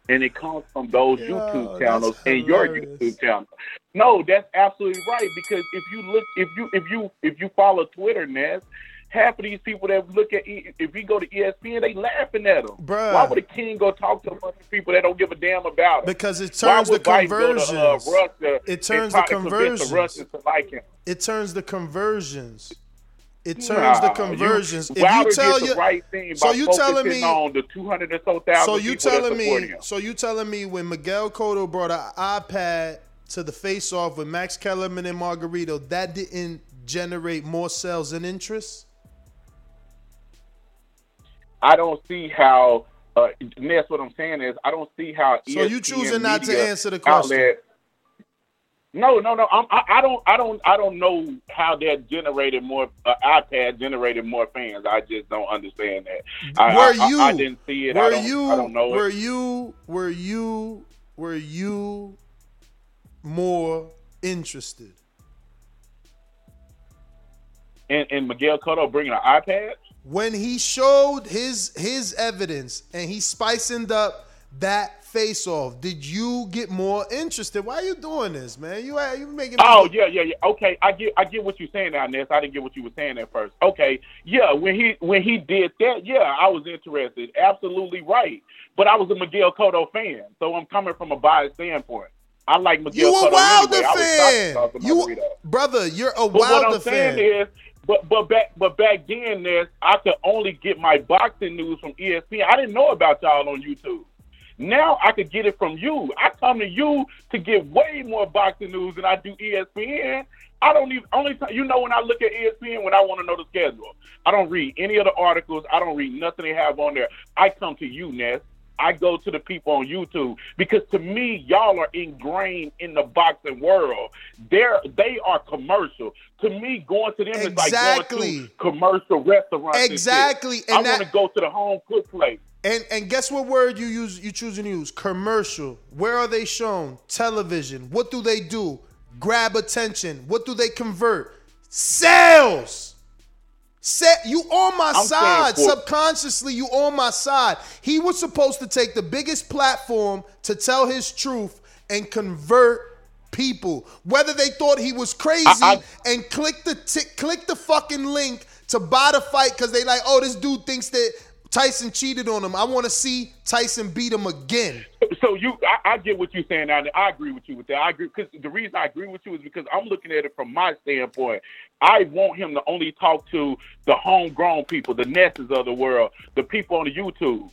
And it comes from those YouTube channels and your YouTube channel. No, that's absolutely right. Because if you look, if you if you if you follow Twitter, Ness, half of these people that look at if you go to ESPN, they laughing at them. Bruh. Why would a king go talk to a bunch of people that don't give a damn about him? Because it turns the go to, uh, conversions. Russia It turns the conversions. To like. It turns the conversions. It turns Nah, the you- conversions. if you tell you, the right thing so you telling me, on the two hundred or so thousand so you telling me, him. so you telling me when Miguel Cotto brought an iPad to the face off with Max Kellerman and Margarito, that didn't generate more sales and interest? I don't see how. Uh, that's what I'm saying is I don't see how. So you ESPN choosing not to answer the question? outlet- No, no, no. I'm, I, I don't, I don't, I don't know how that generated more. Uh, iPad generated more fans. I just don't understand that. I, were I, you? I, didn't see it. Were I don't, you? I don't know Were it. you? Were you? Were you more interested? and, and Miguel Cotto bringing an iPad? When he showed his his evidence and he spicing up that face off, did you get more interested? Why are you doing this, man? You uh, you making Oh yeah, yeah, yeah. Okay, I get I get what you're saying now, Ness. I didn't get what you were saying at first. Okay, yeah, when he when he did that, yeah, I was interested. Absolutely right. But I was a Miguel Cotto fan, so I'm coming from a biased standpoint. I like Miguel You a Cotto Wilder anyway. Fan. shocked about the You brother, you're a But what I'm saying is, but but back but back then, Ness, I could only get my boxing news from ESPN. I didn't know about y'all on YouTube. Now I could get it from you. I come to you to get way more boxing news than I do ESPN. I don't even only time you know when I look at ESPN when I want to know the schedule. I don't read any of the articles. I don't read nothing they have on there. I come to you, Ness. I go to the people on YouTube because to me, y'all are ingrained in the boxing world. They're they are commercial. To me, going to them is like going to commercial restaurants. Exactly, and I want to go to the home cook place. And and guess what word you use you choosing to use? Commercial. Where are they shown? Television. What do they do? Grab attention. What do they convert? Sales. Set you on my I'm side. Subconsciously, you on my side. He was supposed to take the biggest platform to tell his truth and convert people. Whether they thought he was crazy I- and click the t- click the fucking link to buy the fight because they like, oh, this dude thinks that Tyson cheated on him. I want to see Tyson beat him again. So you, I, I get what you're saying and I agree with you with that. I agree because the reason I agree with you is because I'm looking at it from my standpoint. I want him to only talk to the homegrown people, the Nesses of the world, the people on the YouTube.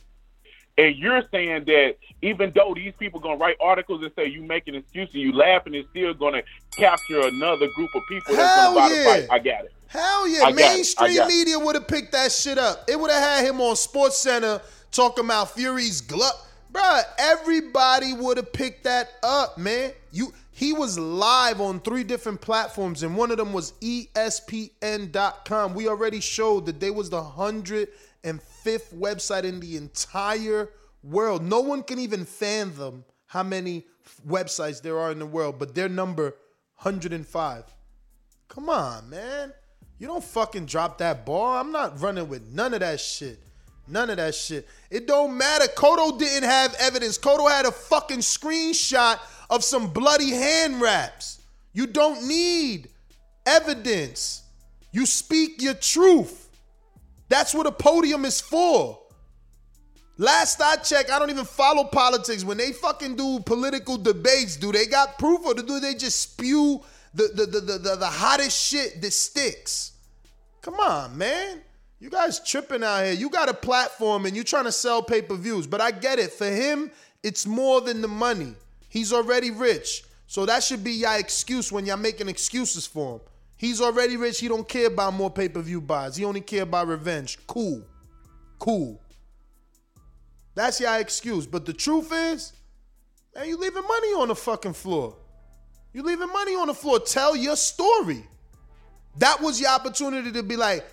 And you're saying that even though these people are gonna write articles and say you making an excuses, you laughing, it's still gonna capture another group of people that's gonna buy yeah. the fight. I got it. Hell yeah, I got it. I mainstream media would have picked that shit up. It would have had him on Sports Center talking about Fury's glove. Bruh, everybody would have picked that up, man. You he was live on three different platforms, and one of them was ESPN.com. We already showed that they was the hundred and fifth website in the entire world. No one can even fathom how many websites there are in the world, but their number 105. Come on, man. You don't fucking drop that ball. I'm not running with none of that shit. None of that shit. It don't matter. Cotto didn't have evidence. Cotto had a fucking screenshot of some bloody hand wraps. You don't need evidence. You speak your truth. That's what a podium is for. Last I checked, I don't even follow politics. When they fucking do political debates, do they got proof or do they just spew the the the the, the, hottest shit that sticks? Come on, man. You guys tripping out here. You got a platform and you're trying to sell pay-per-views. But I get it. For him, it's more than the money. He's already rich. So that should be your excuse when you're making excuses for him. He's already rich. He don't care about more pay-per-view buys. He only care about revenge. Cool. Cool. That's your excuse. But the truth is, man, you leaving money on the fucking floor. You leaving money on the floor. Tell your story. That was your opportunity to be like,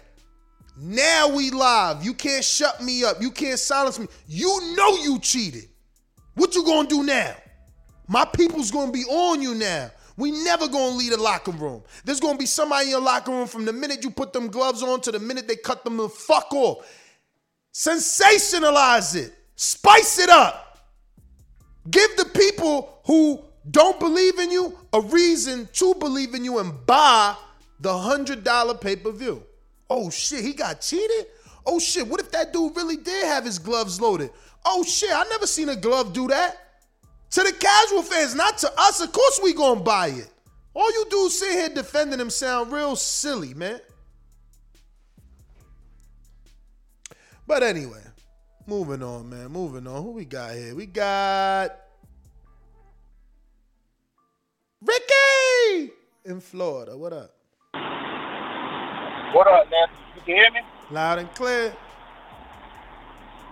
now we live. You can't shut me up. You can't silence me. You know you cheated. What you gonna do now? My people's gonna be on you now. We never gonna leave the locker room. There's gonna be somebody in your locker room from the minute you put them gloves on to the minute they cut them the fuck off. Sensationalize it. Spice it up. Give the people who don't believe in you a reason to believe in you and buy the $100 pay per view. Oh shit, he got cheated? Oh shit, what if that dude really did have his gloves loaded? Oh shit, I never seen a glove do that. To the casual fans, not to us, of course we gonna buy it. All you dudes sit here defending him sound real silly, man. But anyway, moving on, man. Moving on. Who we got here? We got Ricky in Florida. What up? What up, man? You can hear me? Loud and clear.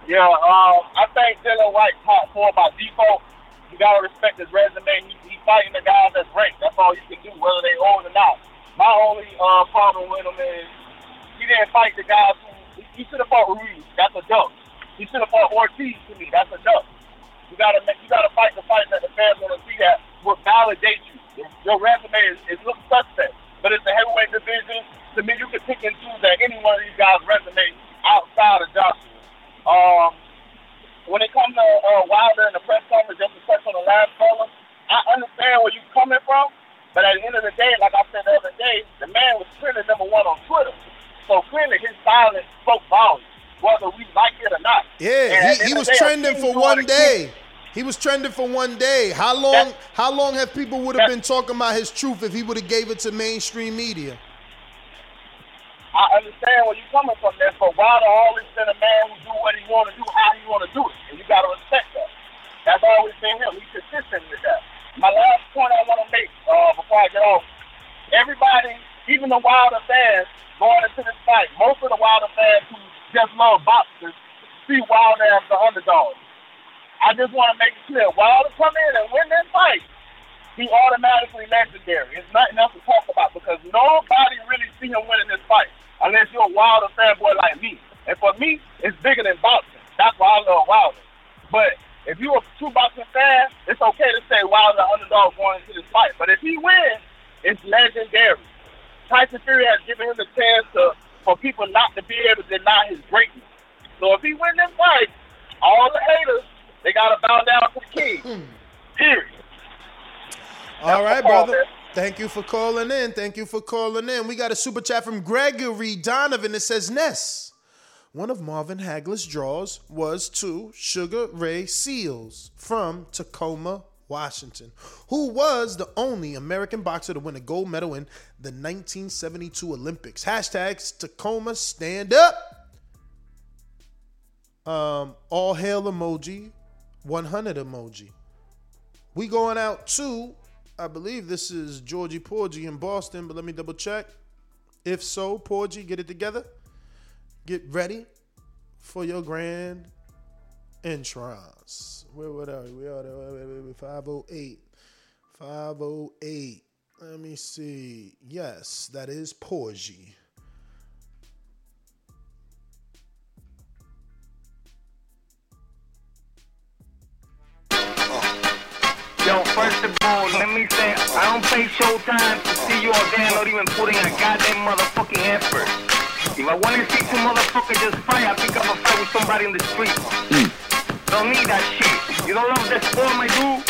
Yeah, um, I think Dillian Whyte top four by default. You gotta respect his resume. He, he fighting the guys that's ranked. That's all you can do, whether they old or not. My only uh, problem with him is he didn't fight the guys who he, he should have fought Ruiz. That's a duck. He should have fought Ortiz to me. That's a duck. You gotta you gotta fight the fight that the fans want to see that will validate you your resume is, is looks suspect. But it's a heavyweight division. To me, you can pick and choose that any one of these guys' resume outside of Joshua. Um, when it comes to uh, Wilder and the press conference, just to touch on the last caller, I understand where you're coming from. But at the end of the day, like I said the other day, the man was clearly number one on Twitter. So clearly his silence spoke volumes, whether we like it or not. Yeah, and he, he was day, trending for one day. He was trending for one day. How long? How long have people would have been talking about his truth if he would have gave it to mainstream media? I understand where you're coming from there, but Wilder always been a man who do what he want to do, how he want to do it, and you got to respect that. That's always been him. He's consistent with that. My last point I want to make uh, before I get off, everybody, even the Wilder fans going into this fight, most of the Wilder fans who just love boxers see Wilder as the underdog. I just want to make it clear, Wilder come in and win this fight, he automatically legendary. It's nothing else to talk about because nobody really see him winning this fight unless you're a Wilder fanboy like me. And for me, it's bigger than boxing. That's why I love Wilder. But if you're a true boxing fan, it's okay to say Wilder underdog going into this fight. But if he wins, it's legendary. Tyson Fury has given him the chance to for people not to be able to deny his greatness. So if he wins this fight, all the haters they gotta bow down to the king. Period. All right, my call, brother. Thank you for calling in. Thank you for calling in. We got a super chat from Gregory Donovan that says Ness. One of Marvin Hagler's draws was to Sugar Ray Seales from Tacoma, Washington, who was the only American boxer to win a gold medal in the 1972 Olympics. Hashtags Tacoma stand up. Um, all hail emoji, 100 emoji. We going out to, I believe this is Georgie Porgy in Boston, but let me double check. If so, Porgy, get it together. Get ready for your grand entrance. Where what are we? We are there. 508. 508. Let me see. Yes, that is Porgy. First let me say, I don't pay showtime to see you all there, not even putting a goddamn motherfucking effort. If I want to see two motherfuckers just fight, I pick up a fight with somebody in the street. Mm. Don't need that shit. You don't love the sport, my dude?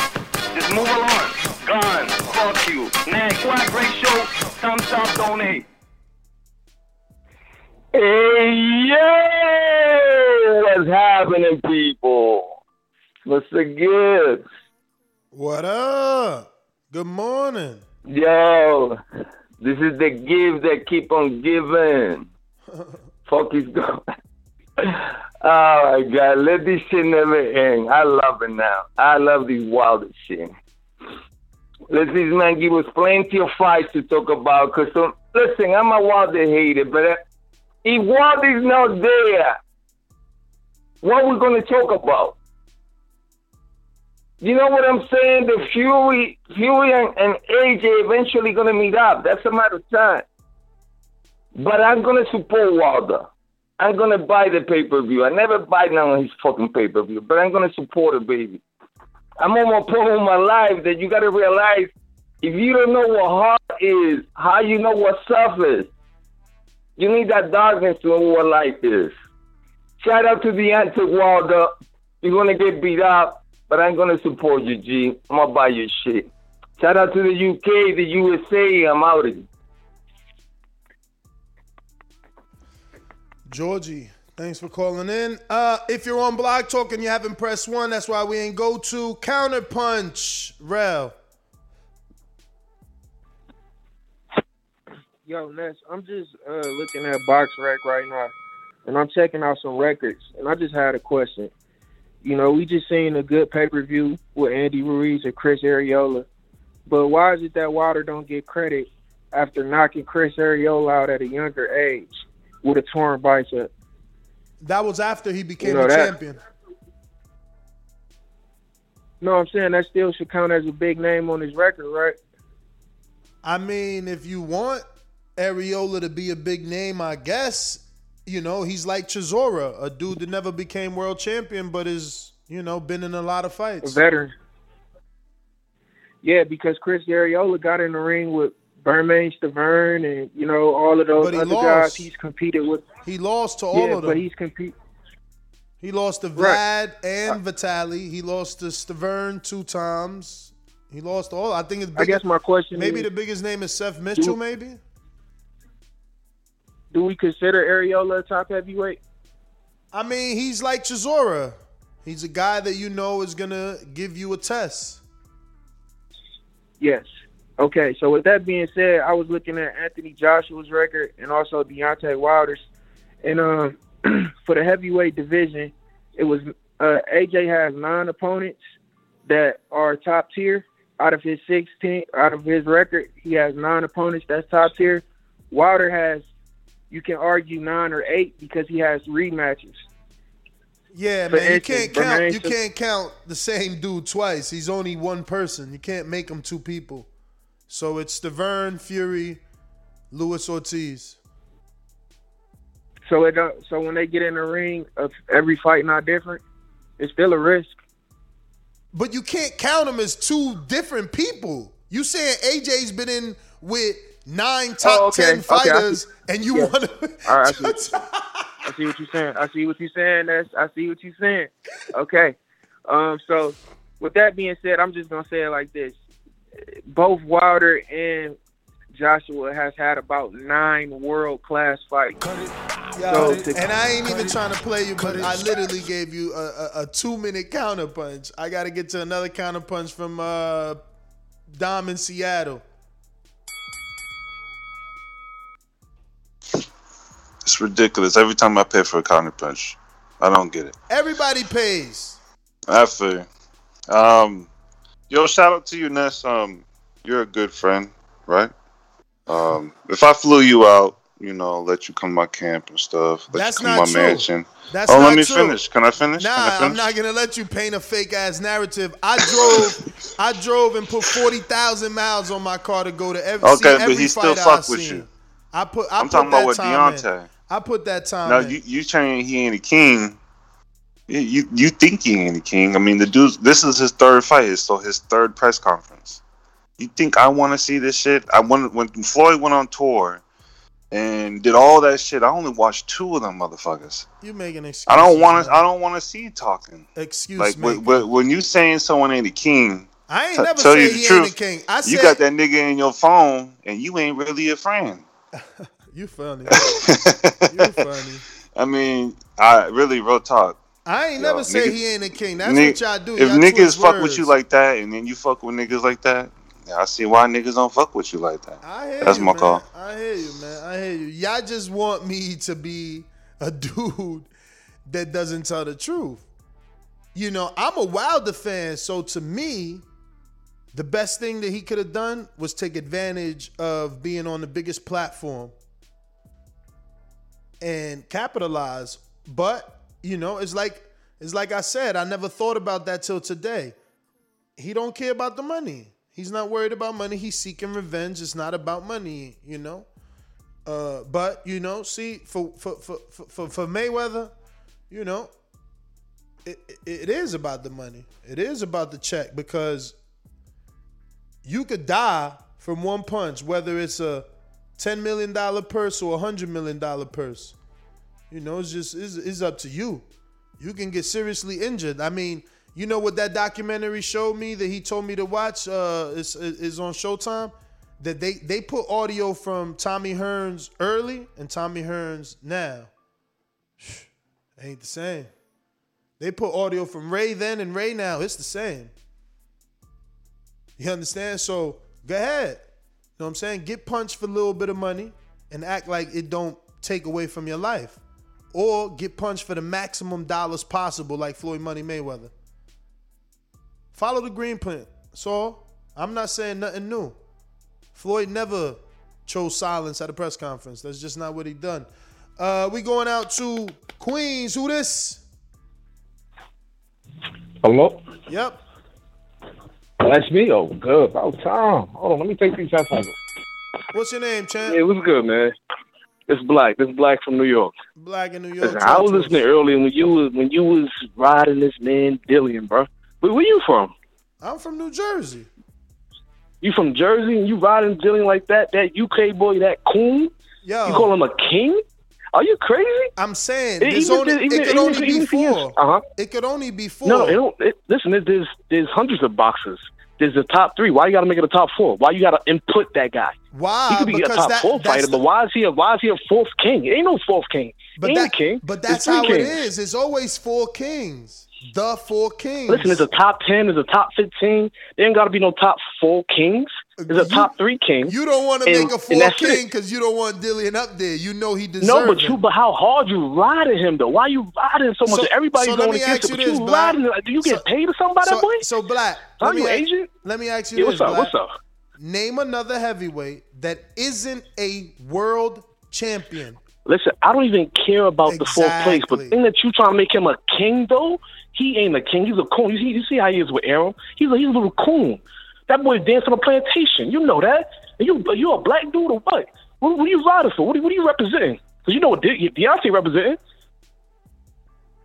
Just move along. Gone. Fuck you. Next. What a great show. Thumbs up, donate. Hey, yo! What's happening, people? Mr. Gibbs. What up? Good morning. Yo, this is the give that keep on giving. Fuck is going Oh my god, let this shit never end. I love it now. I love this wild shit. Let this man give us plenty of fights to talk about. Cause some, listen, I'm a Wilder hater, but uh, if Wilder's not there, what we gonna talk about? You know what I'm saying? The Fury, Fury and, and AJ eventually gonna meet up. That's a matter of time. But I'm gonna support Wilder. I'm gonna buy the pay per view. I never buy none of his fucking pay per view, but I'm gonna support it, baby. I'm on my point in my life that you gotta realize if you don't know what hard is, how you know what suffers. You need that darkness to know what life is. Shout out to the anti Wilder. You're gonna get beat up, but I'm gonna support you, G. I'm gonna buy your shit. Shout out to the UK, the USA. I'm out of it. Georgie, thanks for calling in. Uh, if you're on Blog Talk and you haven't pressed one, that's why we ain't go to Counterpunch. Rel. Yo, Ness, I'm just uh, looking at Box Rec right now, and I'm checking out some records, and I just had a question. You know, we just seen a good pay per view with Andy Ruiz and Chris Arreola, but why is it that Wilder don't get credit after knocking Chris Arreola out at a younger age with a torn bicep? That was after he became You know the that- champion. No, I'm saying that still should count as a big name on his record, right? I mean, if you want Arreola to be a big name, I guess, you know, he's like Chisora, a dude that never became world champion, but is, you know, been in a lot of A fights. veteran. Yeah, because Chris Arreola got in the ring with Bermane Stiverne and you know all of those other lost. guys he's competed with. He lost to yeah, all of but he's compete. He lost to Vlad Right. and uh, Vitali. He lost to Stavern two times. He lost all. I think it's. I guess my question Maybe is- the biggest name is Seth Mitchell. Do- Maybe. Do we consider Arreola a top heavyweight? I mean, he's like Chisora. He's a guy that you know is gonna give you a test. Yes. Okay, so with that being said, I was looking at Anthony Joshua's record and also Deontay Wilder's, and um, for the heavyweight division, it was uh, AJ has nine opponents that are top tier. Out of his sixteen, out of his record, he has nine opponents that's top tier. Wilder has, you can argue nine or eight because he has rematches. Yeah, For man. You can't count. You can't count the same dude twice. He's only one person. You can't make him two people. So it's Stiverne, Fury, Luis Ortiz. So it don't, so when they get in the ring, of every fight not different, it's still a risk. But you can't count them as two different people. You saying AJ's been in with nine top Oh, okay. ten Okay, fighters, and you Yeah. want to? All right, I see. I see what you're saying. I see what you're saying. That's I see what you're saying. Okay. Um. So, with that being said, I'm just gonna say it like this: both Wilder and Joshua has had about nine world class fights. Yo, So to- and I ain't even trying to play you, but I literally gave you a, a, a two minute counter punch. I got to get to another counter punch from uh, Dom in Seattle. It's ridiculous. Every time I pay for a counter punch, I don't get it. Everybody pays. I feel. Um, yo, shout out to you, Ness. Um, you're a good friend, right? Um, if I flew you out, you know, let you come to my camp and stuff, let That's you come not my true. mansion. That's oh, let me true. finish. Can I finish? Nah, Can I I'm not gonna let you paint a fake ass narrative. I drove, I drove and put forty thousand miles on my car to go to every. Okay, see but every he still fuck with seen. you. I put. I I'm put talking about with time in. I put that time. No, in. you you saying he ain't a king. You, you think he ain't a king? I mean, the dude. This is his third fight, so his third press conference. You think I want to see this shit? I wanted when Floyd went on tour and did all that shit. I only watched two of them motherfuckers. You making excuses. I don't want to. I don't want to see you talking. Excuse Like me. when, when you saying someone ain't a king. I ain't t- never tell you the he truth, ain't a king. I you got that nigga in your phone, and you ain't really a friend. you funny. you funny. I mean, I really real talk. I ain't Yo, never say niggas- he ain't a king. That's Ni- what y'all do. If y'all niggas fuck words. with you like that, and then you fuck with niggas like that, I see why niggas don't fuck with you like that. I hear That's you, my man. call. I hear you, man. I hear you. Y'all just want me to be a dude that doesn't tell the truth. You know, I'm a Wilder fan, so to me, the best thing that he could have done was take advantage of being on the biggest platform and capitalize. But, you know, it's like it's like I said, I never thought about that till today. He don't care about the money. He's not worried about money. He's seeking revenge. It's not about money, you know. Uh, but you know, see, for for for for, for, Mayweather, you know, it, it is about the money. It is about the check because you could die from one punch, whether it's a ten million dollar purse or a hundred million dollar purse. You know, it's just it's, it's up to you. You can get seriously injured. I mean, you know what that documentary showed me that he told me to watch uh, is is on Showtime. That they they put audio from Tommy Hearns early and Tommy Hearns now. Ain't the same. They put audio from Ray then and Ray now. It's the same. You understand? So go ahead. You know what I'm saying? Get punched for a little bit of money and act like it don't take away from your life. Or get punched for the maximum dollars possible, like Floyd Money Mayweather. Follow the green print. So I'm not saying nothing new. Floyd never chose silence at a press conference. That's just not what he done. Uh, we going out to Queens. Who this? Hello? Yep. That's me. Oh, good. About time. Hold on, let me take these out. What's your name, champ? Yeah, what's good, man? It's Black. It's Black from New York. Black in New York. Listen, I was listening earlier when you was when you was riding this man Dillian, bro. Where, where you from? I'm from New Jersey. You from Jersey and you riding Dillian like that? That UK boy, that coon? Yo. You call him a king? Are you crazy? I'm saying It- even only, even it could even only be four. Uh-huh. It could only be four. No, it don't. It, listen, there's, there's there's hundreds of boxers. There's the top three. Why you got to make it a top four? Why you got to input that guy? Why? He could be a top that- four fighter, but why is he a why is he a fourth king? Ain't no fourth king. But Ain't that, a king. but that's how it kings. is. It's always four kings. The four kings. Listen, there's a top ten, there's a top fifteen. There ain't got to be no top four kings. There's a top three king. You don't want to make a four king because you don't want Dillian up there. You know he deserves No, but it. you, but how hard you riding him though? Why you riding so much? So- Everybody's so going against him, you but this, you riding. Do you get paid or something by so, that boy? So black. Are let me you agent? Let me ask you Yeah, this, what's up? Black. What's up? Name another heavyweight that isn't a world champion. Listen, I don't even care about the fourth place, but the thing that you trying to make him a king though, he ain't a king. He's a coon. You see, you see how he is with Aaron. He's a he's a little coon. That boy dancing on a plantation. You know that. And you you a black dude or what? What, what are you riding for? What are, what are you representing? Because you know what De- representing.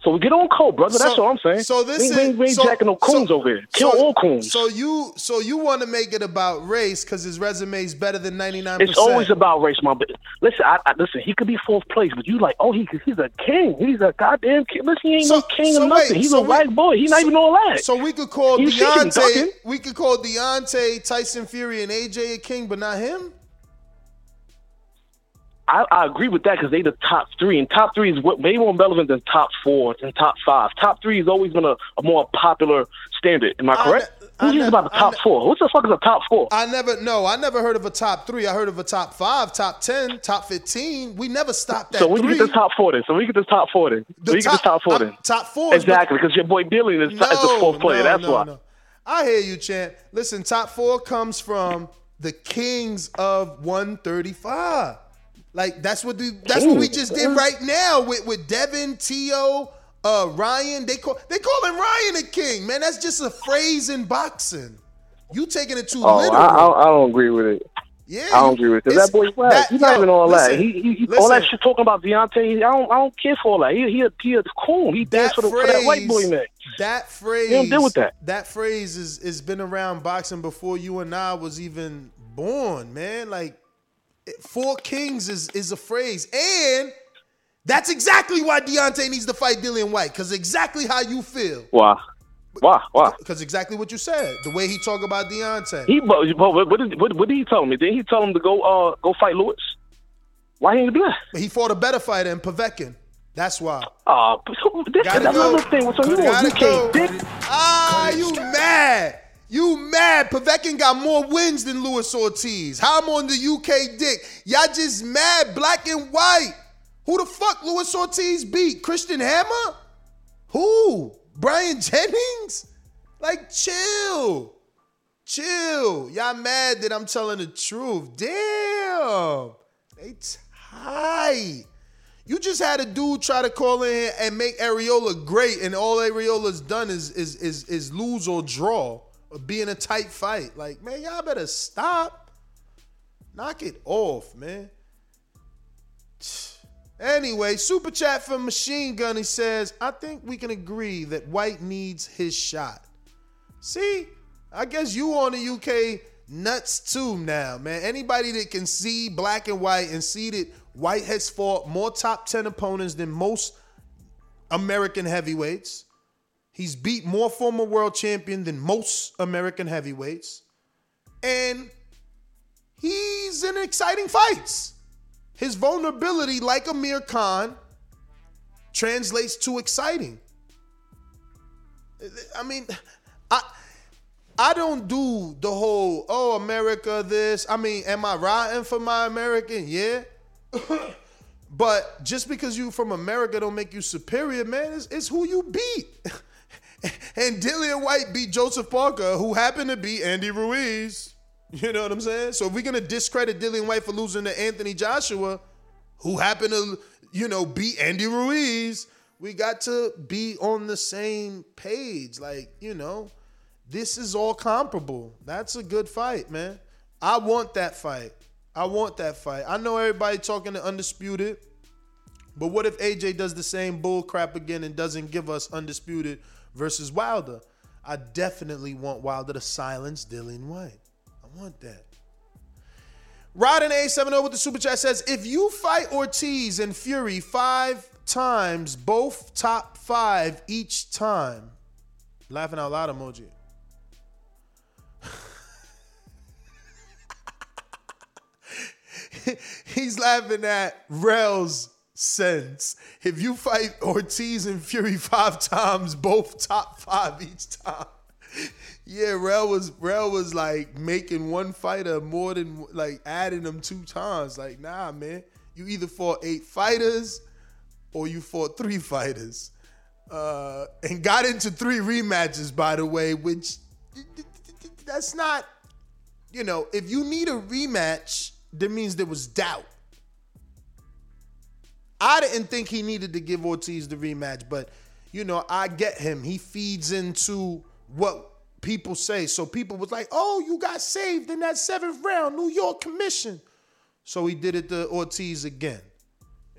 So we get on code, brother. That's So- all I'm saying. So this we, is we, so- jacking no coons so- over here. Kill so- all coons. So you so you want to make it about race because his resume is better than ninety nine It's always about race, my. But listen, I, I listen. He could be fourth place, but you like, oh, he he's a king. He's a goddamn king. Listen, he ain't no king or nothing. wait, he's a we- white boy. He's not even all that. So we could call You Deontay. We could call Deontay, Tyson Fury, and AJ a king, but not him. I, I agree with that because they the top three, and top three is what way more relevant than top four and top five. Top three has always been a, a more popular standard. Am I correct? Who cares about the top four? What the fuck is a top four? I never no, I never heard of a top three. I heard of a top five, top ten, top fifteen. We never stopped at So we three. get this top four then. So we get this top four then. The we get this top- top four I'm- top four Exactly, because your boy Billy is, is the fourth player. no, That's no, why. no. I hear you, Champ. Listen, top four comes from the kings of 135. Like that's what the, that's what we just did right now with with Devin, Tio, uh, Ryan. They call they calling Ryan a king, man. That's just a phrase in boxing. You taking it too Oh, literal. I, I, I don't agree with it. Yeah, I don't agree with it. That boy's whack. that- He's not yo, even all listen, that. He, he, he all that shit talking about Deontay. I don't, I don't care for all that. He, he, a, he a coon. He danced for, the, for that white boy man. That phrase. don't deal with that. That phrase is has been around boxing before you and I was even born, man. Like four kings is is a phrase, and that's exactly why Deontay needs to fight Dillian Whyte, because exactly how you feel, Why? Why? Why? because exactly what you said, the way he talk about Deontay. He, but, what, did, what, what did he tell me? Did he tell him to go uh go fight Luis? Why he do that? He fought a better fighter in Povetkin. That's why. Uh, so this that's go. another thing. So you Gotta want go. UK dick? Ah, you mad? You mad? Povetkin got more wins than Luis Ortiz. How I'm on the UK dick? Y'all just mad, black and white. Who the fuck Luis Ortiz beat? Christian Hammer? Who? Bryant Jennings? Like, chill. Chill. Y'all mad that I'm telling the truth. Damn. They tight. You just had a dude try to call in and make Arreola great, and all Arreola's done is is is is lose or draw be in a tight fight. Like, man, y'all better stop. Knock it off, man. Anyway, super chat from Machine Gun. He says, I think we can agree that Whyte needs his shot. See, I guess you on the UK nuts too now, man. Anybody that can see black and white and see that Whyte has fought more top 10 opponents than most American heavyweights. He's beat more former world champion than most American heavyweights. And he's in exciting fights. His vulnerability, like Amir Khan, translates to exciting. I mean, I I don't do the whole oh America this. I mean, am I riding for my American? Yeah. but just because you from America don't make you superior, man. It's, it's who you beat. and Dillian Whyte beat Joseph Parker, who happened to beat Andy Ruiz. You know what I'm saying? So if we're gonna discredit Dillian Whyte for losing to Anthony Joshua, who happened to, you know, beat Andy Ruiz, we got to be on the same page. Like, you know, this is all comparable. That's a good fight, man. I want that fight. I want that fight. I know everybody talking to Undisputed, but what if AJ does the same bull crap again and doesn't give us Undisputed versus Wilder? I definitely want Wilder to silence Dillian Whyte. I want that. Rodden A70 with the super chat says, if you fight Ortiz and Fury five times, both top five each time. Laughing out loud emoji. He's laughing at Rel's sense. If you fight Ortiz and Fury five times, both top five each time. Yeah, Rel was Rel was like making one fighter more than like adding them two times. Like, nah, man. You either fought eight fighters or you fought three fighters. Uh, and got into three rematches, by the way, which that's not, you know, if you need a rematch, that means there was doubt. I didn't think he needed to give Ortiz the rematch, but you know, I get him. He feeds into what people say. So people was like, "Oh, you got saved in that seventh round, New York Commission." So he did it to Ortiz again.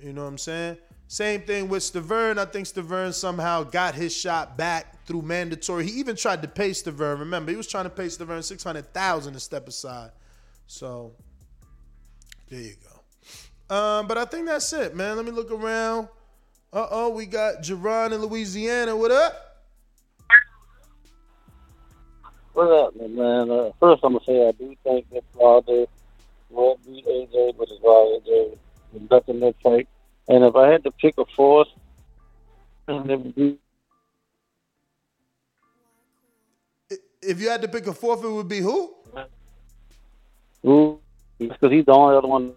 You know what I'm saying? Same thing with Stiverne. I think Stiverne somehow got his shot back through mandatory. He even tried to pay Stiverne. Remember, he was trying to pay Stiverne six hundred thousand to step aside. So there you go. Um, but I think that's it, man. Let me look around. Uh oh, we got Jerron in Louisiana. What up? What up, man? Uh, first, I'm gonna say I do think that Wilder will beat AJ, but it's why AJ is ducking that fight. And if I had to pick a fourth, and it would be If you had to pick a fourth, it would be who? who, because he's the only other one.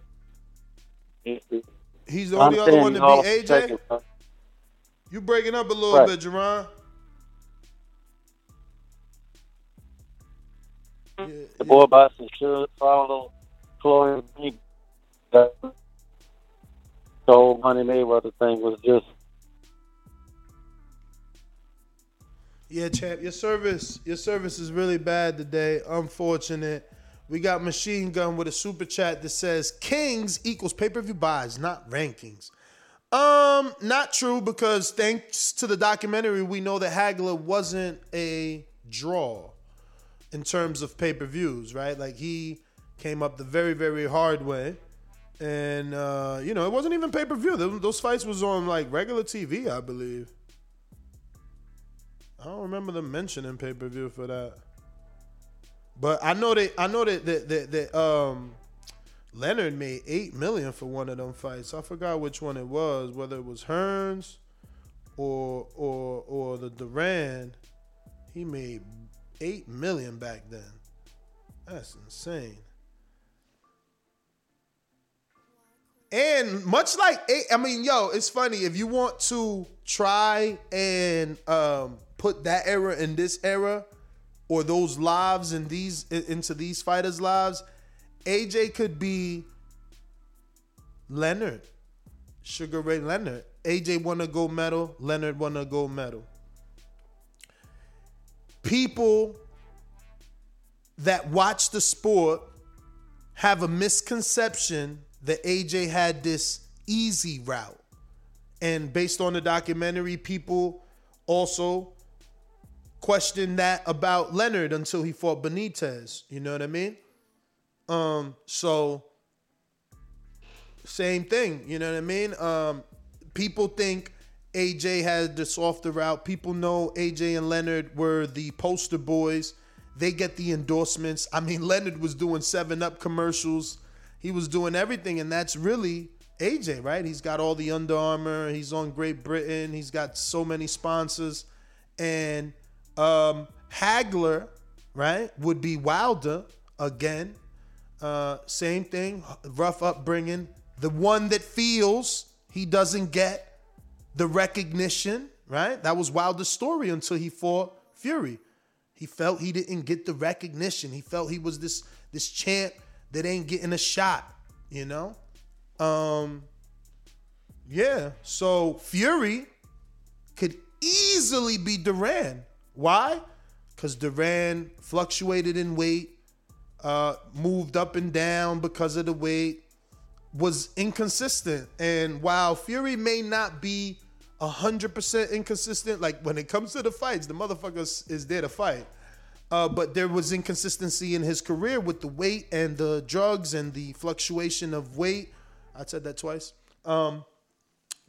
He's the only other one to he's beat AJ. second, You breaking up a little Right. bit, Jerron. The boy Boston should follow Floyd. That the whole Money Mayweather thing was just Yeah, champ, your service, your service is really bad today. Unfortunate. We got Machine Gun with a super chat that says Kings equals pay-per-view buys, not rankings. Um, not true because thanks to the documentary, we know that Hagler wasn't a draw in terms of pay-per-views, right? Like he came up the very, very hard way. And uh, you know, it wasn't even pay-per-view. Those, those fights was on like regular TV, I believe. I don't remember them mentioning pay per view for that. But I know they I know that that, that, that um Leonard made eight million for one of them fights. I forgot which one it was, whether it was Hearns or or or the Duran. He made eight million back then. That's insane. And much like eight, I mean, yo, it's funny if you want to try and um, put that era in this era, or those lives in these into these fighters' lives. AJ could be Leonard, Sugar Ray Leonard. AJ won a gold medal. Leonard won a gold medal. People that watch the sport have a misconception that AJ had this easy route. And based on the documentary, people also questioned that about Leonard until he fought Benitez. You know what I mean? Um, so same thing, you know what I mean? Um, people think AJ had the softer route. People know AJ and Leonard were the poster boys. They get the endorsements. I mean, Leonard was doing 7 Up commercials. He was doing everything, and that's really AJ, right? He's got all the Under Armour. He's on Great Britain. He's got so many sponsors. And um, Hagler, right, would be Wilder again. Uh, same thing, rough upbringing. The one that feels he doesn't get the recognition, right? That was Wilder's story until he fought Fury. He felt he didn't get the recognition. He felt he was this this champ that ain't getting a shot, you know? Um yeah, so Fury could easily be Duran. Why? Cuz Duran fluctuated in weight, uh moved up and down because of the weight, was inconsistent. And while Fury may not be 100% inconsistent like when it comes to the fights, the motherfucker is there to fight. Uh, but there was inconsistency in his career with the weight and the drugs and the fluctuation of weight. I said that twice. Um,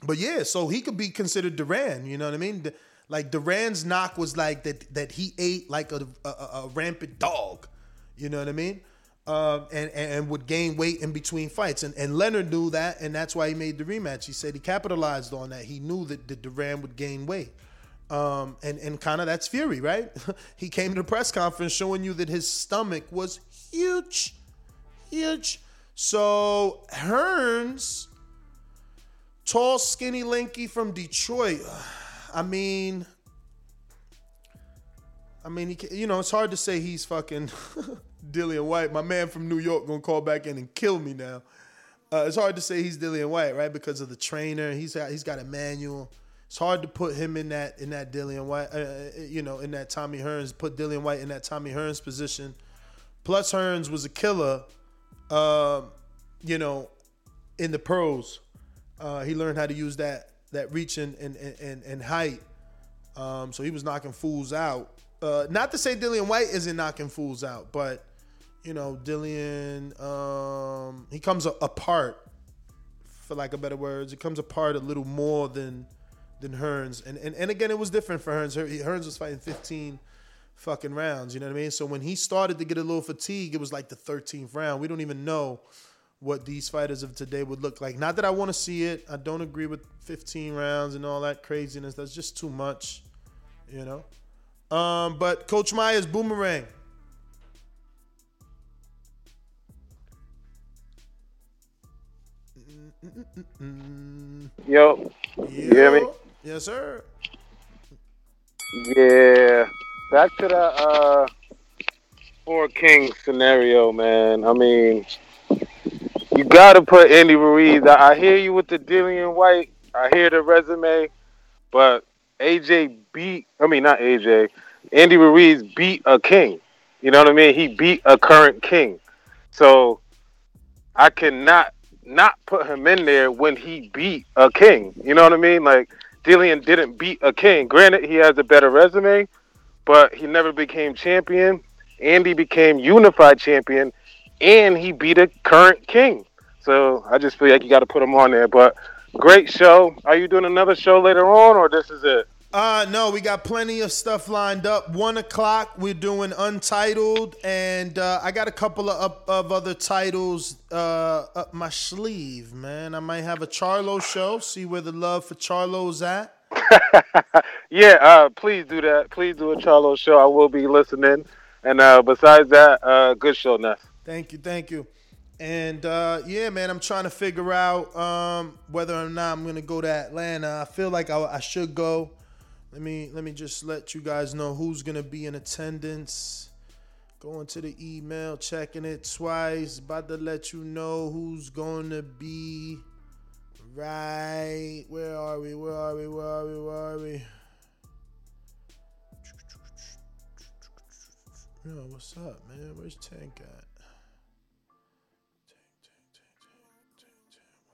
but yeah, so he could be considered Duran. You know what I mean? Like Duran's knock was like that that he ate like a, a, a rampant dog. You know what I mean? Um, and, and and would gain weight in between fights. And and Leonard knew that, and that's why he made the rematch. He said he capitalized on that. He knew that, that Duran would gain weight. Um, and and kind of that's Fury, right? he came to the press conference showing you that his stomach was huge, huge. So Hearns, tall, skinny, lanky from Detroit. I mean, I mean, he, you know, it's hard to say he's fucking Dillian Whyte. My man from New York gonna call back in and kill me now. Uh, it's hard to say he's Dillian Whyte, right? Because of the trainer. He's got, he's got Emanuel. It's hard to put him in that in that Dillian Whyte, uh, uh, you know, in that Tommy Hearns. Put Dillian Whyte in that Tommy Hearns position. Plus, Hearns was a killer, uh, you know, in the pros. Uh, he learned how to use that that reach and and and, and height. Um, so he was knocking fools out. Uh, not to say Dillian Whyte isn't knocking fools out, but you know, Dillian, um, he comes apart, for lack of better words. It comes apart a little more than than Hearns. And and, and again, it was different for Hearns. Hearns was fighting 15 fucking rounds. You know what I mean? So when he started to get a little fatigue, it was like the 13th round. We don't even know what these fighters of today would look like. Not that I want to see it. I don't agree with 15 rounds and all that craziness. That's just too much, you know. Um, but Coach Myers boomerang. Yo, you hear me? Yes, sir. Yeah. Back to the uh four Kings scenario, man. I mean, you gotta put Andy Ruiz. I, I hear you with the Dillian Whyte. I hear the resume, but AJ beat. I mean, not AJ. Andy Ruiz beat a king. You know what I mean? He beat a current king. So I cannot not put him in there when he beat a king. You know what I mean? Like Dillian didn't beat a king. Granted, he has a better resume, but he never became champion. Andy became unified champion, and he beat a current king. So I just feel like you got to put them on there. But great show. Are you doing another show later on, or this is it? Uh no, we got plenty of stuff lined up. One o'clock, we're doing Untitled, and uh, I got a couple of up, of other titles uh, up my sleeve, man. I might have a Charlo show. See where the love for Charlo's at. Yeah, uh, please do that. Please do a Charlo show. I will be listening. And uh, besides that, uh, good show, Ness. Thank you, thank you. And uh, yeah, man, I'm trying to figure out um, whether or not I'm gonna go to Atlanta. I feel like I, I should go. Let me let me just let you guys know who's gonna be in attendance. Going to the email, checking it twice. About to let you know who's gonna be. Right, where are we? Where are we? Where are we? Where are we? Yo, what's up, man? Where's Tank at?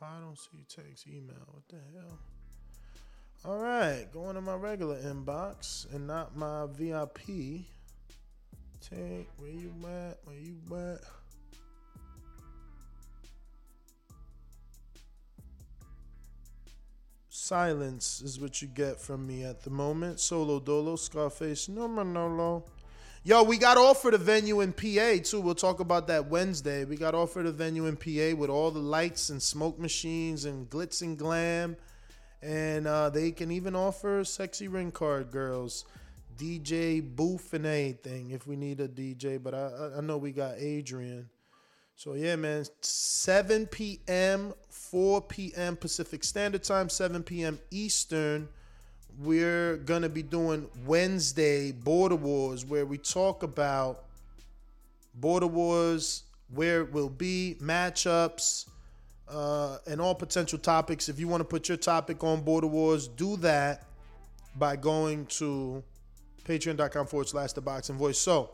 I don't see text, email? What the hell? All right, going to my regular inbox and not my VIP. Tank, where you at? Where you at? Silence is what you get from me at the moment. Solo Dolo, Scarface, no Manolo. Yo, we got offered a venue in PA too. We'll talk about that Wednesday. We got offered a venue in PA with all the lights and smoke machines and glitz and glam. And uh, they can even offer sexy ring card girls, DJ booth and anything if we need a DJ. But I, I- I know we got Adrian. So yeah, man, 7 p.m., 4 p.m. Pacific Standard Time, 7 p.m. Eastern. We're gonna be doing Wednesday Border Wars, where we talk about Border Wars, where it will be, matchups, uh, and all potential topics. If you want to put your topic on Border Wars, do that by going to patreon.com forward slash the boxing voice. So,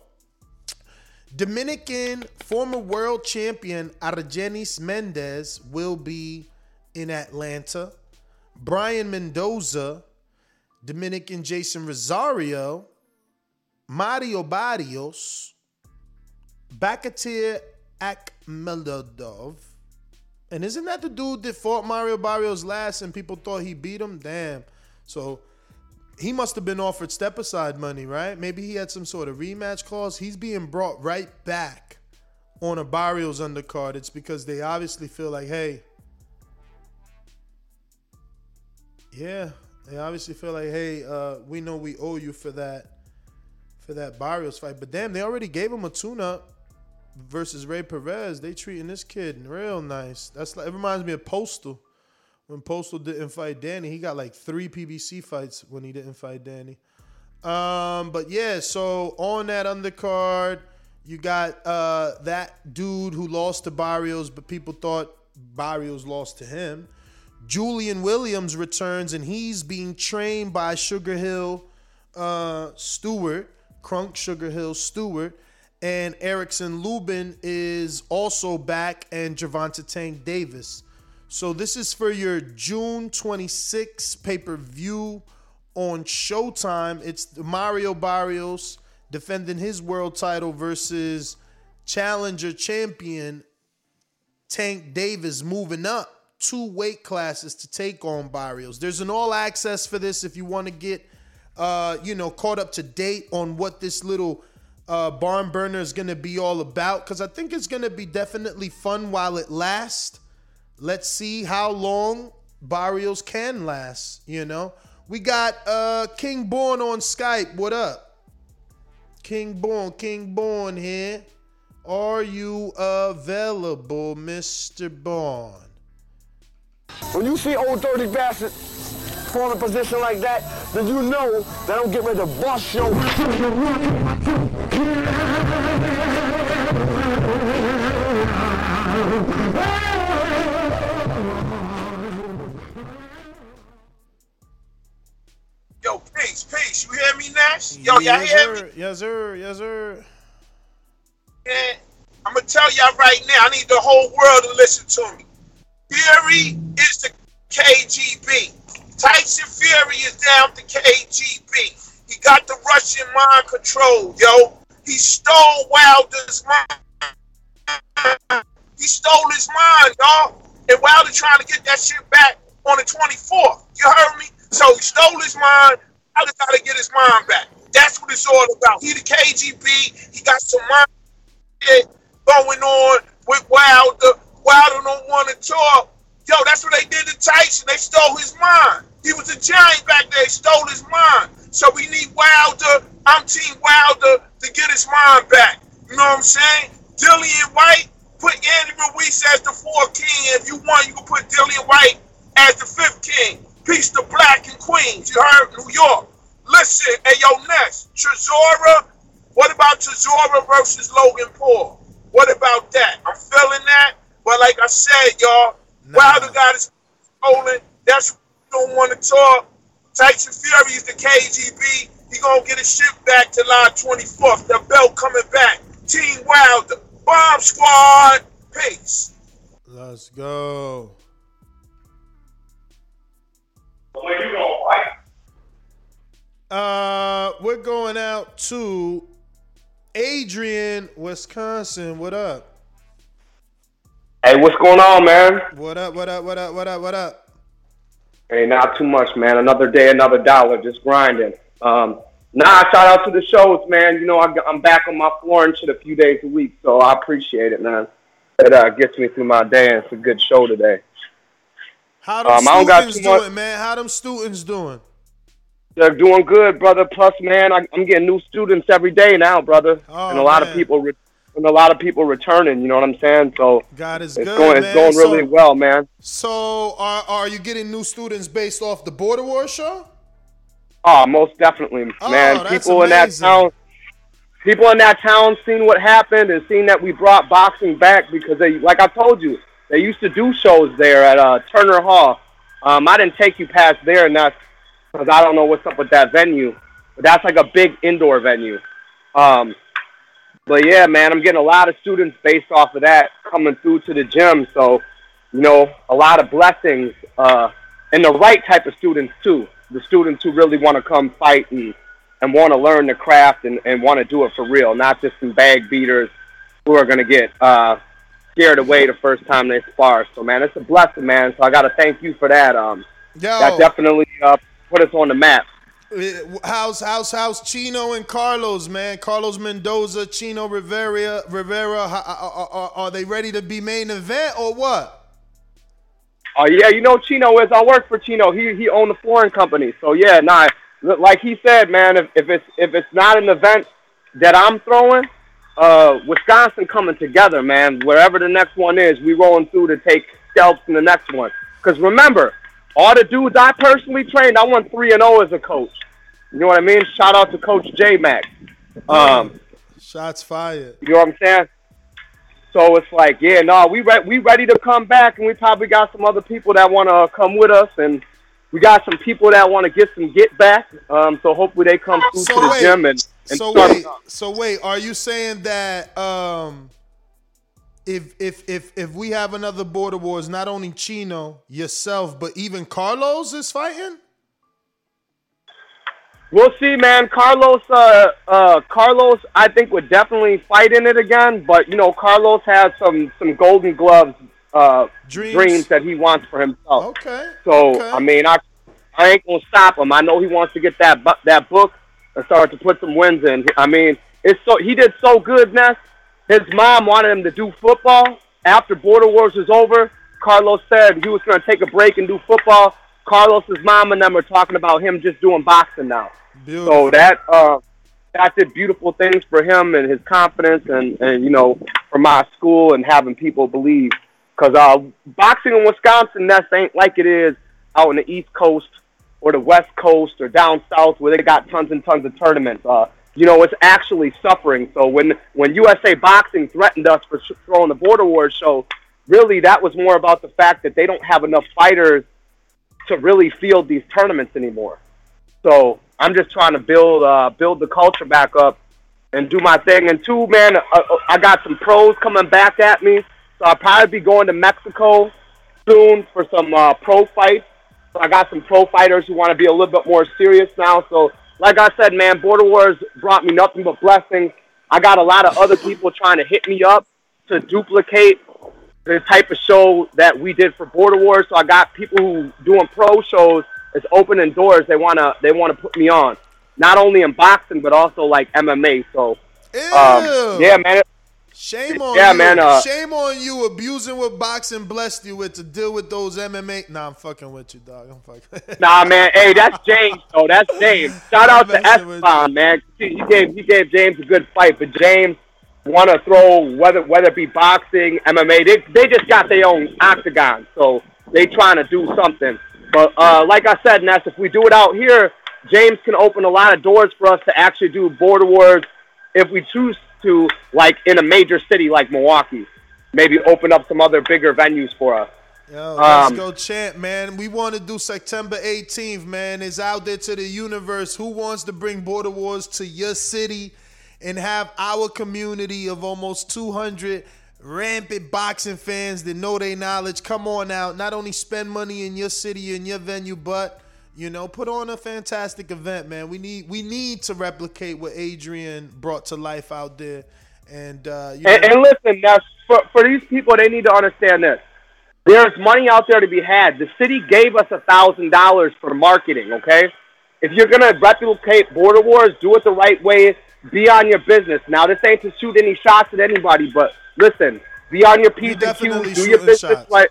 Dominican former world champion Argenis Mendez will be in Atlanta. Brian Mendoza, Dominican Jason Rosario, Mario Barrios, Batyr Akhmedov. And isn't that the dude that fought Mario Barrios last and people thought he beat him? Damn. So he must have been offered step aside money, right? Maybe he had some sort of rematch clause. He's being brought right back on a Barrios undercard. It's because they obviously feel like, hey, yeah, they obviously feel like, hey, uh, we know we owe you for that, for that Barrios fight. But damn, they already gave him a tune-up versus Ray Perez. They treating this kid real nice. That's like it reminds me of Postal. When Postal didn't fight Danny, he got like three PBC fights when he didn't fight Danny. Um, but yeah, so on that undercard, you got uh that dude who lost to Barrios, but people thought Barrios lost to him. Julian Williams returns and he's being trained by Sugar Hill uh, Steward, Kronk Sugar Hill Steward. And Erickson Lubin is also back, and Gervonta Tank Davis. So this is for your June 26 pay per view on Showtime. It's Mario Barrios defending his world title versus challenger champion Tank Davis moving up two weight classes to take on Barrios. There's an all access for this if you want to get uh, you know, caught up to date on what this little uh, barn burner is going to be all about because I think it's going to be definitely fun while it lasts. Let's see how long Barrios can last, you know. We got uh, King Born on Skype. What up? King Born, King Born here. Are you available, Mr. Born? When you see old dirty bastard form a position like that, then you know that I'm getting ready to bust your Yo, peace, peace. You hear me, Nash? Yo, y'all yes, hear sir. me? Yes, sir. Yes, sir. Man, I'm gonna tell y'all right now. I need the whole world to listen to me. Fury is the KGB. Tyson Fury is down to KGB. He got the Russian mind control, yo. He stole Wilder's mind. He stole his mind, y'all. And Wilder trying to get that shit back on the 24th. You heard me? So he stole his mind. Wilder got to get his mind back. That's what it's all about. He the KGB. He got some mind shit going on with Wilder. Wilder don't want to talk. Yo, that's what they did to Tyson. They stole his mind. He was a giant back there. They stole his mind. So we need Wilder. I'm Team Wilder to get his mind back. You know what I'm saying? Dillian Whyte, put Andy Ruiz as the fourth king. If you want, you can put Dillian Whyte as the fifth king. Peace to Black and Queens. You heard New York. Listen, hey yo, next. Chisora. What about Chisora versus Logan Paul? What about that? I'm feeling that. But like I said, y'all, Wilder got his stolen. That's what we don't want to talk. Tyson Fury is the KGB. He gonna get his shit back to July 24th. The belt coming back. Team Wilder. Bomb Squad. Peace. Let's go. When you gonna fight? Uh, we're going out to Adrian, Wisconsin. What up? Hey, what's going on, man? What up? What up? What up? What up? What up? Hey, not too much, man. Another day, another dollar, just grinding. Um, nah, shout out to the shows, man. You know, I, I'm back on my floor and shit a few days a week, so I appreciate it, man. It uh, gets me through my day, and it's a good show today. How them Um, I don't got students too much- doing, man? How them students doing? They're doing good, brother. Plus, man, I, I'm getting new students every day now, brother, Oh, and a lot man. of people, re- and a lot of people returning. You know what I'm saying? So God is it's good, going, man. it's going really So- well, man. So, are are you getting new students based off the Border War show? Oh, most definitely, man. that's People in that town, people in that town, seen what happened and seen that we brought boxing back because they, like I told you, they used to do shows there at uh, Turner Hall. Um, I didn't take you past there, and that's because I don't know what's up with that venue. But that's like a big indoor venue. Um, but yeah, man, I'm getting a lot of students based off of that coming through to the gym. So, you know, a lot of blessings, uh, and the right type of students too. The students who really want to come fight and and want to learn the craft and, and want to do it for real, not just some bag beaters who are going to get uh, scared away the first time they spar. So, man, it's a blessing, man. So I got to thank you for that. Um, Yo. That definitely uh, put us on the map. How's how's how's Chino and Carlos, man? Carlos Mendoza, Chino Rivera, Rivera. Are, are, are they ready to be main event or what? Oh yeah, you know Chino is. I work for Chino. He he owned the flooring company. So yeah, nah. Like he said, man, if, if it's if it's not an event that I'm throwing, uh, Wisconsin coming together, man. Wherever the next one is, we rolling through to take scalps in the next one. Because remember, all the dudes I personally trained, I won three and zero as a coach. You know what I mean? Shout out to Coach J Mac. Um, Shots fired. you know what I'm saying? So it's like, yeah, no, we re- we ready to come back, and we probably got some other people that want to come with us, and we got some people that want to get some get back. Um, so hopefully they come through So to the gym and, and so start- wait, so wait, are you saying that um, if if if if we have another border wars, not only Chino, yourself, but even Carlos is fighting? We'll see, man. Carlos, uh, uh, Carlos, I think would definitely fight in it again. But you know, Carlos has some some Golden Gloves uh, Dreams. that he wants for himself. Okay. So okay. I mean, I I ain't gonna stop him. I know he wants to get that bu- that book and start to put some wins in. I mean, it's so he did so good, Ness. His mom wanted him to do football after Border Wars was over. Carlos said he was going to take a break and do football. Carlos's mom and them are talking about him just doing boxing now. So that uh, that did beautiful things for him and his confidence, and and you know, for my school and having people believe. Because uh, boxing in Wisconsin, Ness ain't like it is out on the East Coast or the West Coast or down south where they got tons and tons of tournaments. Uh, you know, it's actually suffering. So when when USA Boxing threatened us for throwing the Border Wars show, really that was more about the fact that they don't have enough fighters to really field these tournaments anymore. So I'm just trying to build uh, build the culture back up and do my thing. And two, man, uh, uh, I got some pros coming back at me, so I'll probably be going to Mexico soon for some uh, pro fights. So I got some pro fighters who want to be a little bit more serious now. So, like I said, man, Border Wars brought me nothing but blessings. I got a lot of other people trying to hit me up to duplicate the type of show that we did for Border Wars. So I got people who doing pro shows. It's opening doors. They wanna they wanna put me on, not only in boxing but also like MMA. So um, yeah, man. Shame on Yeah, you. man, uh, Shame on you abusing what boxing blessed you with to deal with those MMA. Nah, I'm fucking with you, dog. I'm fucking. Nah, man. Hey, that's James. though. that's James. Shout out to Esteban, man. He gave he gave James a good fight, but James want to throw whether whether it be boxing, MMA. They they just got their own octagon, so they trying to do something. But uh, like I said, Ness, if we do it out here, James can open a lot of doors for us to actually do border wars if we choose to, like in a major city like Milwaukee. Maybe open up some other bigger venues for us. Yo, let's Um, go chant, man. We want to do September 18th, man. It's out there to the universe. Who wants to bring Border Wars to your city and have our community of almost 200 rampant boxing fans that know their knowledge come on out? Not only spend money in your city and your venue, but you know, put on a fantastic event, man. We need we need to replicate what Adrian brought to life out there. And uh, you And, know, and listen, now for, for these people, they need to understand this. There's money out there to be had. The city gave us a thousand dollars for marketing. Okay, if you're gonna replicate border wars, do it the right way. Be on your business. Now, this ain't to shoot any shots at anybody, but listen, be on your p's and q's. Do your business shots. like.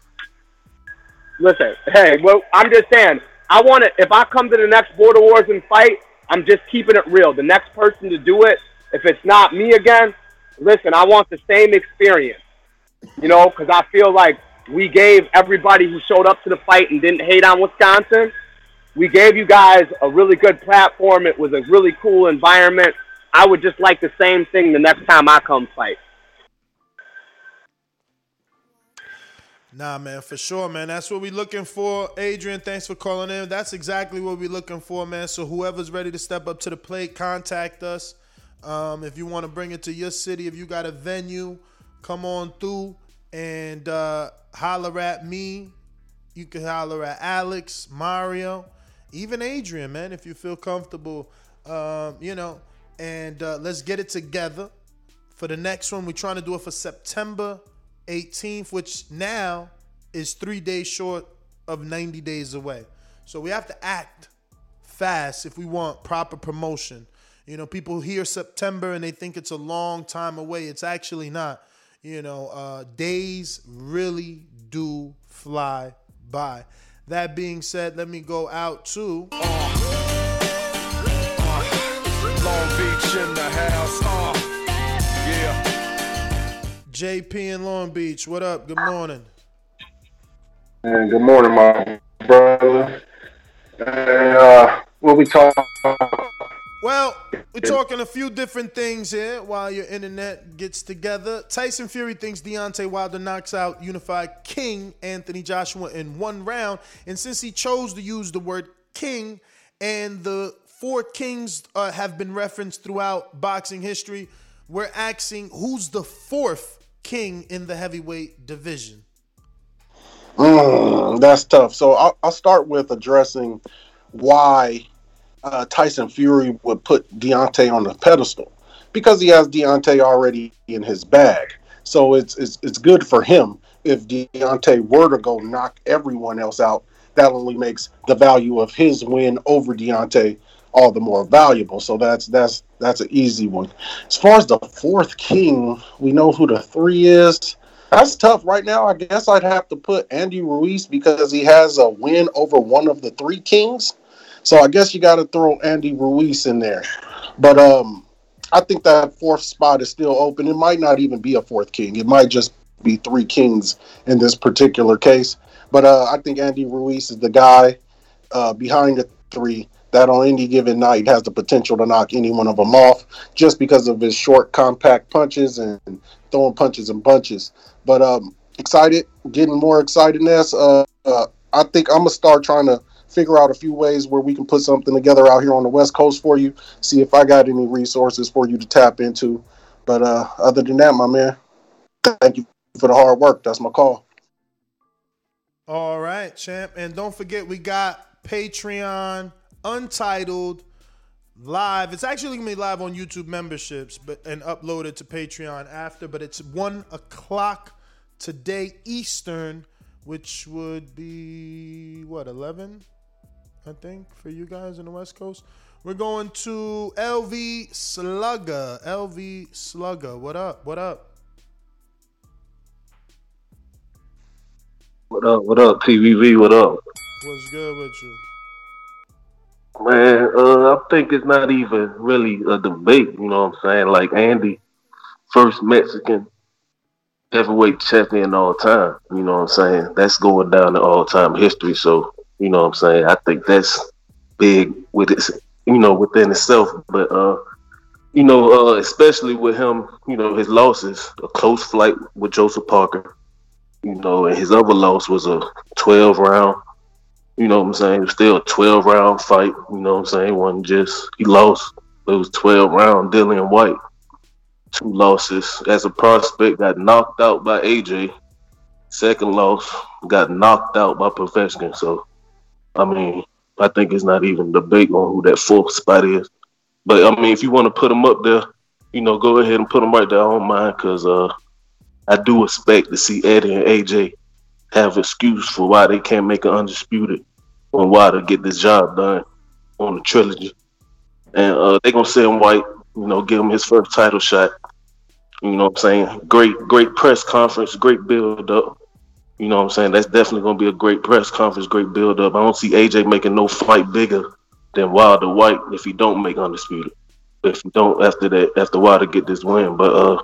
Listen, hey, well, I'm just saying. I want to. If I come to the next border wars and fight, I'm just keeping it real. The next person to do it, if it's not me again, listen, I want the same experience. You know, because I feel like we gave everybody who showed up to the fight and didn't hate on Wisconsin. We gave you guys a really good platform. It was a really cool environment. I would just like the same thing the next time I come fight. Nah, man, for sure, man. That's what we're looking for. Adrian, thanks for calling in. That's exactly what we're looking for, man. So whoever's ready to step up to the plate, contact us. Um, if you want to bring it to your city, if you got a venue, come on through and uh, holler at me. You can holler at Alex, Mario, even Adrian, man, if you feel comfortable Um, you know, and uh, let's get it together for the next one. We're trying to do it for September 18th, which now is three days short of 90 days away. So we have to act fast if we want proper promotion. You know, people hear September and they think it's a long time away. It's actually not. You know, uh, days really do fly by. That being said, let me go out to. Long Beach in the JP in Long Beach. What up? Good morning. And good morning, my brother. And uh, what we talk? Well, we're talking a few different things here while your internet gets together. Tyson Fury thinks Deontay Wilder knocks out unified king Anthony Joshua in one round. And since he chose to use the word king and the four kings uh, have been referenced throughout boxing history, we're asking who's the fourth king in the heavyweight division? Mm, that's tough. So I'll, I'll start with addressing why uh, Tyson Fury would put Deontay on the pedestal because he has Deontay already in his bag. So it's it's it's good for him if Deontay were to go knock everyone else out. That only makes the value of his win over Deontay all the more valuable. So that's that's that's an easy one. As far as the fourth king, we know who the three is. That's tough right now. I guess I'd have to put Andy Ruiz because he has a win over one of the three kings. So I guess you got to throw Andy Ruiz in there. But um, I think that fourth spot is still open. It might not even be a fourth king. It might just be three kings in this particular case. But uh, I think Andy Ruiz is the guy uh, behind the three that on any given night has the potential to knock any one of them off just because of his short, compact punches and throwing punches and bunches. But um, excited, getting more excitedness. Uh, uh, I think I'm gonna start trying to figure out a few ways where we can put something together out here on the West Coast for you. See if I got any resources for you to tap into. But uh, other than that, my man, thank you for the hard work. That's my call. All right, champ. And don't forget, we got Patreon Untitled live. It's actually gonna be live on YouTube memberships, but and uploaded to Patreon after. But it's one o'clock today Eastern, which would be what eleven, I think, for you guys in the West Coast. We're going to LV Slugger. LV Slugger. What up? What up? What up? What up? TVV. What up? What's good with you? Man, uh, I think it's not even really a debate. You know what I'm saying? Like Andy, first Mexican heavyweight champion all time. You know what I'm saying? That's going down to all time history. So you know what I'm saying? I think that's big with it. You know, within itself. But uh, you know, uh, especially with him, you know, his losses, a close fight with Joseph Parker. You know, and his other loss was a 12 round you know what I'm saying? It was still a 12 round fight. You know what I'm saying? Wasn't just, he lost. It was 12 round, Dillian Whyte. Two losses. As a prospect, got knocked out by AJ. Second loss, got knocked out by Povetkin. So, I mean, I think it's not even debate on who that fourth spot is. But, I mean, if you want to put him up there, you know, go ahead and put him right there. I don't mind because uh, I do expect to see Eddie and AJ have excuse for why they can't make an undisputed on why to get this job done on the trilogy. And uh, they're gonna send Whyte, you know, give him his first title shot. You know what I'm saying? Great, great press conference, great build up. You know what I'm saying? That's definitely gonna be a great press conference, great build up. I don't see AJ making no fight bigger than Wilder Whyte if he don't make undisputed. If he don't after that, after Wilder get this win. But uh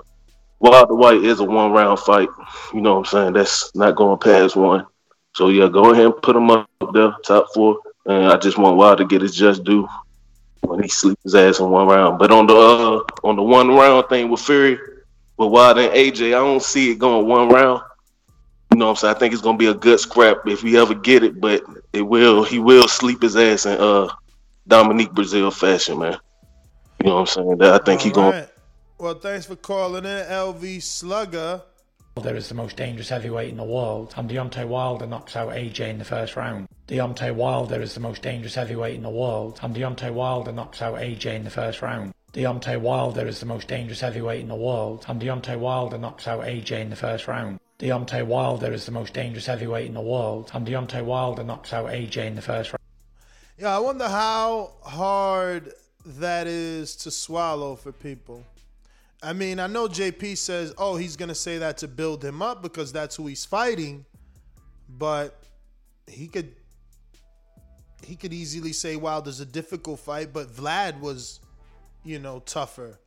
Wilder Whyte is a one round fight. You know what I'm saying? That's not going past one. So yeah, go ahead and put him up there, top four. And I just want Wilder to get his just due when he sleeps his ass in one round. But on the uh, on the one round thing with Fury, with Wilder and AJ, I don't see it going one round. You know what I'm saying? I think it's gonna be a good scrap if we ever get it, but it will he will sleep his ass in uh Dominique Breazeale fashion, man. You know what I'm saying? That I think All he right. gonna Well, thanks for calling in, LV Slugger. Wilder is the most dangerous heavyweight in the world, and Deontay Wilder knocks out AJ in the first round. Deontay Wilder is the most dangerous heavyweight in the world, and Deontay Wilder knocks out AJ in the first round. Deontay Wilder is the most dangerous heavyweight in the world, and Deontay Wilder knocks out AJ in the first round. Deontay Wilder is the most dangerous heavyweight in the world, and Deontay Wilder knocks out AJ in the first round. Yeah, I wonder how hard that is to swallow for people. I mean, I know JP says, oh, he's going to say that to build him up because that's who he's fighting, but he could he could easily say Wilder's a difficult fight, but Vlad was, you know, tougher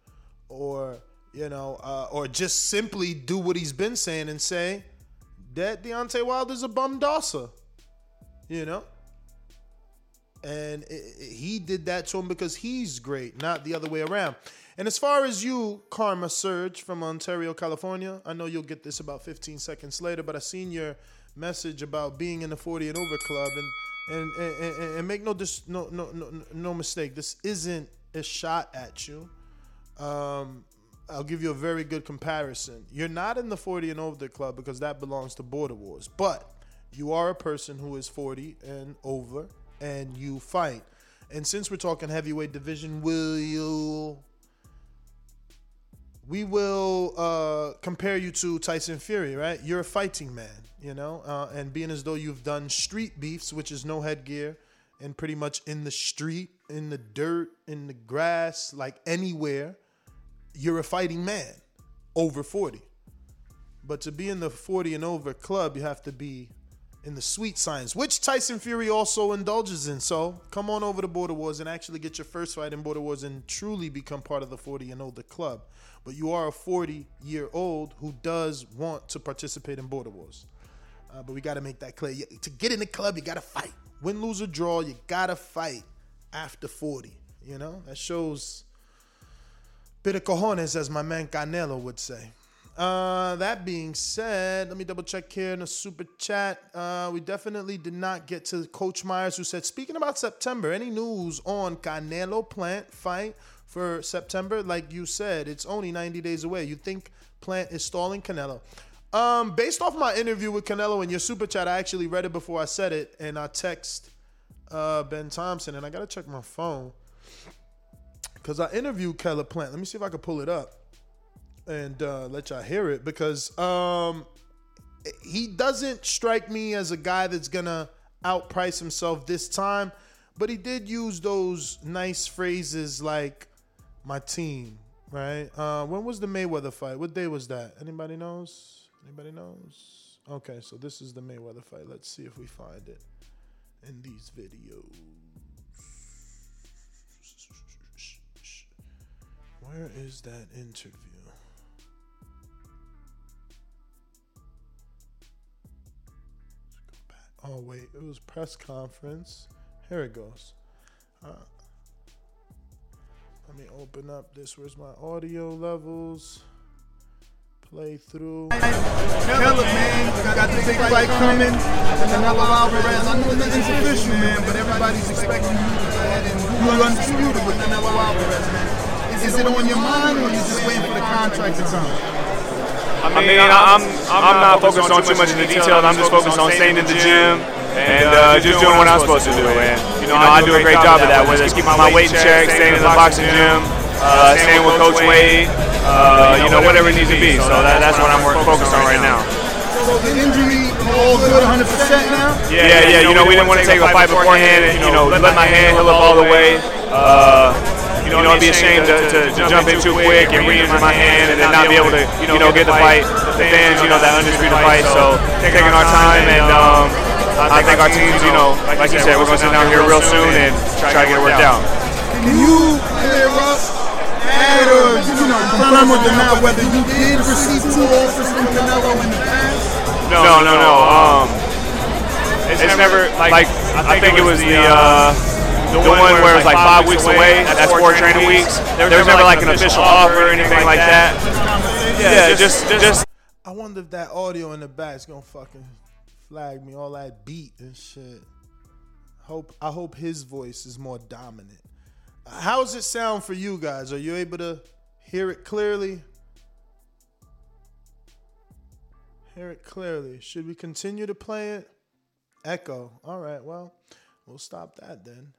or, you know, uh, or just simply do what he's been saying and say that Deontay Wilder's a bum dosser, you know? And it, it- he did that to him because he's great, not the other way around. And as far as you, Karma Surge from Ontario, California, I know you'll get this about 15 seconds later, but I seen your message about being in the 40 and over club, and and and, and, and make no, dis, no no no no mistake, this isn't a shot at you. Um, I'll give you a very good comparison. You're not in the 40 and over club because that belongs to Border Wars, but you are a person who is 40 and over, and you fight. And since we're talking heavyweight division, will you? We will uh, compare you to Tyson Fury, right? You're a fighting man, you know, uh, and being as though you've done street beefs, which is no headgear, and pretty much in the street, in the dirt, in the grass, like anywhere, you're a fighting man over 40. But to be in the 40 and over club, you have to be in the sweet science, which Tyson Fury also indulges in. So come on over to Border Wars and actually get your first fight in Border Wars and truly become part of the 40 and older club. But you are a 40 year old who does want to participate in Border Wars. Uh, but we got to make that clear. You- To get in the club, you got to fight. Win, lose, or draw, you got to fight after 40. You know, that shows bit of cojones, as my man Canelo would say. Uh, that being said, let me double check here in the super chat. Uh, we definitely did not get to Coach Myers, who said, speaking about September, any news on Canelo Plant fight for September? Like you said, it's only 90 days away. You think Plant is stalling Canelo? Um, based off my interview with Canelo in your super chat, I actually read it before I said it, and I text uh, Ben Thompson, and I gotta check my phone because I interviewed Caleb Plant. Let me see if I can pull it up and uh, let y'all hear it because um, he doesn't strike me as a guy that's gonna outprice himself this time, but he did use those nice phrases like "my team." Right? Uh, when was the Mayweather fight? What day was that? Anybody knows? Anybody knows? Okay, so this is the Mayweather fight. Let's see if we find it in these videos. Where is that interview? Oh wait, it was press conference. Here it goes. Uh, let me open up this. Where's my audio levels? Play through. Killer, man. Got the big fight coming. Canelo Alvarez. I know nothing's official, man, but everybody's expecting you to go ahead and do undisputed with Canelo Alvarez, man. Is it on your mind, or you just waiting for the contract to come? I mean, I'm I'm not focused on too much of the details. I'm just focused on staying in the gym and uh, just doing what I'm supposed to do. And you know, I do a great job of that. Whether it's keeping my weight in check, staying in the boxing gym, uh, staying with Coach Wade, uh, you know, whatever it needs to be. So that, that's what I'm focused on right now. So the injury all good, 100% now? Yeah, yeah. You know, we didn't want to take a fight beforehand and you know let my hand heal up all the way. Uh, you know, I'd be ashamed to, to, to jump in too quick and re-injure my hand and then not be able to, you know, get the fight, the fans, you know, that undisputed fight. So taking our time and um, I think our teams, you know, like you said, we're gonna sit down here real soon and try to get it worked out. Can you clear up, add or, you know, confirm or deny whether you did receive two offers from Canelo in the past? No, no, no. Um, it's never like I think it was the uh, the one where it was like five weeks away. That's four training weeks. There was never like an official offer or anything like that. Yeah, just just I wonder if that audio in the back is gonna fucking flag me, all that beat and shit. Hope I hope his voice is more dominant. How does it sound for you guys? Are you able to hear it clearly? hear it clearly. Should we continue to play it? Echo. All right, well, we'll stop that then.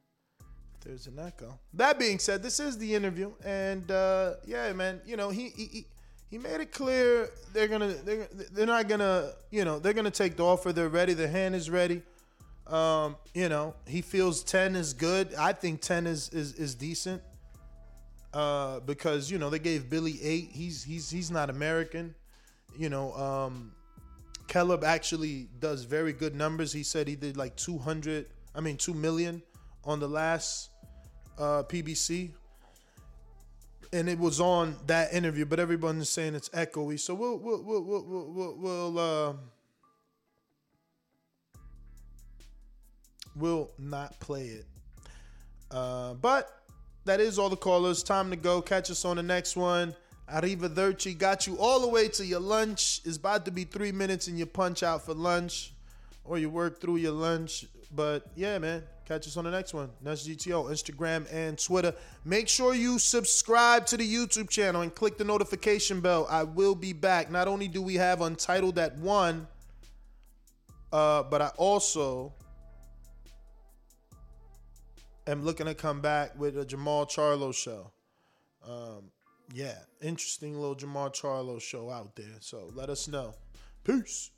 There's an echo. That being said, this is the interview, and uh, yeah, man, you know he, he he he made it clear they're gonna they're they're not gonna you know they're gonna take the offer. They're ready. The hand is ready. Um, you know he feels ten is good. I think ten is is is decent. Uh, because you know they gave Billy eight. He's he's he's not American. You know, um, Caleb actually does very good numbers. He said he did like 200, I mean 2 million on the last uh, PBC. And it was on that interview, but everyone's saying it's echoey. So we'll we'll we'll we'll we'll, we'll uh, we'll not play it. Uh, but that is all the callers. Time to go. Catch us on the next one. Arrivederci got you all the way to your lunch. It's about to be three minutes and you punch out for lunch or you work through your lunch. But yeah, man, catch us on the next one. That's GTO, Instagram and Twitter. Make sure you subscribe to the YouTube channel and click the notification bell. I will be back. Not only do we have Untitled at one, uh, but I also am looking to come back with a Jermall Charlo show. Um, yeah, interesting little Jermall Charlo show out there. So let us know. Peace.